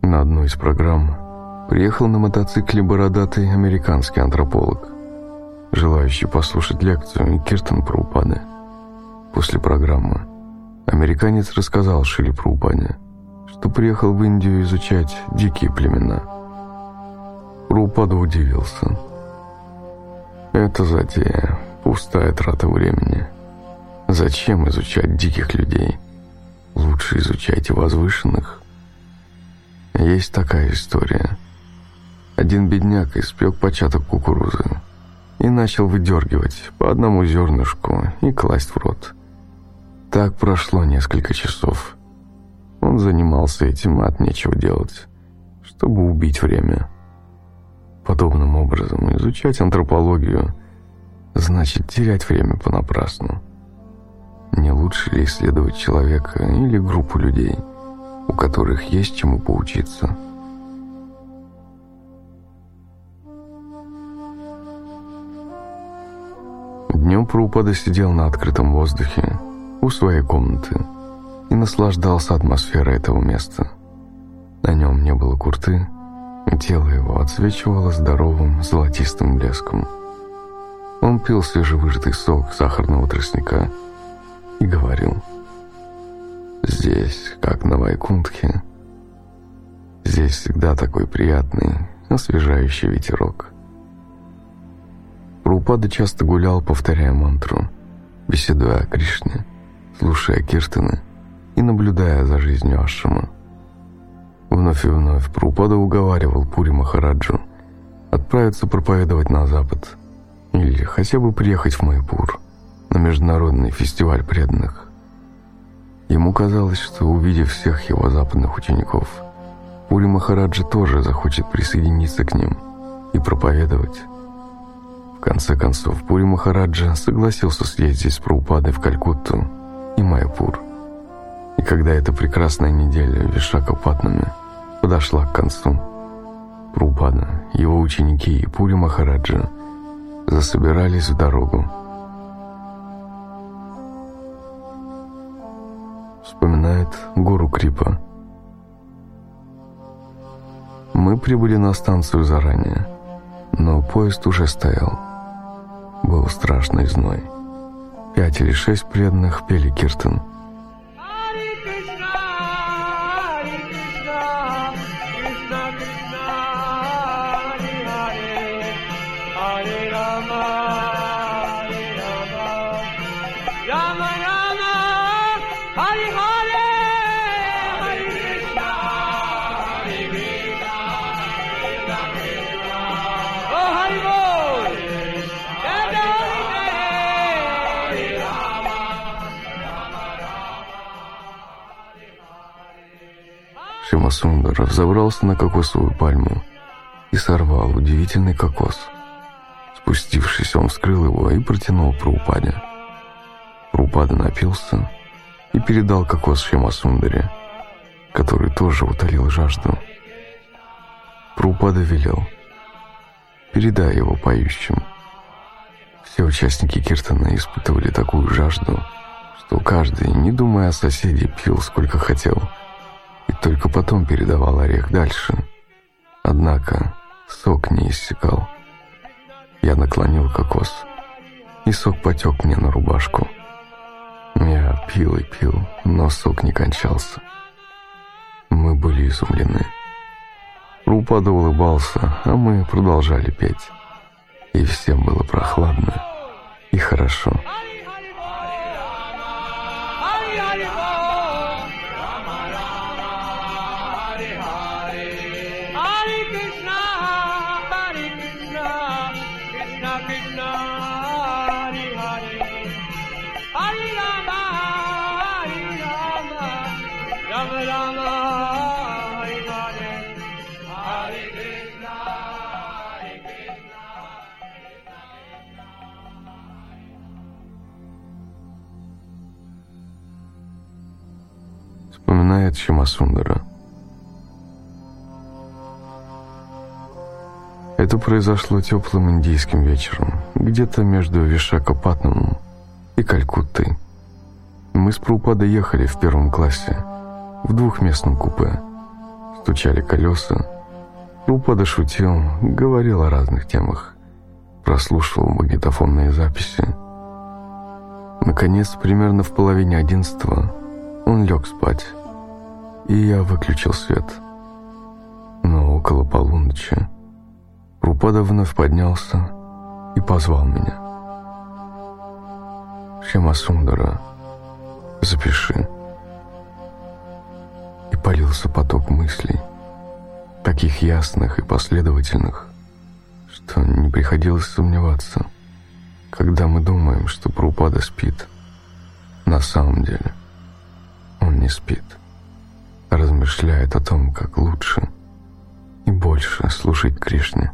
На одну из программ приехал на мотоцикле бородатый американский антрополог желающий послушать лекцию Киртан Праупады. После программы американец рассказал Шили Праупаде, что приехал в Индию изучать дикие племена. Праупада удивился. Это затея, пустая трата времени. Зачем изучать диких людей? Лучше изучайте возвышенных. Есть такая история. Один бедняк испек початок кукурузы, и начал выдергивать по одному зернышку и класть в рот. Так прошло несколько часов. Он занимался этим от нечего делать, чтобы убить время. Подобным образом изучать антропологию значит терять время понапрасну. Не лучше ли исследовать человека или группу людей, у которых есть чему поучиться – Днем Прабхупада сидел на открытом воздухе у своей комнаты и наслаждался атмосферой этого места. На нем не было курты, и тело его отсвечивало здоровым золотистым блеском. Он пил свежевыжатый сок сахарного тростника и говорил «Здесь, как на Вайкунтхе, здесь всегда такой приятный, освежающий ветерок». Прупада часто гулял, повторяя мантру, беседуя о Кришне, слушая Киртаны и наблюдая за жизнью Ашрама. Вновь и вновь Прупада уговаривал Пури Махараджу отправиться проповедовать на запад или хотя бы приехать в Майпур на международный фестиваль преданных. Ему казалось, что увидев всех его западных учеников, Пури Махараджа тоже захочет присоединиться к ним и проповедовать. Конце концов, Пури Махараджа согласился съездить с Прабхупадой в Калькутту и Майяпур. И когда эта прекрасная неделя в Вишакапатнаме подошла к концу, Прабхупада, его ученики и Пури Махараджа засобирались в дорогу. Вспоминает Гуру Крипа. Мы прибыли на станцию заранее, но поезд уже стоял. Был страшный зной. Пять или шесть преданных пели киртан – Шимасундара взобрался на кокосовую пальму и сорвал удивительный кокос. Спустившись, он вскрыл его и протянул Праупаде. Праупада напился и передал кокос Шимасундаре, который тоже утолил жажду. Праупада велел «Передай его поющим». Все участники Киртана испытывали такую жажду, что каждый, не думая о соседе, пил сколько хотел – и только потом передавал орех дальше. Однако сок не иссякал. Я наклонил кокос, и сок потек мне на рубашку. Я пил и пил, но сок не кончался. Мы были изумлены. Рупада улыбался, а мы продолжали петь. И всем было прохладно и хорошо. Вспоминает Шимасундара. Это произошло теплым индийским вечером, где-то между Вишакапатнамом и Калькуттой. Мы с Прупадой ехали в первом классе, в двухместном купе. Стучали колеса. Прупада шутил, говорил о разных темах, прослушивал магнитофонные записи. Наконец, примерно в половине одиннадцатого, он лег спать и я выключил свет. Но около полуночи Рупада вновь поднялся и позвал меня. Шемасундара, запиши. И полился поток мыслей, таких ясных и последовательных, что не приходилось сомневаться, когда мы думаем, что Прупада спит. На самом деле он не спит размышляет о том, как лучше и больше служить Кришне.